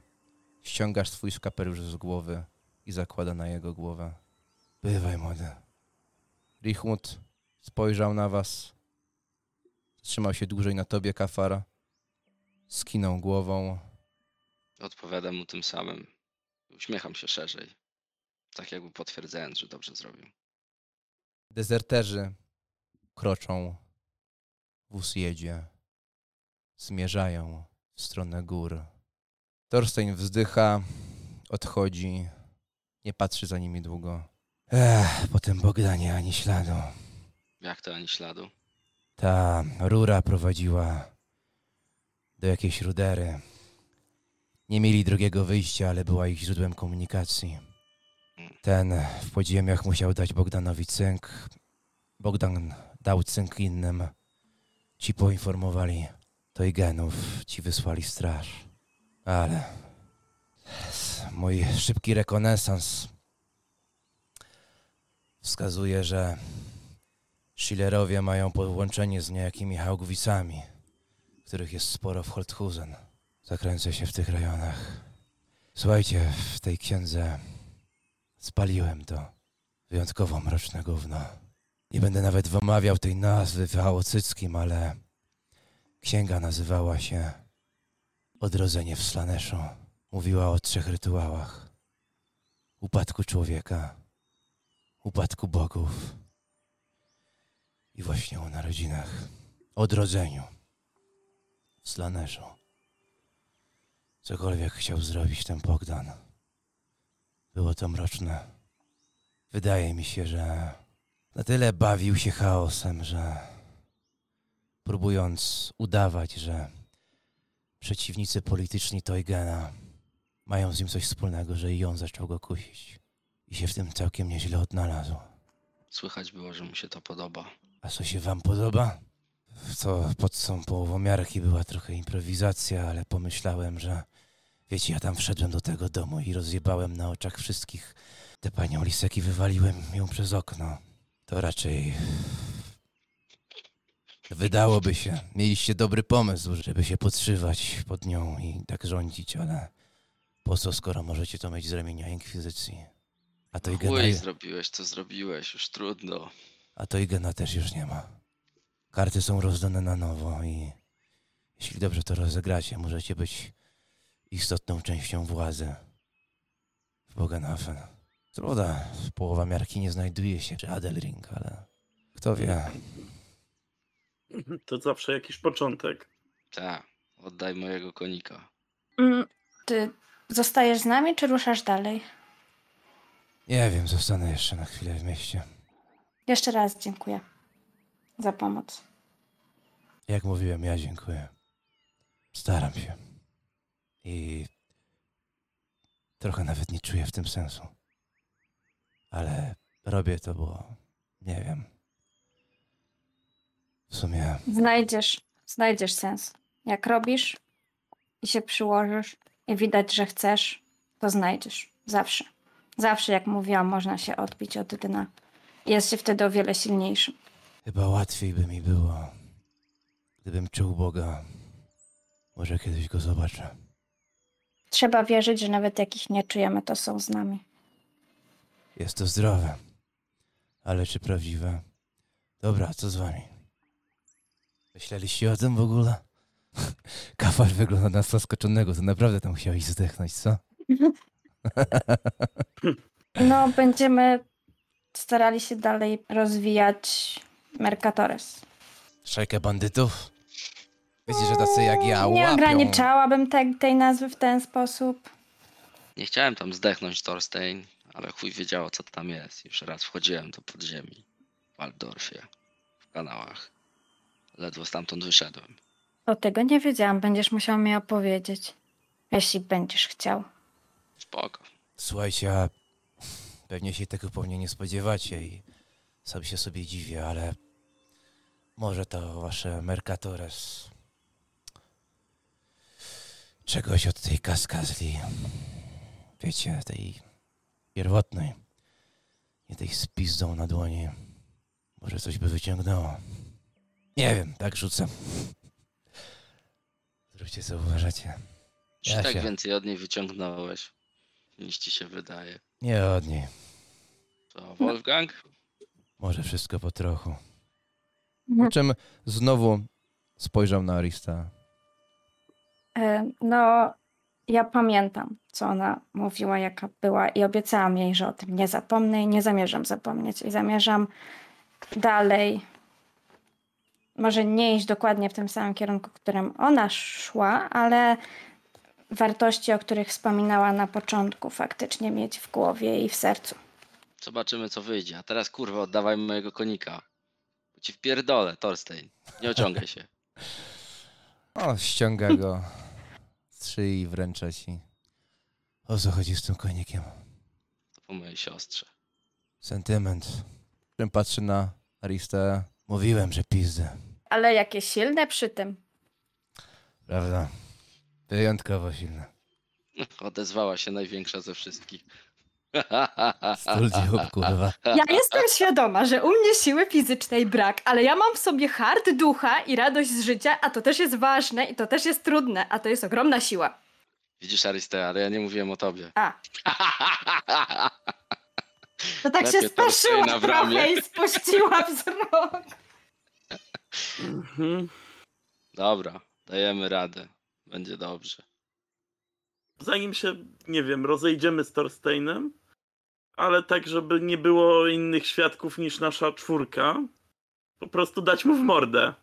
Ściągasz swój kapelusz z głowy i zakłada na jego głowę. Bywaj, młody. Richmut spojrzał na was. Zatrzymał się dłużej na tobie, Kafara. Skinął głową. Odpowiadam mu tym samym. Uśmiecham się szerzej. Tak jakby potwierdzając, że dobrze zrobił. Dezerterzy kroczą Wóz jedzie. Zmierzają w stronę gór. Torstein wzdycha, odchodzi. Nie patrzy za nimi długo. Ech, po tym Bogdanie ani śladu. Jak to ani śladu? Ta rura prowadziła do jakiejś rudery. Nie mieli drugiego wyjścia, ale była ich źródłem komunikacji. Ten w podziemiach musiał dać Bogdanowi cynk. Bogdan dał cynk innym. Ci poinformowali to i genów, ci wysłali straż. Ale mój szybki rekonesans wskazuje, że Schillerowie mają połączenie z niejakimi Haugwicami, których jest sporo w Holthusen. Zakręcę się w tych rejonach. Słuchajcie, w tej księdze spaliłem to wyjątkowo mroczne gówno. Nie będę nawet wymawiał tej nazwy w Hałocyckim, ale księga nazywała się Odrodzenie w Slaneszu. Mówiła o trzech rytuałach. Upadku człowieka, upadku bogów i właśnie o narodzinach. Odrodzeniu. W Slaneszu. Cokolwiek chciał zrobić ten Bogdan. Było to mroczne. Wydaje mi się, że na tyle bawił się chaosem, że próbując udawać, że przeciwnicy polityczni Toygena mają z nim coś wspólnego, że i on zaczął go kusić. I się w tym całkiem nieźle odnalazł. Słychać było, że mu się to podoba. A co się wam podoba? Co pod tą połową miarki była trochę improwizacja, ale pomyślałem, że wiecie, ja tam wszedłem do tego domu i rozjebałem na oczach wszystkich tę panią Lisek i wywaliłem ją przez okno. To raczej... Wydałoby się. Mieliście dobry pomysł, żeby się podszywać pod nią i tak rządzić, ale po co, skoro możecie to mieć z ramienia Inkwizycji? A to i Chuj, zrobiłeś to zrobiłeś, już trudno. A to Igena też już nie ma. Karty są rozdane na nowo i jeśli dobrze to rozegracie, możecie być istotną częścią władzy w Bogenhafen. Co prawda, połowa miarki nie znajduje się przy Adelring, ale kto wie. To zawsze jakiś początek. Tak, oddaj mojego konika. Mm, Ty zostajesz z nami, czy ruszasz dalej? Nie wiem, zostanę jeszcze na chwilę w mieście. Jeszcze raz dziękuję za pomoc. Jak mówiłem, ja dziękuję. Staram się. I trochę nawet nie czuję w tym sensu. Ale robię to, bo nie wiem. W sumie Znajdziesz, znajdziesz sens. Jak robisz i się przyłożysz i widać, że chcesz, to znajdziesz. Zawsze. Zawsze, jak mówiłam, można się odbić od dna. Jest się wtedy o wiele silniejszym. chyba łatwiej by mi było, gdybym czuł Boga. Może kiedyś go zobaczę. Trzeba wierzyć, że nawet jak ich nie czujemy, to są z nami. Jest to zdrowe. Ale czy prawdziwe? Dobra, co z wami? Myśleliście o tym w ogóle? [LAUGHS] Kafar wygląda na zaskoczonego, to naprawdę tam musiałeś zdechnąć, co? [LAUGHS] No, będziemy starali się dalej rozwijać Mercatores. Szajkę bandytów? Wiecie, że tacy jak ja Nie łapią... ograniczałabym te, tej nazwy w ten sposób. Nie chciałem tam zdechnąć Thorstein, ale chuj wiedziało co tam jest. Już raz wchodziłem do podziemi w Waldorfie, w kanałach. Ledwo stamtąd wyszedłem. O tego nie wiedziałam, będziesz musiał mi opowiedzieć. Jeśli będziesz chciał. Spoko. Słuchajcie, a pewnie się tego pewnie nie spodziewacie i sam się sobie dziwię, ale może to wasze Mercatores czegoś od tej kaskazli, wiecie, tej pierwotnej, nie tej z pizdą na dłoni, może coś by wyciągnęło. Nie wiem, tak rzucam. Zróbcie co uważacie. Ja tak się- więcej od niej wyciągnąłeś, niż ci się wydaje. Nie od niej, To Wolfgang? może wszystko po trochu. Mhm. Po czym znowu spojrzał na Arista. E, No, ja pamiętam, co ona mówiła, jaka była, i obiecałam jej, że o tym nie zapomnę i nie zamierzam zapomnieć. I zamierzam dalej może nie iść dokładnie w tym samym kierunku, w którym ona szła, ale wartości, o których wspominała na początku, faktycznie mieć w głowie i w sercu. Zobaczymy, co wyjdzie. A teraz, kurwa, oddawaj mojego konika. Bo ci wpierdolę, Torstein. Nie ociągaj się. [LAUGHS] O, ściąga go z szyi i wręcza ci. O co chodzi z tym konikiem? To po mojej siostrze. Sentyment. Potem patrzy na Aristę. Mówiłem, że pizdy. Ale jakie silne przy tym. Prawda? Wyjątkowo silne. Odezwała się największa ze wszystkich. [LAUGHS] Stul dziób, kurwa. Ja jestem świadoma, że u mnie siły fizycznej brak, ale ja mam w sobie hart ducha i radość z życia, a to też jest ważne i to też jest trudne, a to jest ogromna siła. Widzisz, Ariste, ale ja nie mówiłem o tobie. A, [LAUGHS] to tak Lepiej się bramie. trochę i spuściła wzrok. Mhm. Dobra, dajemy radę. Będzie dobrze. Zanim się, nie wiem, rozejdziemy z Thorsteinem, ale tak, żeby nie było innych świadków niż nasza czwórka, po prostu dać mu w mordę.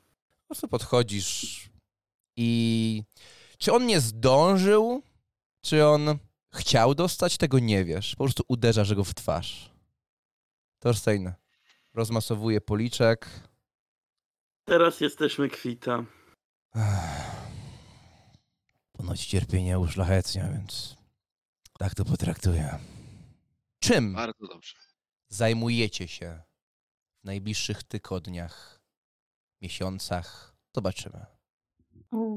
Po prostu podchodzisz i... Czy on nie zdążył? Czy on chciał dostać? Tego nie wiesz. Po prostu uderzasz go w twarz. Thorstein rozmasowuje policzek. Teraz jesteśmy kwita. Ponoć cierpienie uszlachetnia, więc tak to potraktuję. Czym Bardzo dobrze. zajmujecie się w najbliższych tygodniach, miesiącach? Zobaczymy.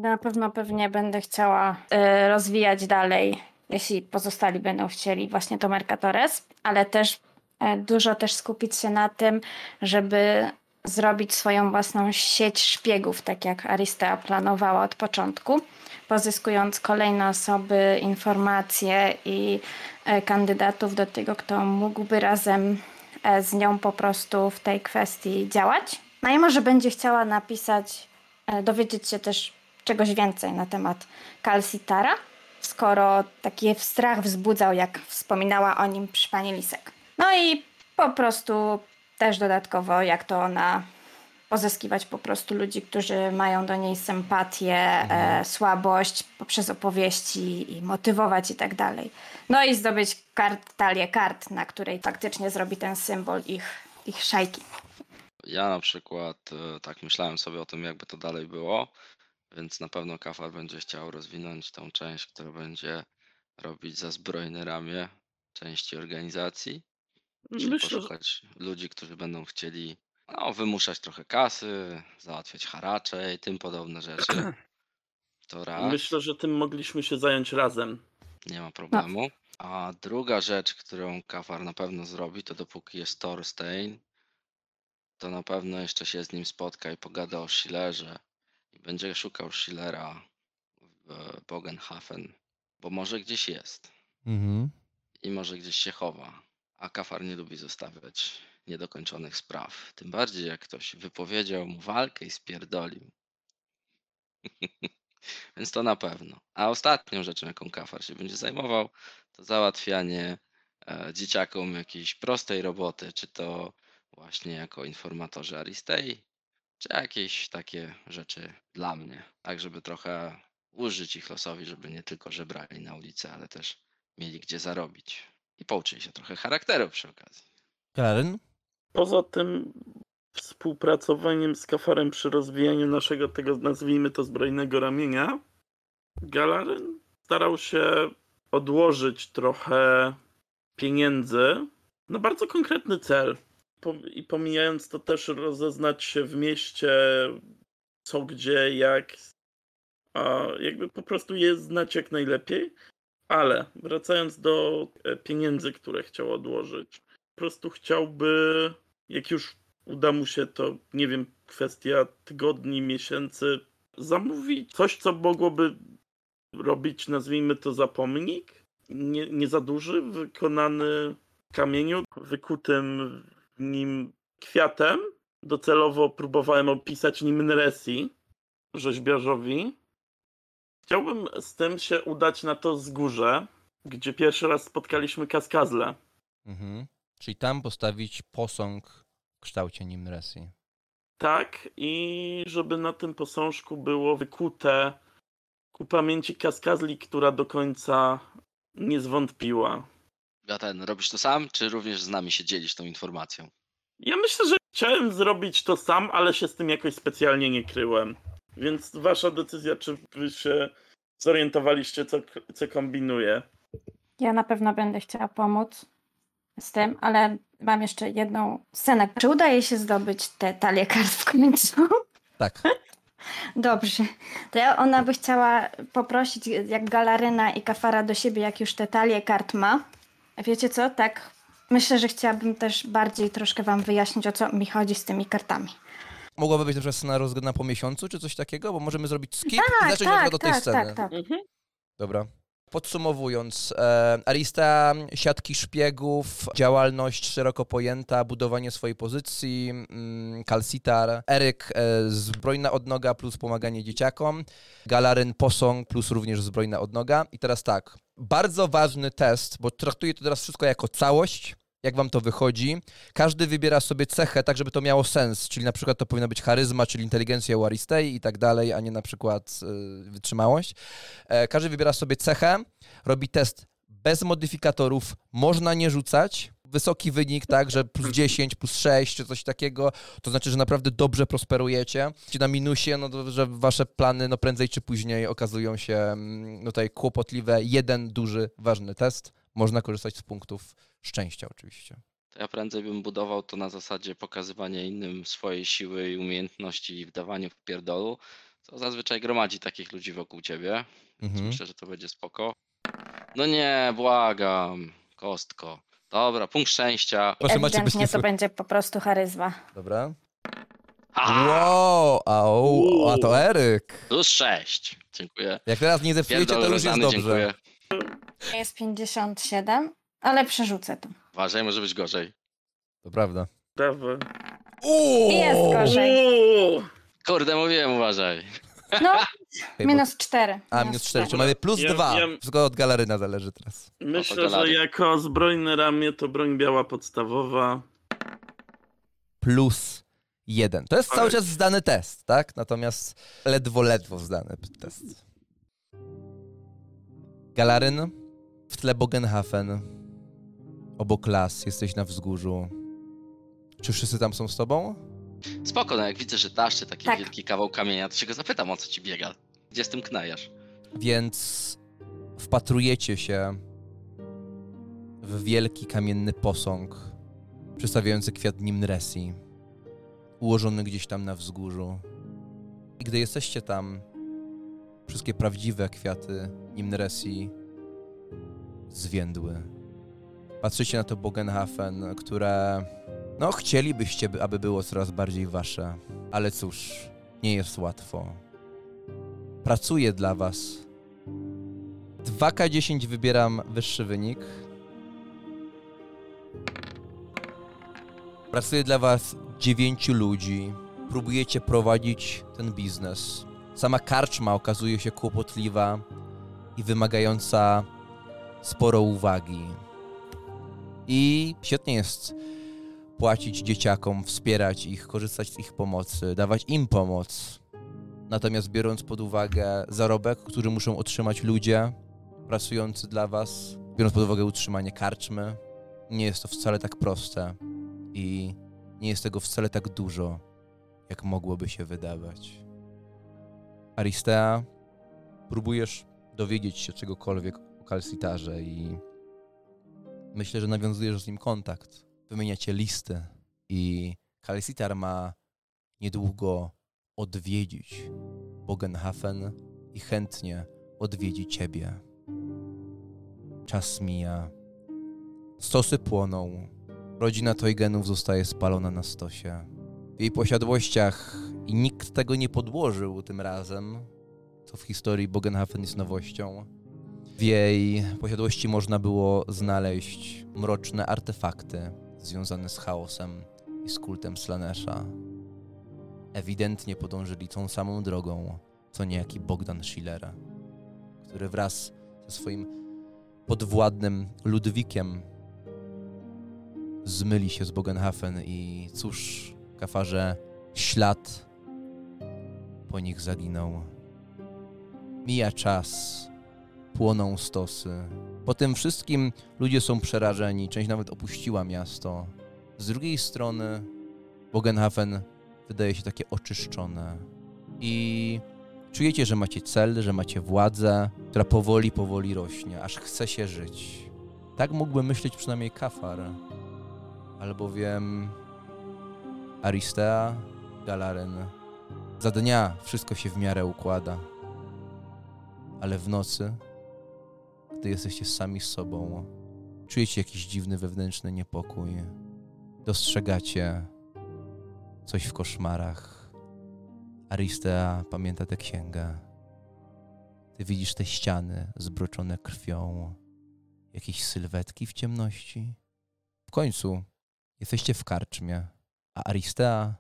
Na pewno pewnie będę chciała e, rozwijać dalej, jeśli pozostali będą chcieli właśnie to Mercatores, ale też e, dużo też skupić się na tym, żeby zrobić swoją własną sieć szpiegów, tak jak Aristea planowała od początku, pozyskując kolejne osoby, informacje i e, kandydatów do tego, kto mógłby razem e, z nią po prostu w tej kwestii działać. No i może będzie chciała napisać e, dowiedzieć się też czegoś więcej na temat Kalsitara, skoro taki strach wzbudzał, jak wspominała o nim przy pani Lisek. No i po prostu też dodatkowo, jak to ona pozyskiwać po prostu ludzi, którzy mają do niej sympatię, e, słabość poprzez opowieści i motywować i tak dalej. No i zdobyć kart, talię kart, na której faktycznie zrobi ten symbol ich, ich szajki. Ja na przykład e, tak myślałem sobie o tym, jakby to dalej było, więc na pewno Kafar będzie chciał rozwinąć tą część, która będzie robić za zbrojne ramię części organizacji, Myślę, że, poszukać ludzi, którzy będą chcieli no, wymuszać trochę kasy, załatwiać haracze i tym podobne rzeczy. [CLEARS THROAT] To raz. myślę, że tym mogliśmy się zająć razem. Nie ma problemu. A druga rzecz, którą Kafar na pewno zrobi, to dopóki jest Thorstein, to na pewno jeszcze się z nim spotka i pogada o Schillerze. I będzie szukał Schillera w Bogenhafen, bo może gdzieś jest Mhm. i może gdzieś się chowa. A Kafar nie lubi zostawiać niedokończonych spraw. Tym bardziej jak ktoś wypowiedział mu walkę i spierdolił. [LAUGHS] Więc to na pewno. A ostatnią rzeczą, jaką Kafar się będzie zajmował, to załatwianie e, dzieciakom jakiejś prostej roboty, czy to właśnie jako informatorzy Aristei, czy jakieś takie rzeczy dla mnie, tak żeby trochę użyć ich losowi, żeby nie tylko żebrali na ulicy, ale też mieli gdzie zarobić. I pouczyli się trochę charakteru przy okazji. Karen? Poza tym współpracowaniem z Kafarem przy rozwijaniu naszego tego, nazwijmy to, zbrojnego ramienia, Galaryn starał się odłożyć trochę pieniędzy na bardzo konkretny cel. I pomijając to też rozeznać się w mieście, co, gdzie, jak, a jakby po prostu je znać jak najlepiej. Ale wracając do e, pieniędzy, które chciał odłożyć, po prostu chciałby, jak już uda mu się to, nie wiem, kwestia tygodni, miesięcy, zamówić coś, co mogłoby robić, nazwijmy to, zapomnik. Nie, nie za duży, wykonany w kamieniu, wykutym w nim kwiatem. Docelowo próbowałem opisać nim Nresi, rzeźbiarzowi. Chciałbym z tym się udać na to wzgórze, gdzie pierwszy raz spotkaliśmy Kaskazle. Mhm. Czyli tam postawić posąg w kształcie Nimresi. Tak, i żeby na tym posążku było wykute ku pamięci Kaskazli, która do końca nie zwątpiła. Ja ten, robisz to sam, czy również z nami się dzielisz tą informacją? Ja myślę, że chciałem zrobić to sam, ale się z tym jakoś specjalnie nie kryłem. Więc wasza decyzja, czy wy się zorientowaliście, co, co kombinuję. Ja na pewno będę chciała pomóc z tym, ale mam jeszcze jedną scenę. Czy udaje się zdobyć te talie kart w końcu? Tak. [LAUGHS] Dobrze. To ja, ona by chciała poprosić jak Galaryna i Kafara do siebie, jak już te talie kart ma. Wiecie co? Tak. Myślę, że chciałabym też bardziej troszkę wam wyjaśnić, o co mi chodzi z tymi kartami. Mogłaby być na przykład scena rozgrana po miesiącu, czy coś takiego? Bo możemy zrobić skip i Tak, zacząć na tak, przykład od tej tak, sceny. tak, tak. Mhm. Dobra. Podsumowując, e, Arista, siatki szpiegów, działalność szeroko pojęta, budowanie swojej pozycji, mm, Kalsitar, Eryk, e, zbrojna odnoga plus pomaganie dzieciakom, Galaryn, posąg plus również zbrojna odnoga. I teraz tak, bardzo ważny test, bo traktuję to teraz wszystko jako całość, jak wam to wychodzi. Każdy wybiera sobie cechę tak, żeby to miało sens, czyli na przykład to powinna być charyzma, czyli inteligencja u Aristei i tak dalej, a nie na przykład e, wytrzymałość. E, każdy wybiera sobie cechę, robi test bez modyfikatorów, można nie rzucać. Wysoki wynik, tak, że plus 10, plus 6 czy coś takiego, to znaczy, że naprawdę dobrze prosperujecie. Ci na minusie, no to, że wasze plany no prędzej czy później okazują się no tutaj kłopotliwe. Jeden duży, ważny test. Można korzystać z punktów szczęścia oczywiście. To ja prędzej bym budował to na zasadzie pokazywania innym swojej siły i umiejętności i wdawania w pierdolu, co zazwyczaj gromadzi takich ludzi wokół ciebie. Mhm. Myślę, że to będzie spoko. No nie, błagam. Kostko. Dobra, punkt szczęścia. Proszę, macie Ewidentnie to będzie po prostu charyzma. Dobra. Ha! Wow, au, a to Eryk. Plus 6. Dziękuję. Jak teraz nie zepsujecie, Pierdol to już jest dobrze. dziękuję. Jest 57, ale przerzucę to. Uważaj, może być gorzej. To prawda. Dawaj. Uuu! Jest gorzej. Uuu, Kurde, mówiłem, uważaj. No, [LAUGHS] Okej, bo- minus 4. A, minus 4, czyli mamy plus Ja 2. wiem. Wszystko od galeryna zależy teraz. Myślę, że jako zbrojne ramię to broń biała podstawowa. Plus 1. To jest cały czas zdany test, tak? Natomiast ledwo, ledwo zdany test. Galaryn, w tle Bogenhafen, obok las, jesteś na wzgórzu. Czy wszyscy tam są z tobą? Spoko, no jak widzę, że taszczy taki Tak. wielki kawał kamienia, to się go zapytam, o co ci biega. Gdzie z tym knajasz? Więc wpatrujecie się w wielki kamienny posąg przedstawiający kwiat Nimresi, ułożony gdzieś tam na wzgórzu. I gdy jesteście tam, wszystkie prawdziwe kwiaty Nimresi zwiędły. Patrzycie na to Bogenhafen, które no chcielibyście, by- aby było coraz bardziej wasze, ale cóż, nie jest łatwo. Pracuję dla was 2K10 wybieram wyższy wynik. Pracuje dla was 9 ludzi. Próbujecie prowadzić ten biznes. Sama karczma okazuje się kłopotliwa i wymagająca sporo uwagi. I świetnie jest płacić dzieciakom, wspierać ich, korzystać z ich pomocy, dawać im pomoc. Natomiast biorąc pod uwagę zarobek, który muszą otrzymać ludzie pracujący dla was, biorąc pod uwagę utrzymanie karczmy, nie jest to wcale tak proste i nie jest tego wcale tak dużo, jak mogłoby się wydawać. Aristea, próbujesz dowiedzieć się czegokolwiek o Kalsitarze i myślę, że nawiązujesz z nim kontakt. Wymieniacie listy i Kalsitar ma niedługo odwiedzić Bogenhafen i chętnie odwiedzi ciebie. Czas mija. Stosy płoną. Rodzina Toygenów zostaje spalona na stosie. W jej posiadłościach i nikt tego nie podłożył tym razem, co w historii Bogenhafen jest nowością. W jej posiadłości można było znaleźć mroczne artefakty związane z chaosem i z kultem Slanesha ewidentnie podążyli tą samą drogą, co niejaki Bogdan Schiller, który wraz ze swoim podwładnym Ludwikiem zmyli się z Bogenhafen i cóż, kafarze, Ślad po nich zaginął. Mija czas, płoną stosy. Po tym wszystkim ludzie są przerażeni, część nawet opuściła miasto. Z drugiej strony Bogenhafen wydaje się takie oczyszczone. I czujecie, że macie cel, że macie władzę, która powoli, powoli rośnie, aż chce się żyć. Tak mógłby myśleć przynajmniej Kafar. Albowiem Aristea, Galaren. Za dnia wszystko się w miarę układa. Ale w nocy, gdy jesteście sami z sobą, czujecie jakiś dziwny wewnętrzny niepokój. Dostrzegacie coś w koszmarach. Aristea pamięta tę księgę. Ty widzisz te ściany zbroczone krwią, jakieś sylwetki w ciemności. W końcu jesteście w karczmie, a Aristea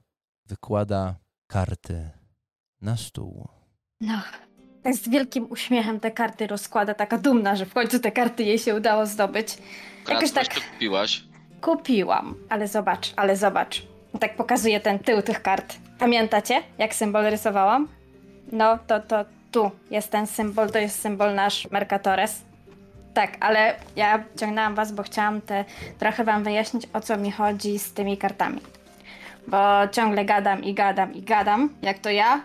wykłada karty na stół. No, z wielkim uśmiechem te karty rozkłada, taka dumna, że w końcu te karty jej się udało zdobyć. Jakoś tak kupiłaś. kupiłam, ale zobacz, ale zobacz. Tak pokazuje ten tył tych kart. Pamiętacie, jak symbol rysowałam? No, to, to tu jest ten symbol, to jest symbol nasz Mercatores. Tak, ale ja ciągnęłam was, bo chciałam te, trochę wam wyjaśnić, o co mi chodzi z tymi kartami. Bo ciągle gadam i gadam i gadam, jak to ja,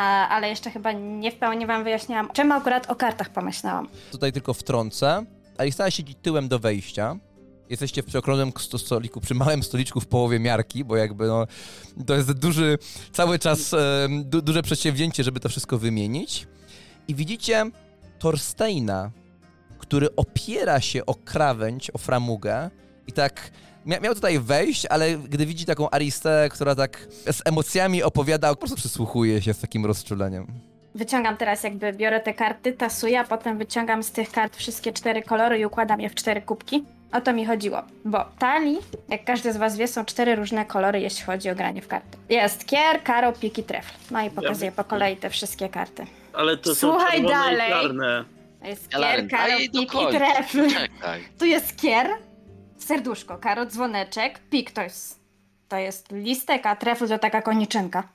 ale jeszcze chyba nie w pełni wam wyjaśniłam, czemu akurat o kartach pomyślałam. Tutaj tylko wtrącę. Aristea siedzi tyłem do wejścia. Jesteście w przeokrągłym sto- stoliku, przy małym stoliczku w połowie miarki, bo jakby no, to jest duży, cały czas du, duże przedsięwzięcie, żeby to wszystko wymienić. I widzicie Torsteina, który opiera się o krawędź, o framugę i tak miał tutaj wejść, ale gdy widzi taką Aristeę, która tak z emocjami opowiada, po prostu przysłuchuje się z takim rozczuleniem. Wyciągam teraz jakby, biorę te karty, tasuję, a potem wyciągam z tych kart wszystkie cztery kolory i układam je w cztery kubki. O to mi chodziło, bo talii, jak każdy z was wie, są cztery różne kolory, jeśli chodzi o granie w karty. Jest kier, karo, pik i trefl. No i pokazuję po kolei te wszystkie karty. Ale to Słuchaj są dalej. i czarne. To jest kier, karo, pik i trefl. Czekaj. Tu jest kier, serduszko, karo, dzwoneczek, pik to jest, to jest listek, a trefl to taka koniczynka.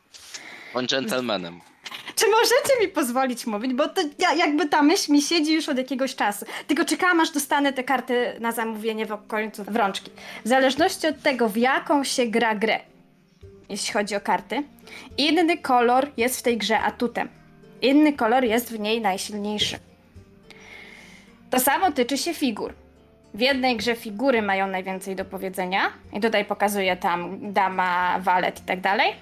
Bądź dżentelmenem. Czy możecie mi pozwolić mówić? Bo to ja, jakby ta myśl mi siedzi już od jakiegoś czasu. Tylko czekałam, aż dostanę te karty na zamówienie w końcu w rączki. W zależności od tego, w jaką się gra grę, jeśli chodzi o karty, inny kolor jest w tej grze atutem. Inny kolor jest w niej najsilniejszy. To samo tyczy się figur. W jednej grze figury mają najwięcej do powiedzenia i tutaj pokazuję tam dama, walet i tak dalej.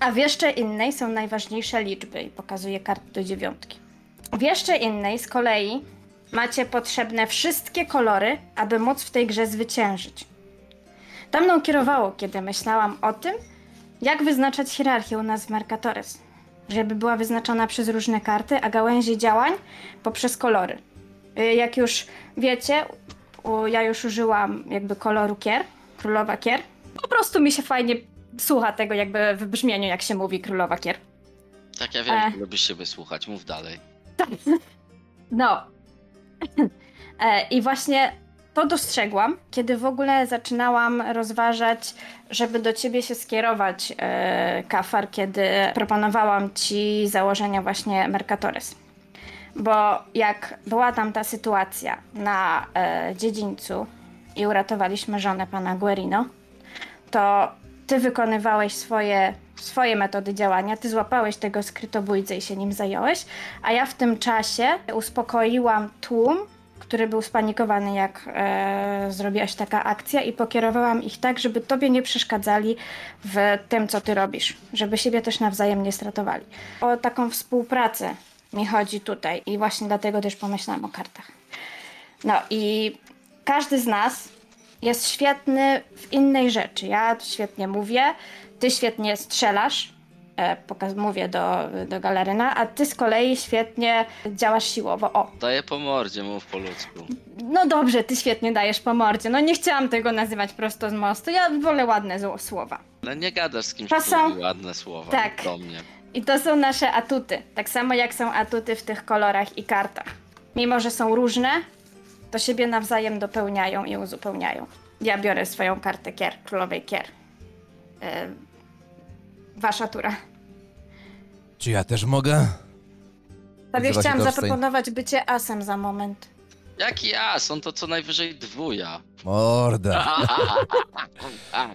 A w jeszcze innej są najważniejsze liczby i pokazuję karty do dziewiątki. W jeszcze innej z kolei macie potrzebne wszystkie kolory, aby móc w tej grze zwyciężyć. To mną kierowało, kiedy myślałam o tym, jak wyznaczać hierarchię u nas w Mercatores. Żeby była wyznaczona przez różne karty, a gałęzie działań poprzez kolory. Y, Jak już wiecie, ja już użyłam jakby koloru kier, królowa kier. Po prostu mi się fajnie słucha tego jakby w brzmieniu, jak się mówi królowa kier. Tak, ja wiem, E. że lubisz się wysłuchać. Mów dalej. [LAUGHS] No. e, I właśnie to dostrzegłam, kiedy w ogóle zaczynałam rozważać, żeby do ciebie się skierować, e, Kafar, kiedy proponowałam ci założenia właśnie Mercatores. Bo jak była tam ta sytuacja na e, dziedzińcu i uratowaliśmy żonę pana Guerino, to ty wykonywałeś swoje, swoje metody działania, ty złapałeś tego skrytobójcę i się nim zająłeś, a ja w tym czasie uspokoiłam tłum, który był spanikowany, jak e, zrobiłaś taka akcja i pokierowałam ich tak, żeby tobie nie przeszkadzali w tym, co ty robisz, żeby siebie też nawzajem nie stratowali. O taką współpracę mi chodzi tutaj i właśnie dlatego też pomyślałam o kartach. No i każdy z nas jest świetny w innej rzeczy. Ja świetnie mówię, ty świetnie strzelasz, e, pokaz, mówię do, do galeryna, a ty z kolei świetnie działasz siłowo. O, Daję po mordzie, mów po ludzku. no dobrze, ty świetnie dajesz po mordzie. No nie chciałam tego nazywać prosto z mostu, ja wolę ładne słowa. Ale nie gadasz z kimś, To są- ładne słowa Tak. do mnie. I to są nasze atuty. Tak samo jak są atuty w tych kolorach i kartach. Mimo, że są różne, to siebie nawzajem dopełniają i uzupełniają. Ja biorę swoją kartę kier, królowej kier. Ym, wasza tura. Czy ja też mogę? Tobie chciałam zaproponować bycie asem za moment. Jaki ja? Są to co najwyżej dwuja. Morda. [LAUGHS]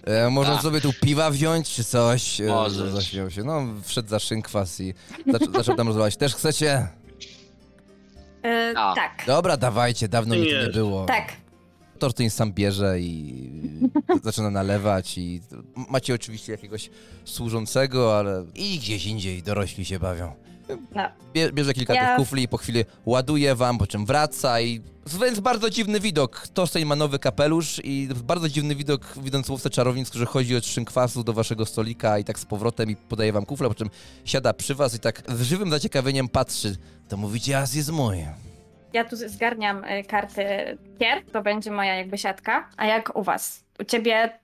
E, można Tak. sobie tu piwa wziąć, czy coś? E, Możesz. Zaśmiał się. No, wszedł za szynkwas i zaczął, [LAUGHS] zaczął tam rozmawiać. Też chcecie? E, A. tak, Dobra, dawajcie, dawno mi tu nie Nie. było. tak. Torstein sam bierze i [LAUGHS] zaczyna nalewać i macie oczywiście jakiegoś służącego, ale i gdzieś indziej dorośli się bawią. No. Bie, bierze kilka Ja- tych kufli i po chwili ładuje wam, po czym wraca i więc bardzo dziwny widok. Torstein ma nowy kapelusz i bardzo dziwny widok widząc łowcę czarownic, który chodzi od szynkwasu do waszego stolika i tak z powrotem i podaje wam kufle, po czym siada przy was i tak z żywym zaciekawieniem patrzy. To mówicie, as jest mój. Ja tu zgarniam y, karty kier, to będzie moja jakby siatka. A jak u was? U ciebie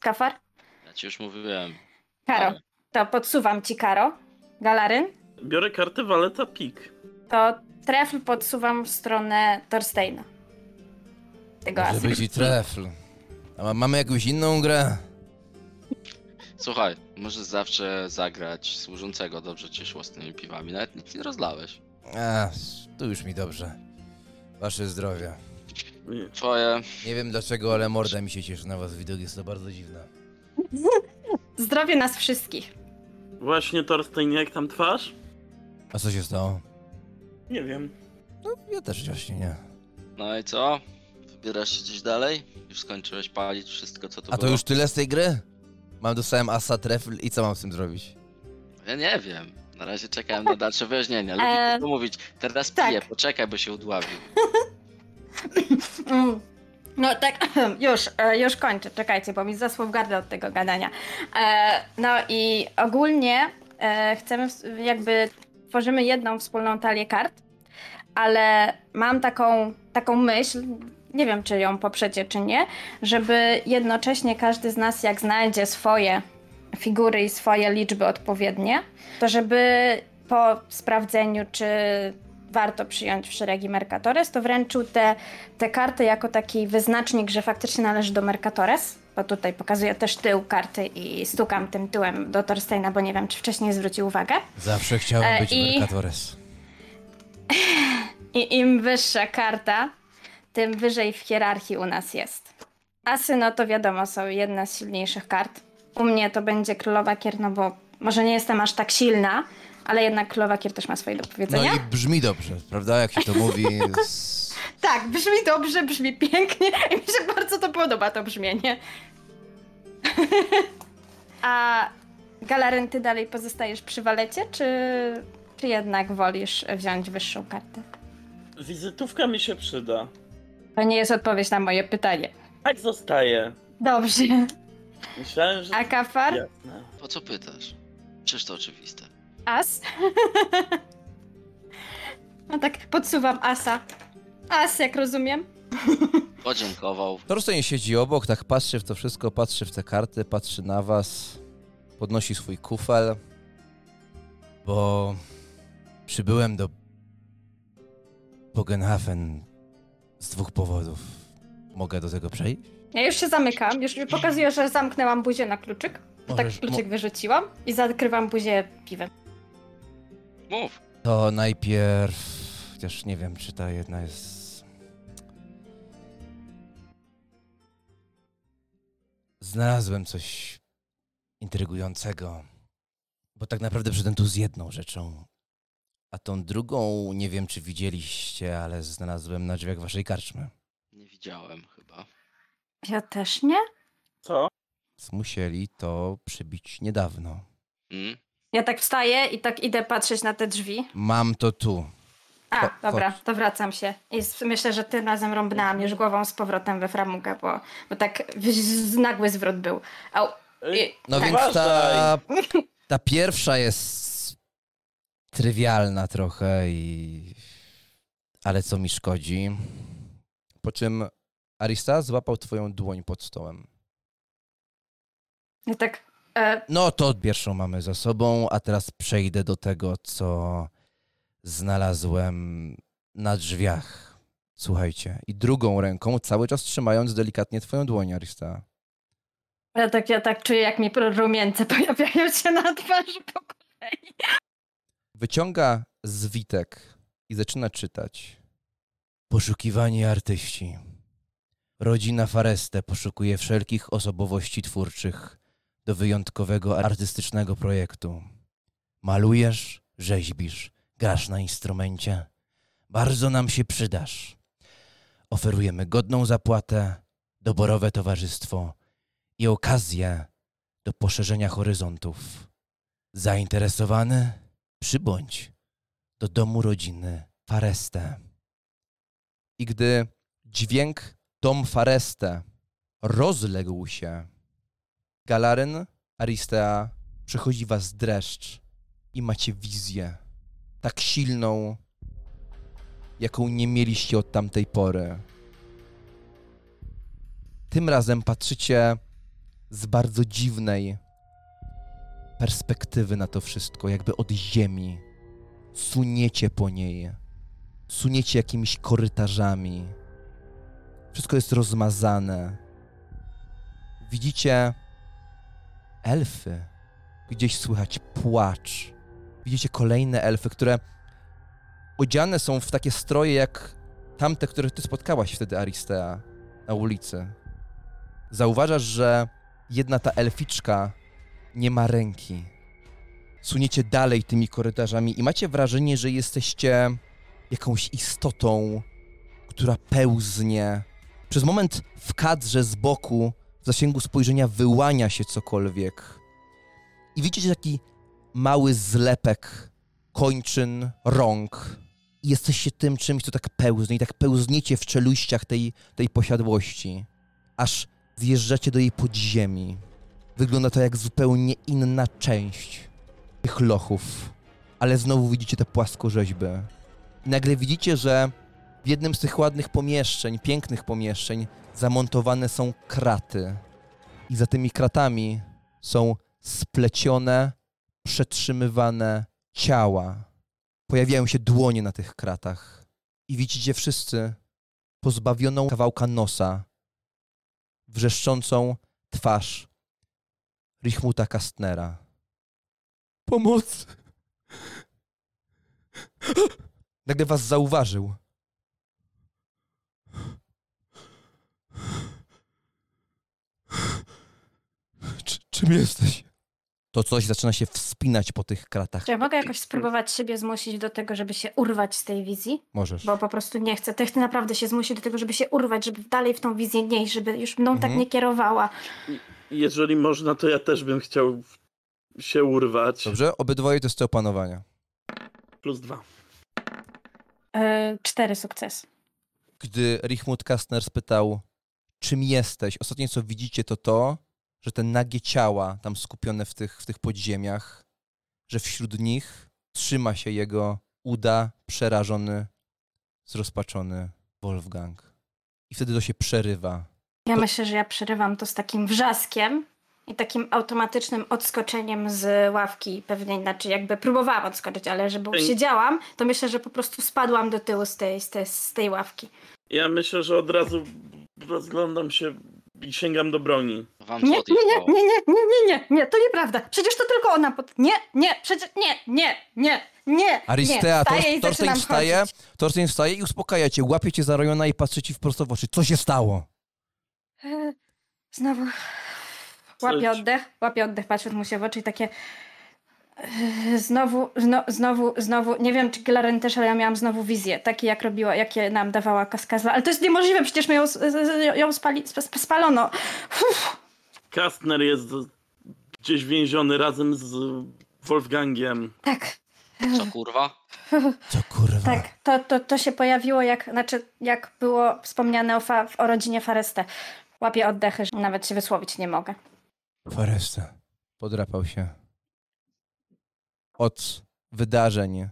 kafar? Ja ci już mówiłem. Karo. To podsuwam ci Karo. Galaryn. Biorę kartę waleta pik. To trefl podsuwam w stronę Thorsteina. Tego Może asa. być i trefl. A ma- mamy jakąś inną grę? Słuchaj, możesz zawsze zagrać służącego. Dobrze ci szło z tymi piwami. Nawet nic nie rozlałeś. A, tu już mi dobrze. Wasze zdrowie. Nie. Twoje. Nie wiem dlaczego, ale morda mi się cieszy na was widok, jest to bardzo dziwne. Zdrowie nas wszystkich. Właśnie Torstein, jak tam twarz? A co się stało? Nie wiem. No, ja też właśnie nie. No i co? Wybierasz się gdzieś dalej? Już skończyłeś palić wszystko, co tu A to było? już tyle z tej gry? Mam dostałem asa trefl i co mam z tym zrobić? Ja nie wiem. Na razie czekałem na dalsze wyjaśnienia. Lubię Eee, to mówić. Teraz tak. piję, poczekaj, bo się udławił. Mm. No tak, [CLEARS THROAT] już, e, już kończę, czekajcie, bo mi zasło w gardle od tego gadania. E, No i ogólnie e, chcemy, w- jakby tworzymy jedną wspólną talię kart, ale mam taką, taką myśl, nie wiem czy ją poprzecie czy nie, żeby jednocześnie każdy z nas jak znajdzie swoje figury i swoje liczby odpowiednie, to żeby po sprawdzeniu, czy warto przyjąć w szeregi Mercatores, to wręczył te, te karty jako taki wyznacznik, że faktycznie należy do Mercatores, bo tutaj pokazuję też tył karty i stukam tym tyłem do Torsteina, bo nie wiem, czy wcześniej zwrócił uwagę. Zawsze chciałem E, być i- Mercatores. [LAUGHS] I im wyższa karta, tym wyżej w hierarchii u nas jest. Asy, no to wiadomo, są jedna z silniejszych kart. U mnie to będzie Królowa Kier, no bo może nie jestem aż tak silna, ale jednak Królowa Kier też ma swoje do No powiedzenia. i brzmi dobrze, prawda? Jak się to mówi. Z... [LAUGHS] Tak, brzmi dobrze, brzmi pięknie i mi się bardzo to podoba, to brzmienie. [LAUGHS] A Galaryn, ty dalej pozostajesz przy walecie, czy, czy jednak wolisz wziąć wyższą kartę? Wizytówka mi się przyda. To nie jest odpowiedź na moje pytanie. Tak zostaje. Dobrze. Myślałem, że... A kafar? Jasne. Po co pytasz? Przecież to oczywiste. As? [LAUGHS] No tak, podsuwam asa. As, jak rozumiem. Podziękował. Torstein siedzi obok, tak patrzy w to wszystko, patrzy w te karty, patrzy na was, podnosi swój kufel, bo przybyłem do Bogenhafen z dwóch powodów. Mogę do tego przejść? Ja już się zamykam, już pokazuję, że zamknęłam buzię na kluczyk. Tak kluczyk wyrzuciłam i zakrywam buzię piwem. Mów. To najpierw, chociaż nie wiem, czy ta jedna jest. Znalazłem coś intrygującego, bo tak naprawdę przyszedłem tu z jedną rzeczą. A tą drugą nie wiem, czy widzieliście, ale znalazłem na drzwiach waszej karczmy. Nie widziałem chyba. Ja też nie? Co? Musieli to przybić niedawno. Hmm? Ja tak wstaję i tak idę patrzeć na te drzwi. Mam to tu. A, Cho- dobra, chodź. to wracam się. I myślę, że tym razem rąbnęłam już głową z powrotem we framugę, bo, bo tak nagły zwrot był. Au. I, No tak. więc ta, [LAUGHS] ta pierwsza jest trywialna trochę i... Ale co mi szkodzi? Po czym Arista złapał twoją dłoń pod stołem. I tak, e, No to pierwszą mamy za sobą, a teraz przejdę do tego, co znalazłem na drzwiach. Słuchajcie. I drugą ręką cały czas trzymając delikatnie twoją dłoń, Arista. Ja tak, ja tak czuję, jak mi rumience [LAUGHS] pojawiają się na twarzy po kolei. Wyciąga zwitek i zaczyna czytać. Poszukiwanie artyści. Rodzina Fareste poszukuje wszelkich osobowości twórczych do wyjątkowego artystycznego projektu. Malujesz, rzeźbisz, grasz na instrumencie. Bardzo nam się przydasz. Oferujemy godną zapłatę, doborowe towarzystwo i okazję do poszerzenia horyzontów. Zainteresowany? Przybądź do domu rodziny Fareste. I gdy dźwięk dom Fareste rozległ się, Galaryn, Aristea, przechodzi was dreszcz i macie wizję tak silną, jaką nie mieliście od tamtej pory. Tym razem patrzycie z bardzo dziwnej perspektywy na to wszystko, jakby od ziemi. Suniecie po niej, suniecie jakimiś korytarzami. Wszystko jest rozmazane. Widzicie elfy. Gdzieś słychać płacz. Widzicie kolejne elfy, które odziane są w takie stroje jak tamte, które ty spotkałaś wtedy, Aristea, na ulicy. Zauważasz, że jedna ta elficzka nie ma ręki. Suniecie dalej tymi korytarzami i macie wrażenie, że jesteście jakąś istotą, która pełznie. Przez moment w kadrze z boku, w zasięgu spojrzenia, wyłania się cokolwiek. I widzicie taki mały zlepek kończyn, rąk. I jesteście tym czymś, co tak pełznie i tak pełzniecie w czeluściach tej, tej posiadłości. Aż zjeżdżacie do jej podziemi. Wygląda to jak zupełnie inna część tych lochów. Ale znowu widzicie te płaskorzeźby. I nagle widzicie, że w jednym z tych ładnych pomieszczeń, pięknych pomieszczeń, zamontowane są kraty. I za tymi kratami są splecione, przetrzymywane ciała. Pojawiają się dłonie na tych kratach. I widzicie wszyscy pozbawioną kawałka nosa, wrzeszczącą twarz Richmuta Kastnera. Pomoc! [GASPS] Nagle was zauważył. Czy, czym jesteś? To coś zaczyna się wspinać po tych kratach. Czy ja mogę jakoś spróbować siebie zmusić do tego, żeby się urwać z tej wizji? Możesz. Bo po prostu nie chcę. To chcę naprawdę się zmusić do tego, żeby się urwać, żeby dalej w tą wizję nie iść, żeby już mną tak Mhm. nie kierowała. Jeżeli można, to ja też bym chciał się urwać. Dobrze, obydwoje testy opanowania. Plus dwa. Yy, cztery sukcesy. Gdy Richmut Kastner spytał, czym jesteś, ostatnie co widzicie to to, że te nagie ciała tam skupione w tych, w tych podziemiach, że wśród nich trzyma się jego uda, przerażony, zrozpaczony Wolfgang. I wtedy to się przerywa. Ja To- myślę, że ja przerywam to z takim wrzaskiem i takim automatycznym odskoczeniem z ławki. Pewnie inaczej, jakby próbowałam odskoczyć, ale żeby Ej. siedziałam, to myślę, że po prostu spadłam do tyłu z tej, z tej, z tej ławki. Ja myślę, że od razu rozglądam się i sięgam do broni. Wam Nie, nie, nie, nie, nie, nie, nie, nie, nie, to nieprawda. Przecież to tylko ona. Pod... Nie, nie, przecież nie, nie, nie, nie. Aristea, nie. Torstein wstaje. Torstein wstaje i uspokaja cię, łapie cię za ramiona i patrzy ci wprost w oczy. Co się stało? E, Znowu łapię oddech, łapię oddech, patrząc mu się w oczy i takie znowu, zno, znowu, znowu, nie wiem czy Glaren też, ale ja miałam znowu wizję, takie jak robiła, jakie nam dawała kaskazla, ale to jest niemożliwe, przecież my ją, ją spali, sp- sp- spalono. Uff, Kastner jest gdzieś więziony razem z Wolfgangiem. tak, Co kurwa? Co kurwa? tak, to, to, to się pojawiło jak, znaczy jak było wspomniane o, fa, o rodzinie Fareste. Łapię oddechy, że nawet się wysłowić nie mogę. Foresta. Podrapał się. Od wydarzeń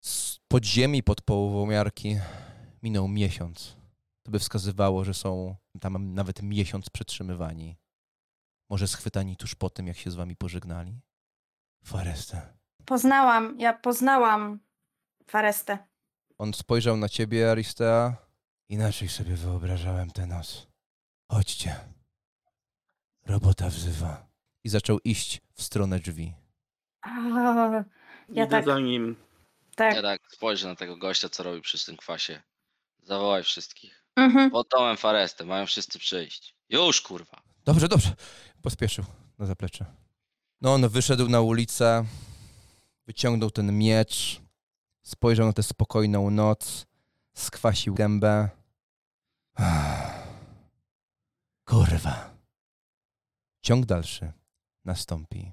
z podziemi pod połową miarki minął miesiąc. To by wskazywało, że są tam nawet miesiąc przetrzymywani. Może schwytani tuż po tym, jak się z wami pożegnali? Foresta. Poznałam, ja poznałam Farestę. On spojrzał na ciebie, Aristea. Inaczej sobie wyobrażałem tę noc. Chodźcie. Robota wzywa. I zaczął iść w stronę drzwi. A, Ja Idę tak- za nim. tak. Ja tak spojrzę na tego gościa, co robi przy tym kwasie. Zawołaj wszystkich. Mhm. Pod domem Faresty, mają wszyscy przyjść. Już kurwa. Dobrze, dobrze. Pospieszył na zaplecze. No on wyszedł na ulicę, wyciągnął ten miecz, spojrzał na tę spokojną noc, skwasił gębę. Kurwa. Ciąg dalszy nastąpi